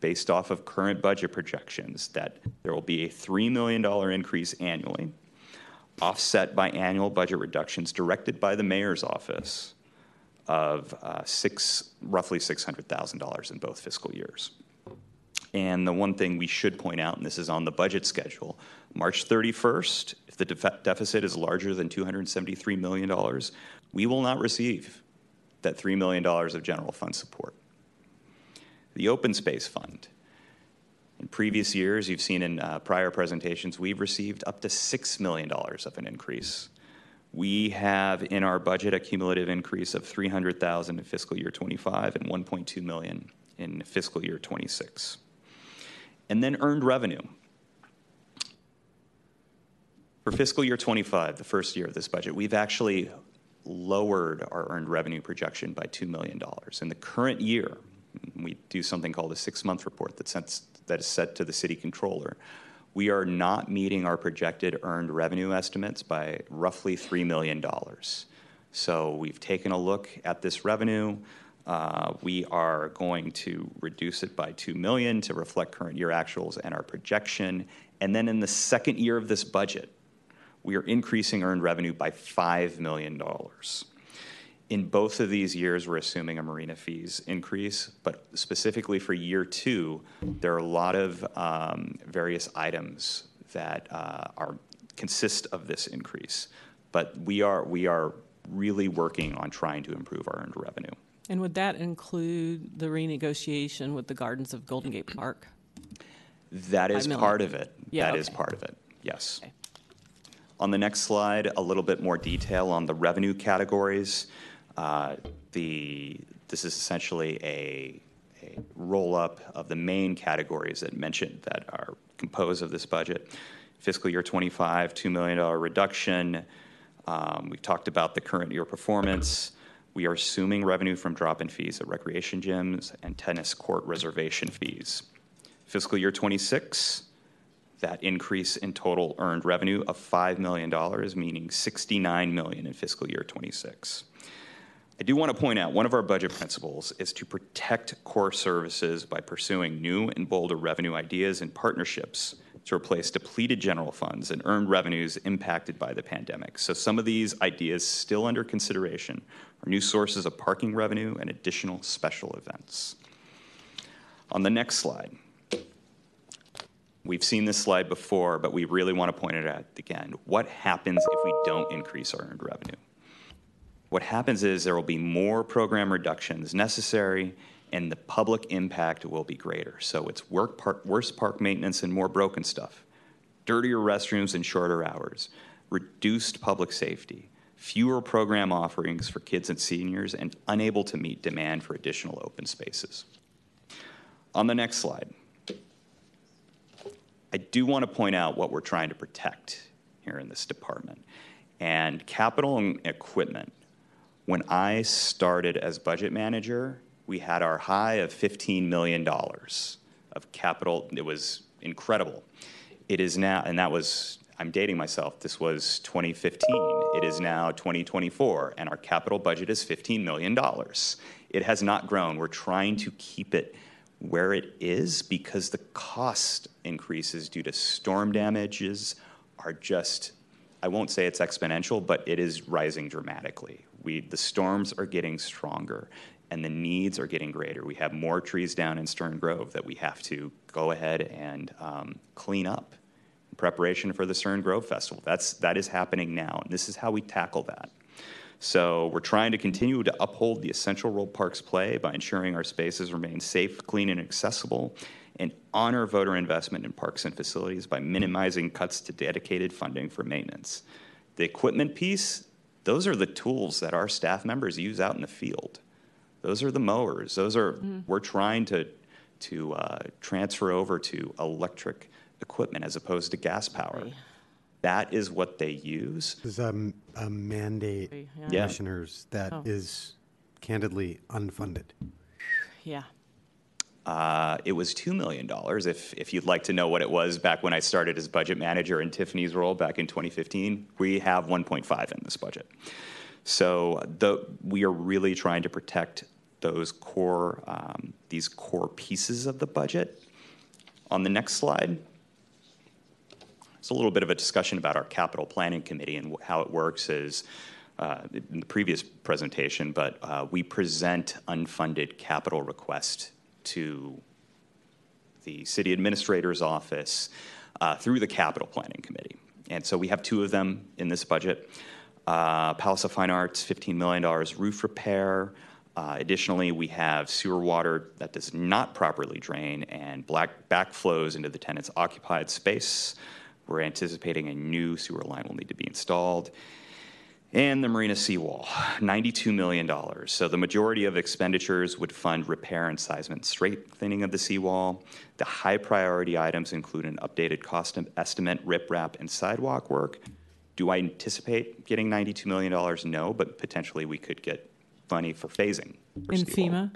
based off of current budget projections, that there will be a $3 million increase annually, offset by annual budget reductions directed by the mayor's office of uh, six, roughly $600,000 in both fiscal years. And the one thing we should point out, and this is on the budget schedule, March 31st, if the def- deficit is larger than $273 million, we will not receive that $3 million of general fund support. The Open Space Fund. In previous years, you've seen in uh, prior presentations, we've received up to $6 million of an increase. We have in our budget a cumulative increase of 300,000 in fiscal year 25 and 1.2 million in fiscal year 26. And then earned revenue. For fiscal year 25, the first year of this budget, we've actually lowered our earned revenue projection by $2 million. In the current year, we do something called a six month report that, sets, that is set to the city controller. We are not meeting our projected earned revenue estimates by roughly $3 million. So we've taken a look at this revenue. Uh, we are going to reduce it by 2 million to reflect current year actuals and our projection. And then in the second year of this budget, we are increasing earned revenue by $5 million. In both of these years, we're assuming a marina fees increase, but specifically for year two, there are a lot of um, various items that uh, are consist of this increase. But we are we are really working on trying to improve our earned revenue. And would that include the renegotiation with the Gardens of Golden Gate Park? That is part of it. Yeah, That is okay. part of it. Yes. On the next slide, a little bit more detail on the revenue categories. Uh, this is essentially a, roll-up of the main categories that mentioned, that are composed of this budget. Fiscal year 25, $2 million reduction. Um, We've talked about the current year performance. We are assuming revenue from drop-in fees at recreation gyms and tennis court reservation fees. Fiscal year 26, that increase in total earned revenue of $5 million, meaning 69 million in fiscal year 26. I do want to point out one of our budget principles is to protect core services by pursuing new and bolder revenue ideas and partnerships to replace depleted general funds and earned revenues impacted by the pandemic. So some of these ideas still under consideration are new sources of parking revenue and additional special events. On the next slide, We've seen this slide before, but we really want to point it out again. What happens if we don't increase our earned revenue? What happens is there will be more program reductions necessary, and the public impact will be greater. So it's park, worse park maintenance and more broken stuff, dirtier restrooms and shorter hours, reduced public safety, fewer program offerings for kids and seniors, and unable to meet demand for additional open spaces. On the next slide, I do want to point out what we're trying to protect here in this department. And capital and equipment. When I started as budget manager, we had our high of $15 million of capital. It was incredible. It is now, and that was, I'm dating myself, this was 2015. It is now 2024, and our capital budget is $15 million. It has not grown. We're trying to keep it where it is because the cost increases due to storm damages are just I won't say it's exponential, but it is rising dramatically. We the storms are getting stronger and the needs are getting greater. We have more trees down in Stern Grove that we have to go ahead and um, clean up in preparation for the Stern Grove Festival. That's that is happening now, and this is how we tackle that. So we're trying to continue to uphold the essential role parks play by ensuring our spaces remain safe, clean, and accessible, and honor voter investment in parks and facilities by minimizing cuts to dedicated funding for maintenance. The equipment piece, those are the tools that our staff members use out in the field. Those are the mowers. Those are we're trying to to uh, transfer over to electric equipment as opposed to gas power. That is what they use. There's a, a mandate, Yeah. commissioners, that Oh. is candidly unfunded. Yeah. Uh, it was $2 million, if, if you'd like to know what it was back when I started as budget manager in Tiffany's role back in 2015. We have 1.5 in this budget. So the, we are really trying to protect those core, um, these core pieces of the budget. On the next slide, it's a little bit of a discussion about our capital planning committee and how it works is uh, in the previous presentation, but uh, we present unfunded capital requests to the city administrator's office uh, through the capital planning committee. And so we have two of them in this budget. Uh, Palace of Fine Arts, $15 million roof repair. Uh, additionally, we have sewer water that does not properly drain and black backflows into the tenant's occupied space. We're anticipating a new sewer line will need to be installed. And the Marina seawall, $92 million. So the majority of expenditures would fund repair and seismic strengthening of the seawall. The high priority items include an updated cost estimate, riprap, and sidewalk work. Do I anticipate getting $92 million? No, but potentially we could get money for phasing. for In. FEMA,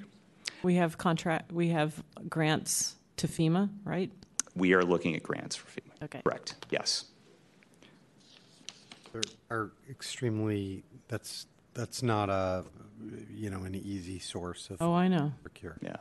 we have contract, we have grants to FEMA, right? We are looking at grants for FEMA. Okay. Correct, yes. Are- Are extremely, that's, that's not a, you know, an easy source of. Oh, I know. Procure. Yeah.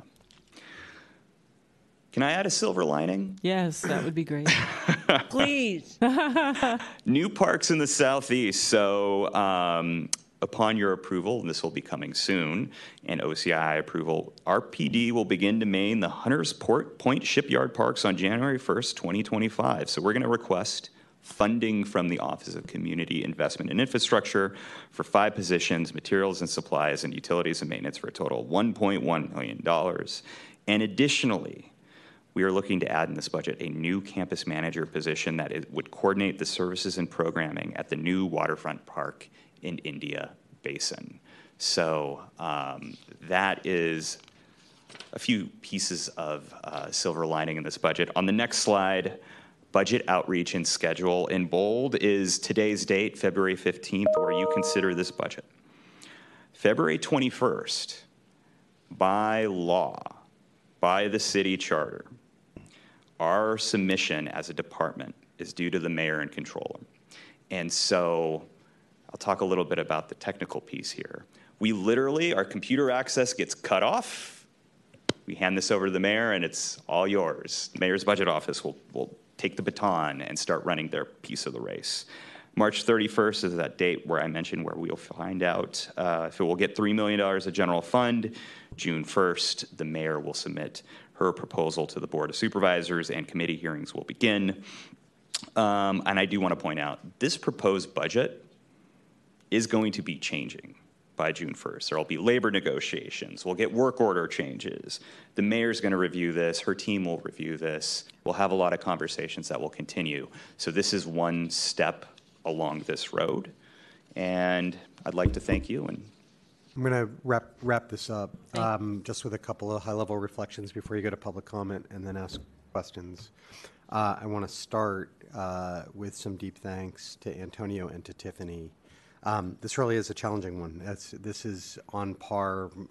Can I add a silver lining? Yes, that would be great. Please. New parks in the southeast. So, um, upon your approval, and this will be coming soon, and OCI approval, RPD will begin to main the Hunters Port Point Shipyard Parks on January 1st, 2025. So, we're going to request funding from the Office of Community Investment and Infrastructure for five positions, materials and supplies, and utilities and maintenance for a total of $1.1 million. And additionally, we are looking to add in this budget a new campus manager position that would coordinate the services and programming at the new waterfront park in India Basin. So um, that is a few pieces of uh, silver lining in this budget. On the next slide, budget outreach and schedule in bold is today's date, February 15th, where you consider this budget. February 21st, by law, by the city charter, our submission as a department is due to the mayor and controller. And so I'll talk a little bit about the technical piece here. We literally, our computer access gets cut off. We hand this over to the mayor, and it's all yours. The mayor's budget office will, will take the baton and start running their piece of the race. March 31st is that date where I mentioned where we'll find out uh, if it will get $3 million of general fund. June 1st, the mayor will submit her proposal to the Board of Supervisors and committee hearings will begin. Um, and I do want to point out this proposed budget is going to be changing by June 1st. There will be labor negotiations. We'll get work order changes. The mayor's going to review this. Her team will review this. We'll have a lot of conversations that will continue. So this is one step along this road. And I'd like to thank you and I'm going to wrap, wrap this up um, just with a couple of high-level reflections before you go to public comment and then ask questions. Uh, I want to start uh, with some deep thanks to Antonio and to Tiffany. Um, this really is a challenging one. That's, this is on par, in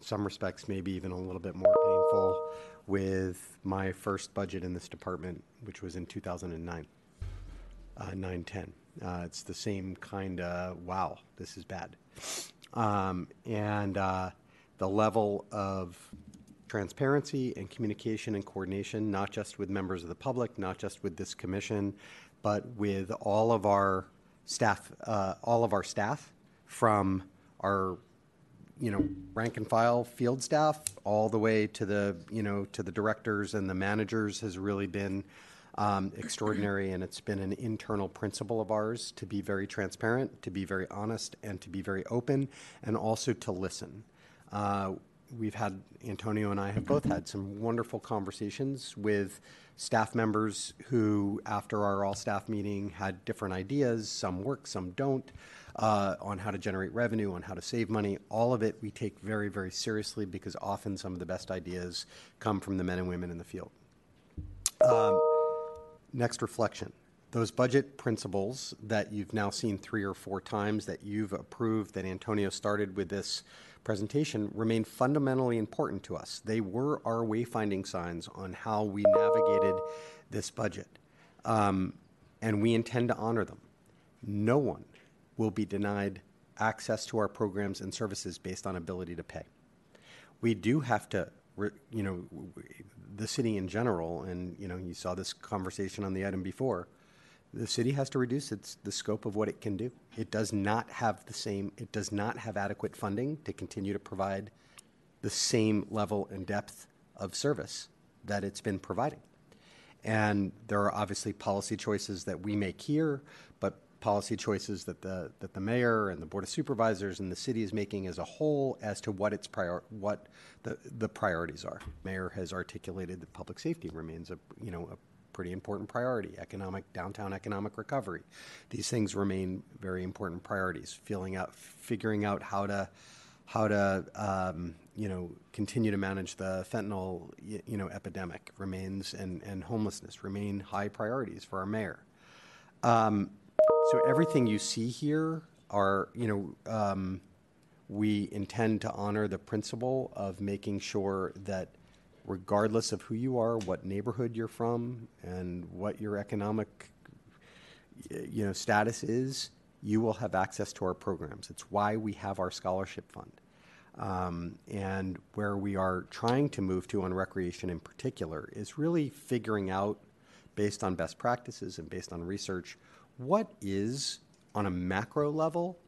some respects, maybe even a little bit more painful with my first budget in this department, which was in 2009, uh, 910. Uh, it's the same kind of, wow, this is bad um, and uh, the level of transparency and communication and coordination, not just with members of the public, not just with this commission, but with all of our staff, uh, all of our staff, from our you know rank and file field staff all the way to the you know to the directors and the managers has really been um, extraordinary, and it's been an internal principle of ours to be very transparent, to be very honest, and to be very open, and also to listen. Uh, we've had, Antonio and I have both had some wonderful conversations with staff members who, after our all staff meeting, had different ideas. Some work, some don't. Uh, on how to generate revenue, on how to save money. All of it we take very, very seriously because often some of the best ideas come from the men and women in the field. Um, Next reflection. Those budget principles that you've now seen three or four times that you've approved, that Antonio started with this presentation, remain fundamentally important to us. They were our wayfinding signs on how we navigated this budget, um, and we intend to honor them. No one will be denied access to our programs and services based on ability to pay. we do have to, you know, the city in general, and, you know, you saw this conversation on the item before, the city has to reduce its, the scope of what it can do. It does not have the same, it does not have adequate funding to continue to provide the same level and depth of service that it's been providing. And there are obviously policy choices that we make here, but policy choices that the that the mayor and the board of supervisors and the city is making as a whole as to what its prior what the the priorities are. Mayor has articulated that public safety remains a you know a pretty important priority. Economic downtown economic recovery, these things remain very important priorities. Feeling out figuring out how to how to um, you know continue to manage the fentanyl you know epidemic remains and and homelessness remain high priorities for our mayor. Um, so everything you see here are you know um, we intend to honor the principle of making sure that regardless of who you are, what neighborhood you're from, and what your economic you know status is, you will have access to our programs. It's why we have our scholarship fund. Um, and where we are trying to move to on recreation in particular is really figuring out, based on best practices and based on research, what is, on a macro level,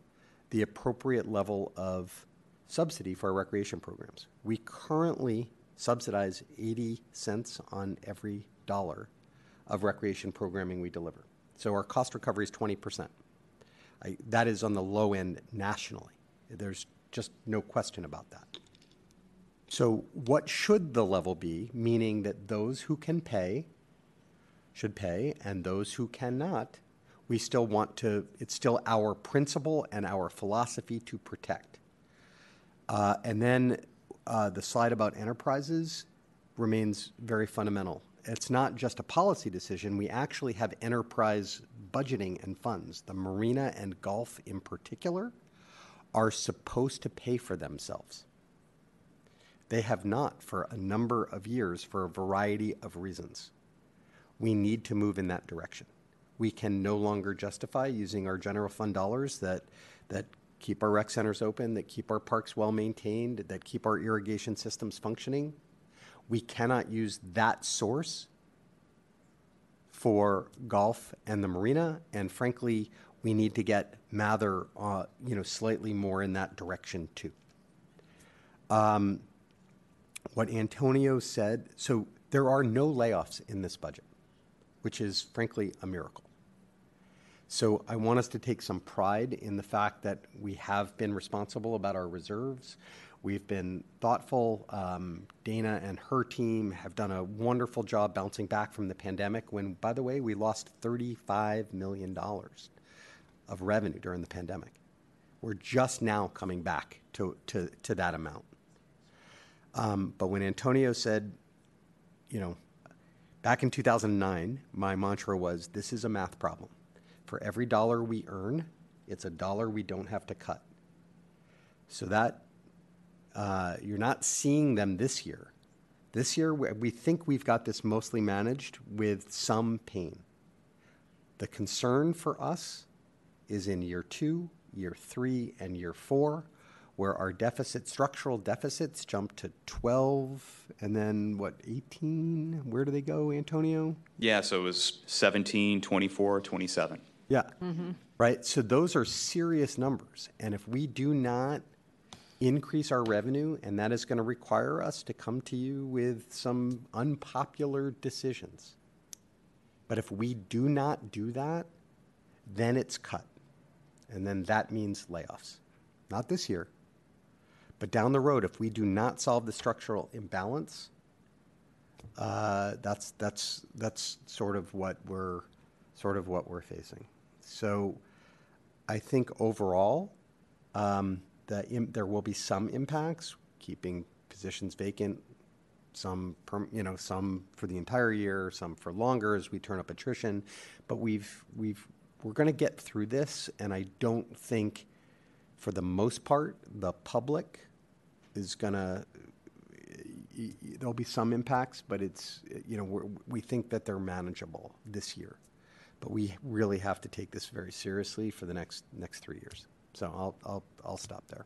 the appropriate level of subsidy for our recreation programs. We currently subsidize 80 cents on every dollar of recreation programming we deliver. So our cost recovery is 20%. I, that is on the low end nationally. There's just no question about that. So, what should the level be? Meaning that those who can pay should pay, and those who cannot, we still want to, it's still our principle and our philosophy to protect. Uh, and then uh, the slide about enterprises remains very fundamental. It's not just a policy decision, we actually have enterprise budgeting and funds. The marina and golf, in particular, are supposed to pay for themselves. They have not for a number of years for a variety of reasons. We need to move in that direction. We can no longer justify using our general fund dollars that, that keep our rec centers open, that keep our parks well maintained, that keep our irrigation systems functioning. We cannot use that source for golf and the marina, and frankly, we need to get Mather, uh, you know, slightly more in that direction too. Um, what Antonio said, so there are no layoffs in this budget, which is frankly a miracle. So I want us to take some pride in the fact that we have been responsible about our reserves. We've been thoughtful. Um, Dana and her team have done a wonderful job bouncing back from the pandemic when, by the way, we lost $35 million of revenue during the pandemic. We're just now coming back to, to, to that amount. Um, but when Antonio said, you know, back in 2009, my mantra was this is a math problem. For every dollar we earn, it's a dollar we don't have to cut. So that uh, you're not seeing them this year. This year, we think we've got this mostly managed with some pain. The concern for us is in year two, year three, and year four, where our deficit, structural deficits jump to 12 and then what, 18? Where do they go, Antonio? Yeah, so it was 17, 24, 27. Yeah. Right. So those are serious numbers. And if we do not increase our revenue, and that is going to require us to come to you with some unpopular decisions. But if we do not do that, then it's cut. And then that means layoffs. Not this year, but down the road, if we do not solve the structural imbalance, uh, that's that's that's sort of what we're sort of what we're facing. So, I think overall, um, the there will be some impacts, keeping positions vacant, some perm, you know some for the entire year, some for longer as we turn up attrition. But we've we've we're going to get through this, and I don't think, for the most part, the public is going to there'll be some impacts, but it's, you know, we think that they're manageable this year. But we really have to take this very seriously for the next, next three years. So I'll, I'll, I'll stop there.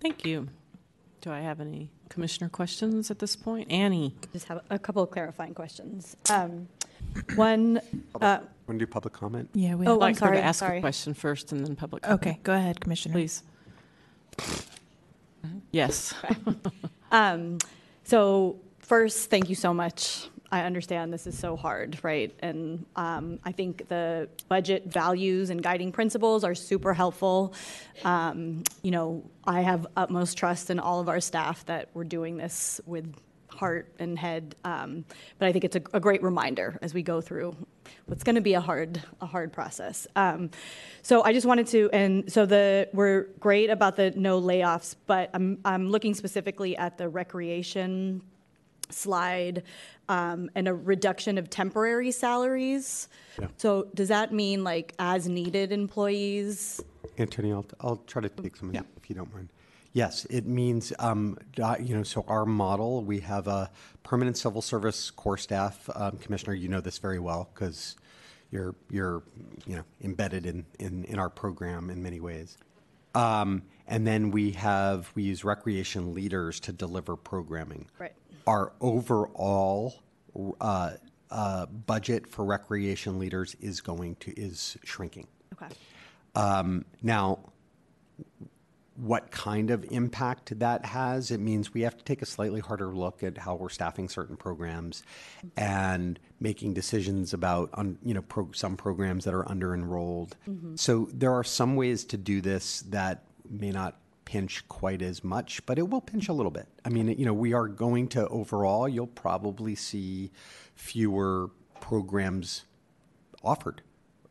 Thank you. Do I have any commissioner questions at this point? Annie? Just have a couple of clarifying questions. Um, One, uh, Want to do public comment? Yeah, we Oh, I'd I'm like her sorry, to ask sorry. a question first and then public comment. Okay, go ahead, Commissioner. Please. Yes. Um, so first, thank you so much. I understand this is so hard, right? And um, I think the budget values and guiding principles are super helpful. Um, you know, I have utmost trust in all of our staff that we're doing this with heart and head. Um, but I think it's a, a great reminder as we go through what's going to be a hard, a hard process. Um, so I just wanted to, and so the we're great about the no layoffs, but I'm I'm looking specifically at the recreation slide um, and a reduction of temporary salaries. So does that mean like as needed employees? Anthony, I'll, I'll try to take some of that if you don't mind. Yes, it means, um, you know, so our model, we have a permanent civil service core staff. Um, Commissioner, you know this very well because you're, you're, you know, embedded in, in, in our program in many ways. Um, and then we have, we use recreation leaders to deliver programming. Right. Our overall uh, uh, budget for recreation leaders is going to, is shrinking. Okay. Um, now, what kind of impact that has, it means we have to take a slightly harder look at how we're staffing certain programs and making decisions about, on, you know, pro- some programs that are under enrolled. Mhm. So there are some ways to do this that may not pinch quite as much, but it will pinch a little bit. I mean, you know, we are going to overall, you'll probably see fewer programs offered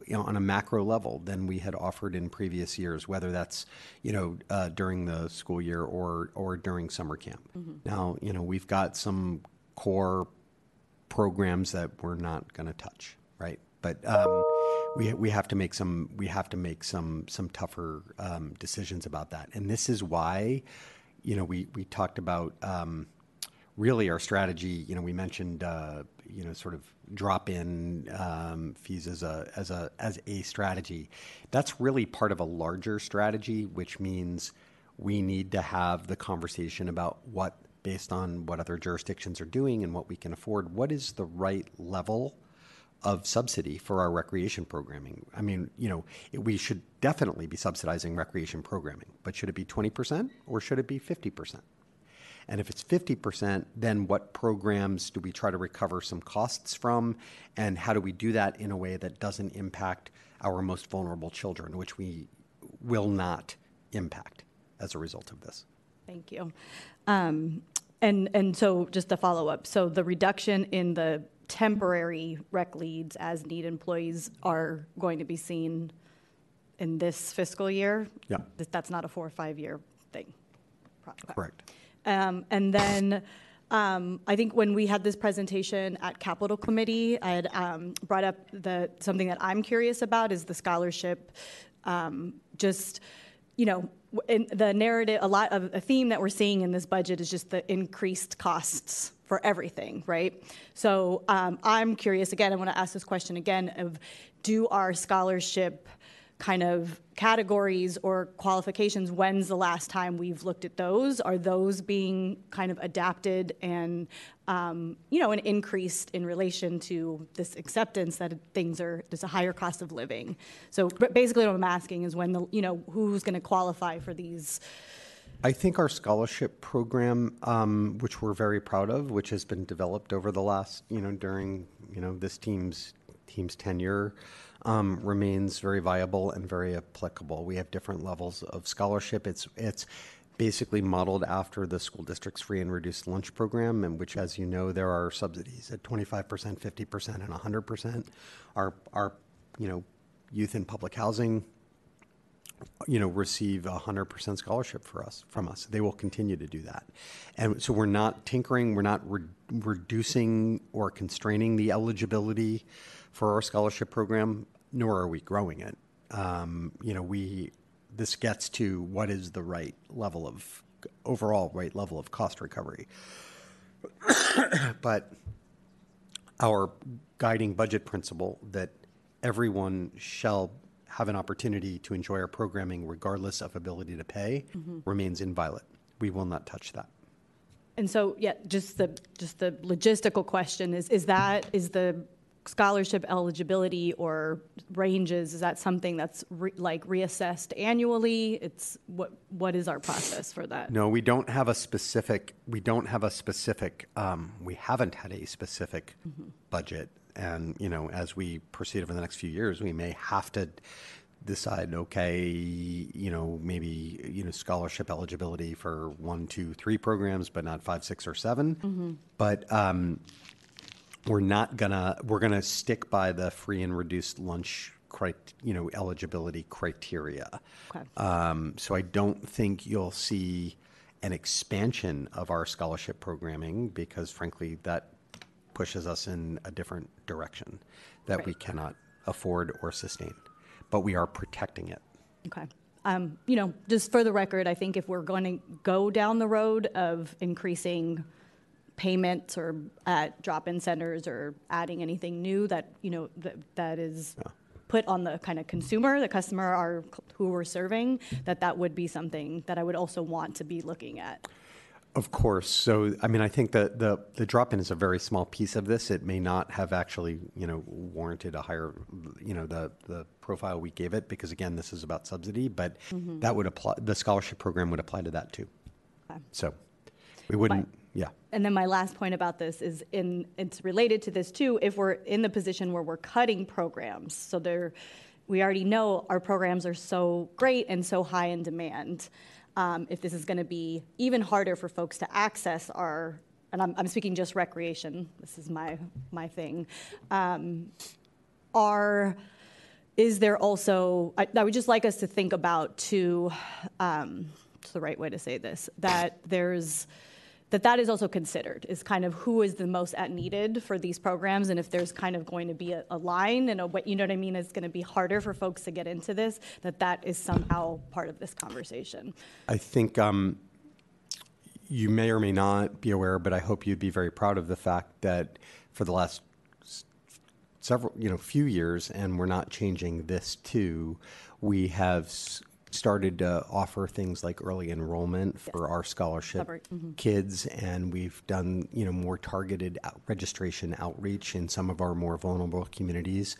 you know, on a macro level than we had offered in previous years, whether that's, you know, uh, during the school year or, or during summer camp. Mhm. Now, you know, we've got some core programs that we're not going to touch, right? But um, we, we have to make some we have to make some some tougher um, decisions about that, and this is why, you know, we we talked about um, really our strategy. You know, we mentioned uh, you know sort of drop in um, fees as a as a as a strategy. That's really part of a larger strategy, which means we need to have the conversation about what based on what other jurisdictions are doing and what we can afford what is the right level of subsidy for our recreation programming i mean you know it, we should definitely be subsidizing recreation programming but should it be 20% or should it be 50% and if it's 50%, then what programs do we try to recover some costs from? And how do we do that in a way that doesn't impact our most vulnerable children, which we will not impact as a result of this? Thank you. Um, and and so just to follow up, so the reduction in the temporary rec leads as need employees are going to be seen in this fiscal year. Yeah. That- That's not a four or five year thing. Pro- okay. Correct. Um, and then um, I think when we had this presentation at Capital Committee, I had um, brought up the something that I'm curious about is the scholarship. Um, just you know, w- in the narrative, a lot of a theme that we're seeing in this budget is just the increased costs for everything, right? So um, I'm curious again. I want to ask this question again: of do our scholarship kind of categories or qualifications, when's the last time we've looked at those? Are those being kind of adapted and, um, you know, and increased in relation to this acceptance that things are, there's a higher cost of living? So basically what I'm asking is when the, you know, who's going to qualify for these? I think our scholarship program, um, which we're very proud of, which has been developed over the last, you know, during, you know, this team's team's tenure, um, remains very viable and very applicable. We have different levels of scholarship. It's it's basically modeled after the school district's free and reduced lunch program, in which, as you know, there are subsidies at 25%, 50%, and 100%. Our our you know youth in public housing you know, receive a hundred percent scholarship for us from us. They will continue to do that, and so we're not tinkering. We're not re- reducing or constraining the eligibility for our scholarship program, nor are we growing it. Um, you know, we this gets to what is the right level of overall right level of cost recovery, but our guiding budget principle that everyone shall have an opportunity to enjoy our programming regardless of ability to pay Mhm. remains inviolate. we will not touch that. And so, yeah, just the, just the logistical question is, is that, is the scholarship eligibility or ranges, is that something that's re- like reassessed annually? It's, what, what is our process for that? No, we don't have a specific, we don't have a specific, um, we haven't had a specific budget. And, you know, as we proceed over the next few years, we may have to decide, okay, you know, maybe, you know, scholarship eligibility for one, two, three programs, but not five, six, or 7 Mhm. But um, we're not gonna, we're gonna stick by the free and reduced lunch you know, eligibility criteria. Okay. Um, so I don't think you'll see an expansion of our scholarship programming because frankly, that pushes us in a different direction that we cannot afford or sustain. But we are protecting it. Okay. Um, you know, just for the record, I think if we're going to go down the road of increasing payments or at drop-in centers or adding anything new that, you know, that, that is put on the kind of consumer, the customer are who we're serving, that that would be something that I would also want to be looking at. Of course. So, I mean, I think that the, the drop-in is a very small piece of this. It may not have actually, you know, warranted a higher, you know, the, the profile we gave it, because again, this is about subsidy, but Mhm. that would apply, the scholarship program would apply to that too. Okay. So, we wouldn't, yeah. And then my last point about this is in, it's related to this too, if we're in the position where we're cutting programs, so there, we already know our programs are so great and so high in demand. Um, if this is gonna be even harder for folks to access our, and I'm, I'm speaking just recreation, this is my, my thing. Um, are, is there also, I, I would just like us to think about to, um, the right way to say this, that there's, that that is also considered, is kind of who is the most at needed for these programs, and if there's kind of going to be a, a line and a, way- you know what I mean, it's gonna be harder for folks to get into this, that that is somehow part of this conversation. I think um, you may or may not be aware, but I hope you'd be very proud of the fact that for the last several, you know, few years, and we're not changing this too, we have started to offer things like early enrollment for our scholarship Cover- mhm. kids, and we've done, you know, more targeted out- registration outreach in some of our more vulnerable communities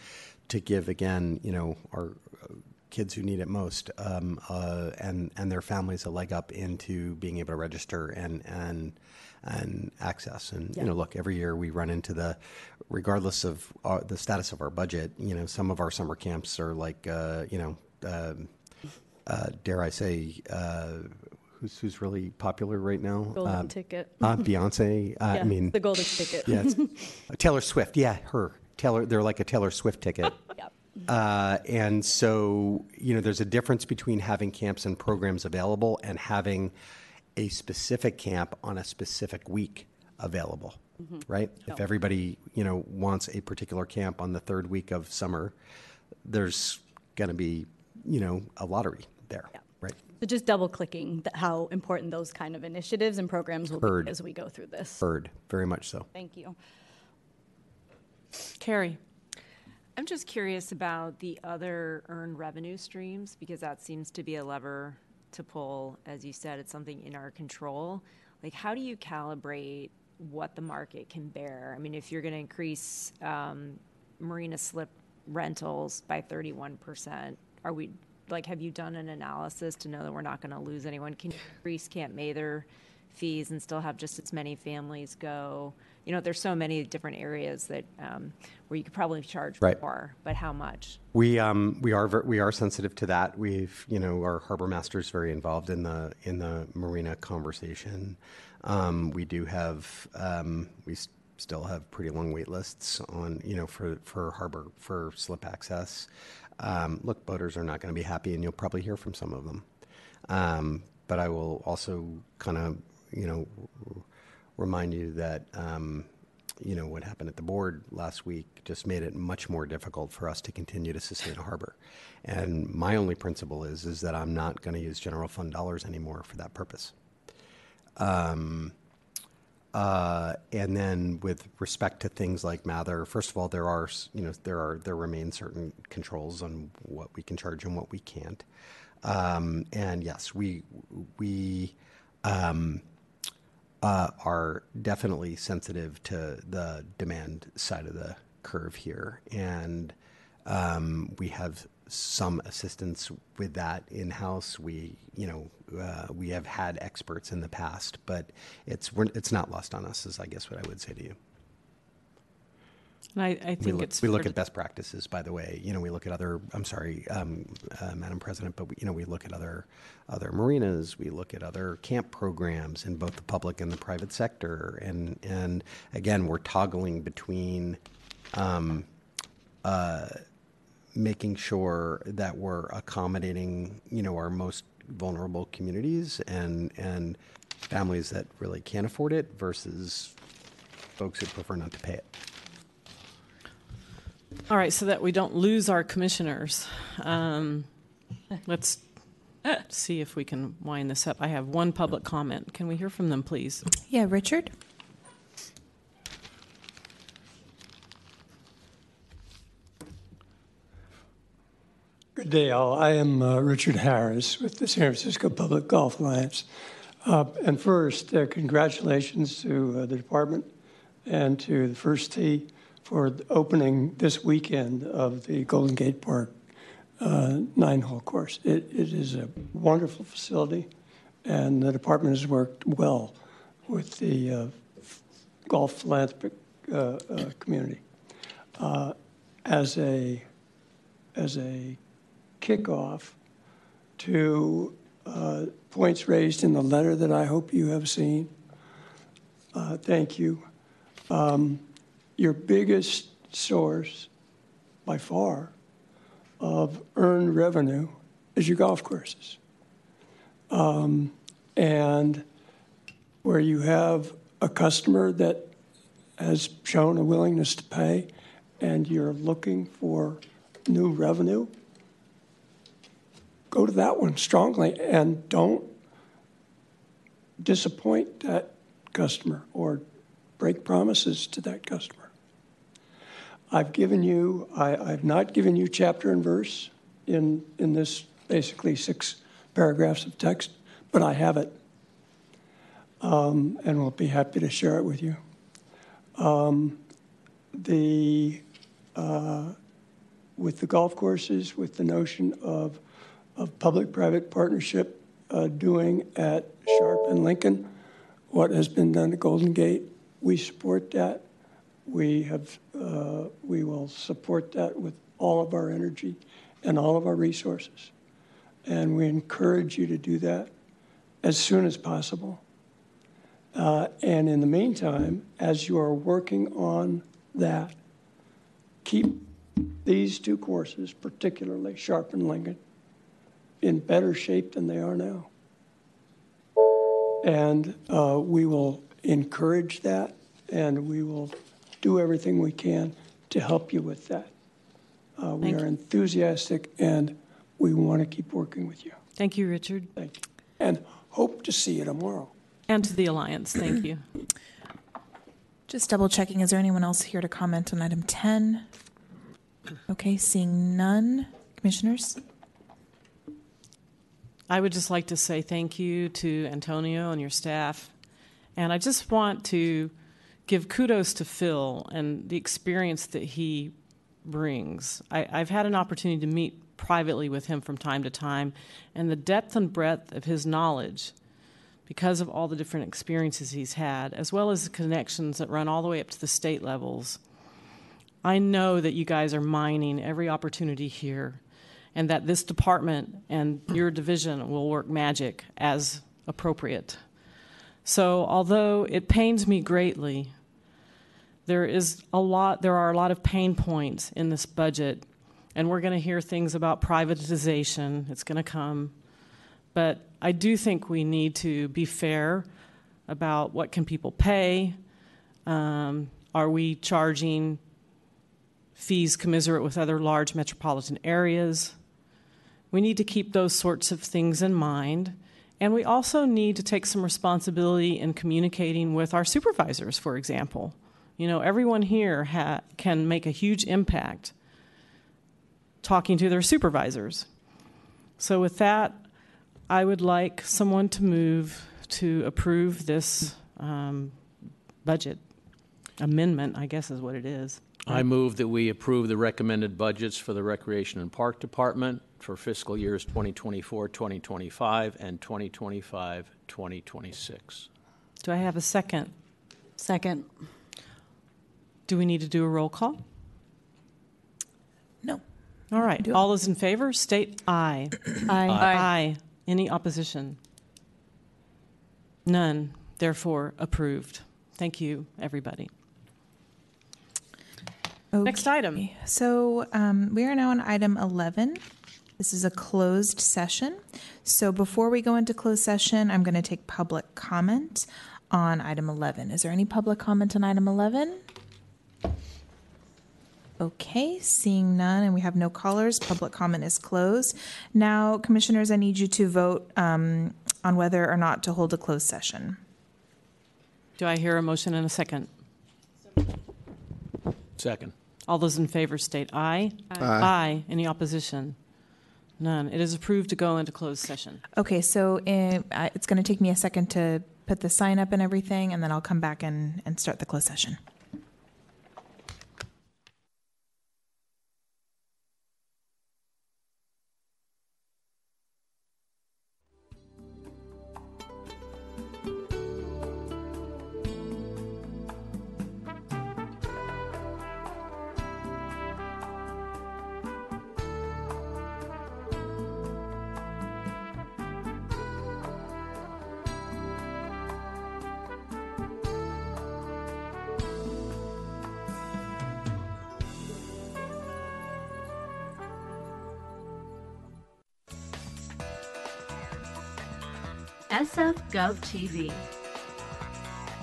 to give, again, you know, our uh, kids who need it most um, uh, and and their families a leg up into being able to register and and and access. And you know, look, every year we run into the, regardless of our, the status of our budget. You know, some of our summer camps are like, uh, you know. Um, uh, dare I say, uh, who's who's really popular right now? Golden Um, ticket. Uh, Beyonce. Uh, Yeah, I mean, the golden ticket. Yes, Taylor Swift. Yeah, her. Taylor. They're like a Taylor Swift ticket. Yep. Uh, and so, you know, there's a difference between having camps and programs available and having a specific camp on a specific week available, Mhm. right? If everybody, you know, wants a particular camp on the third week of summer, there's going to be, you know, a lottery there, right? So just double clicking how important those kind of initiatives and programs will Heard. be as we go through this. Heard, very much so. Thank you. Carrie. I'm just curious about the other earned revenue streams because that seems to be a lever to pull. As you said, it's something in our control. Like, how do you calibrate what the market can bear? I mean, if you're going to increase um, marina slip rentals by 31%, are we like, have you done an analysis to know that we're not going to lose anyone? Can you increase Camp Mather fees and still have just as many families go? You know, there's so many different areas that um, where you could probably charge Right. more, but how much? We um, we are ver- we are sensitive to that. We've you know our harbor master is very involved in the in the marina conversation. Um, we do have um, we still have pretty long wait lists on you know for for harbor for slip access. Um, look, boaters are not going to be happy, and you'll probably hear from some of them. Um, but I will also kind of you know remind you that um, you know what happened at the board last week just made it much more difficult for us to continue to sustain a harbor. And my only principle is is that I'm not going to use general fund dollars anymore for that purpose. Um, uh, and then with respect to things like Mather, first of all, there are you know there are there remain certain controls on what we can charge and what we can't. Um, and yes, we we um, uh, are definitely sensitive to the demand side of the curve here, and um, we have some assistance with that in house. We, you know, uh, we have had experts in the past, but it's we're, it's not lost on us. Is I guess what I would say to you. And I, I We think look, it's we look at best practices, by the way. You know, we look at other. I'm sorry, um, uh, Madam President, but we, you know, we look at other other marinas. We look at other camp programs in both the public and the private sector, and and again, we're toggling between. Um, uh, making sure that we're accommodating, you know, our most vulnerable communities and and families that really can't afford it versus folks who prefer not to pay it. All right, so that we don't lose our commissioners, um, let's see if we can wind this up. I have one public comment. Can we hear from them, please? Yeah, Richard? Good day, all. I am uh, Richard Harris with the San Francisco Public Golf Alliance. Uh, and first, uh, congratulations to uh, the department and to the First Tee for opening this weekend of the Golden Gate Park uh, nine hole course. It, it is a wonderful facility, and the department has worked well with the uh, golf philanthropic community. As a as a kickoff to uh, points raised in the letter that I hope you have seen. Uh, thank you. Um, your biggest source, by far, of earned revenue is your golf courses. Um, and where you have a customer that has shown a willingness to pay and you're looking for new revenue, go to that one strongly and don't disappoint that customer or break promises to that customer. I've given you, I, I've not given you chapter and verse in, in this basically six paragraphs of text, but I have it. Um, and we'll be happy to share it with you. Um, the, uh, with the golf courses, with the notion of, of public-private partnership uh, doing at Sharp and Lincoln, what has been done at Golden Gate, we support that. We have, uh, we will support that with all of our energy and all of our resources. And we encourage you to do that as soon as possible. Uh, and in the meantime, as you are working on that, keep these two courses, particularly Sharp and Lincoln, in better shape than they are now. And uh, we will encourage that, and we will do everything we can to help you with that. Uh, we Thank are enthusiastic, and we want to keep working with you. Thank you, Richard. Thank you. And hope to see you tomorrow. And to the Alliance, thank you. Just double checking, is there anyone else here to comment on item 10? Okay, seeing none. Commissioners? I would just like to say thank you to Antonio and your staff. And I just want to give kudos to Phil and the experience that he brings. I, I've had an opportunity to meet privately with him from time to time, and the depth and breadth of his knowledge, because of all the different experiences he's had, as well as the connections that run all the way up to the state levels. I know that you guys are mining every opportunity here and that this department and your division will work magic as appropriate. So, although it pains me greatly, there is a lot there are a lot of pain points in this budget and we're going to hear things about privatization. It's going to come. But I do think we need to be fair about what can people pay. Um, are we charging fees commiserate with other large metropolitan areas? We need to keep those sorts of things in mind. And we also need to take some responsibility in communicating with our supervisors, for example. You know, everyone here ha- can make a huge impact talking to their supervisors. So, with that, I would like someone to move to approve this um, budget amendment, I guess is what it is. I move that we approve the recommended budgets for the Recreation and Park Department for fiscal years 2024, 2025, and 2025, 2026. Do I have a second? Second. Do we need to do a roll call? No. All right. Do. All those in favor, state aye. Aye. Aye. Aye. Any opposition? None. Therefore, approved. Thank you, everybody. Next item. So um, we are now on item 11. This is a closed session. So before we go into closed session, I'm going to take public comment on item 11. Is there any public comment on item 11? Okay, seeing none, and we have no callers, public comment is closed. Now, commissioners, I need you to vote um, on whether or not to hold a closed session. Do I hear a motion and a second? Second. All those in favor state aye. Aye. Aye. Any opposition? None. It is approved to go into closed session. Okay, so it's going to take me a second to put the sign up and everything, and then I'll come back and, and start the closed session. Gov TV,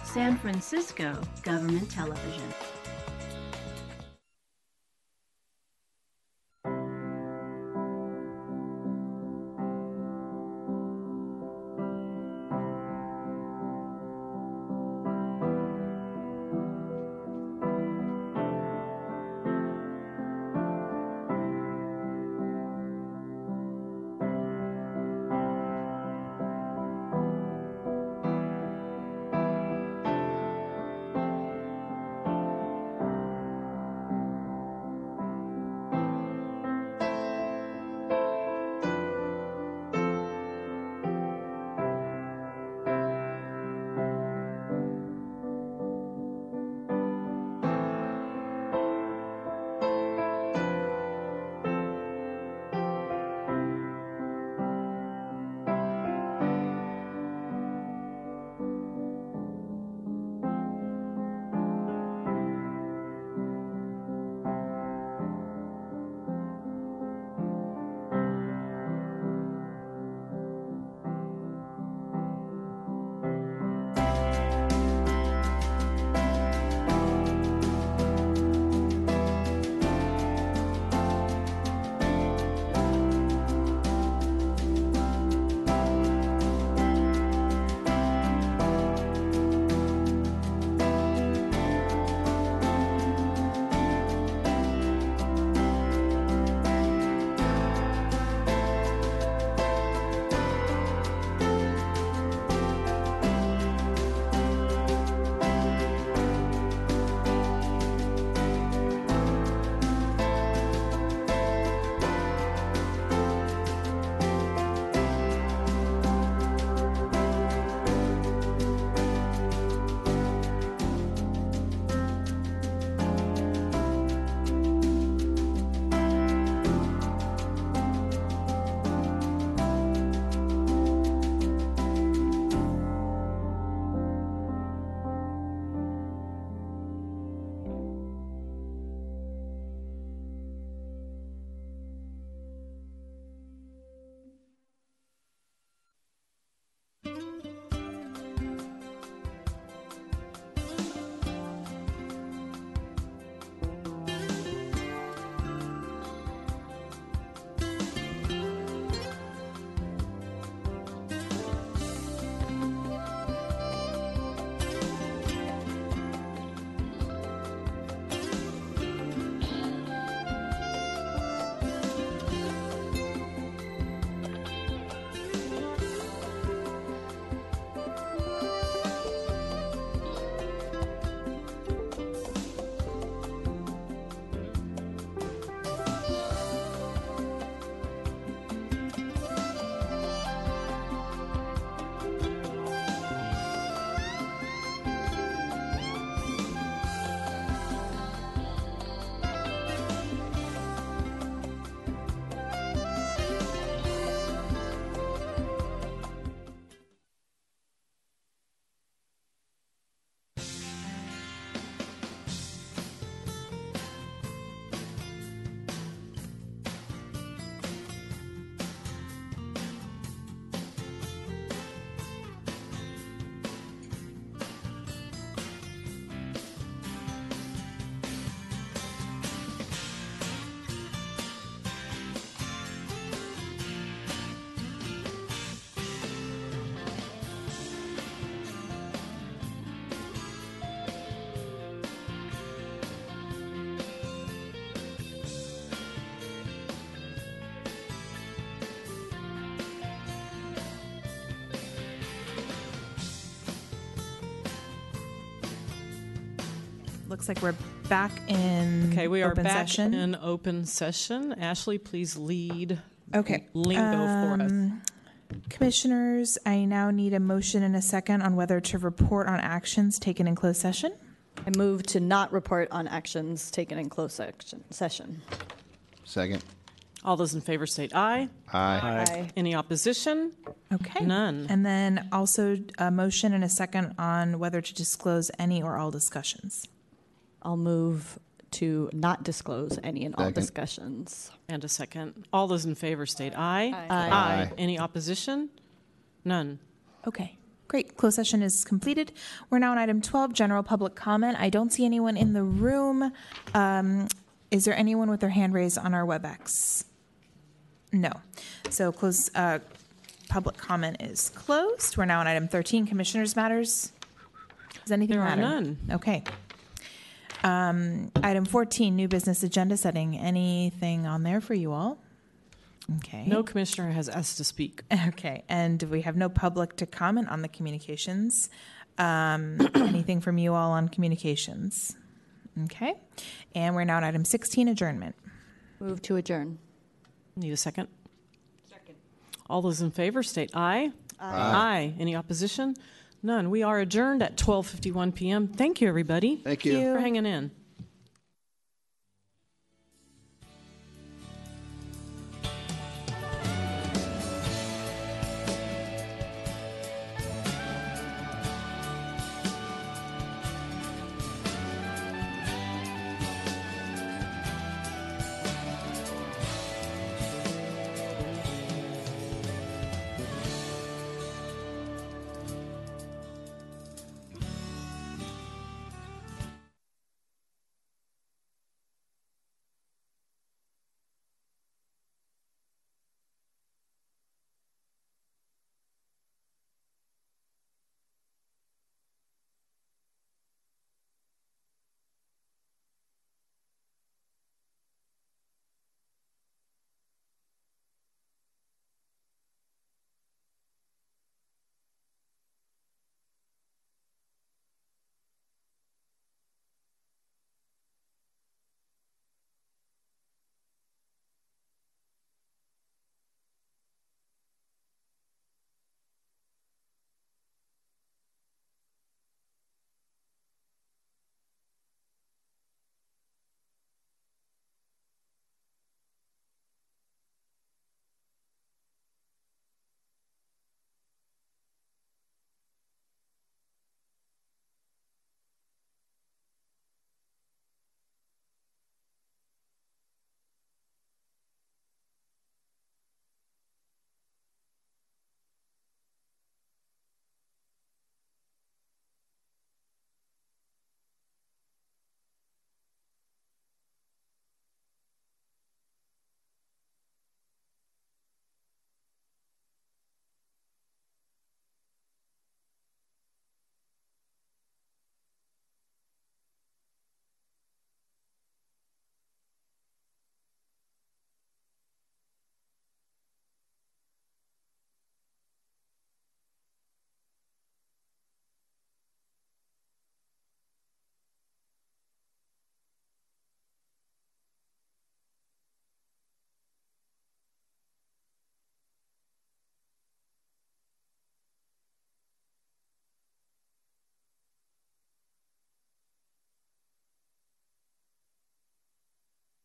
San Francisco Government Television. Looks like we're back in Okay, we are open back session. in open session. Ashley, please lead Okay. lingo for us. Um, Commissioners, I now need a motion and a second on whether to report on actions taken in closed session. I move to not report on actions taken in closed section, session. Second. All those in favor state aye. Aye. Aye. Any opposition? Okay. None. And then also a motion and a second on whether to disclose any or all discussions. I'll move to not disclose any and all Second. discussions. And a second. All those in favor state aye. Aye. Aye. Aye. Any opposition? None. Okay, great. Closed session is completed. We're now on item 12, general public comment. I don't see anyone in the room. Um, is there anyone with their hand raised on our WebEx? No. So close, uh, public comment is closed. We're now on item 13, commissioners' matters. Does anything There are matter? none. Okay. Um, item 14, new business agenda setting. Anything on there for you all? Okay. No commissioner has asked to speak. Okay, and we have no public to comment on the communications. Um, anything from you all on communications? Okay, and we're now at item 16, adjournment. Move to adjourn. Need a second? Second. All those in favor state aye. Aye. Aye. Any opposition? None. We are adjourned at 12:51 p.m. Thank you, everybody. Thank you. for hanging in.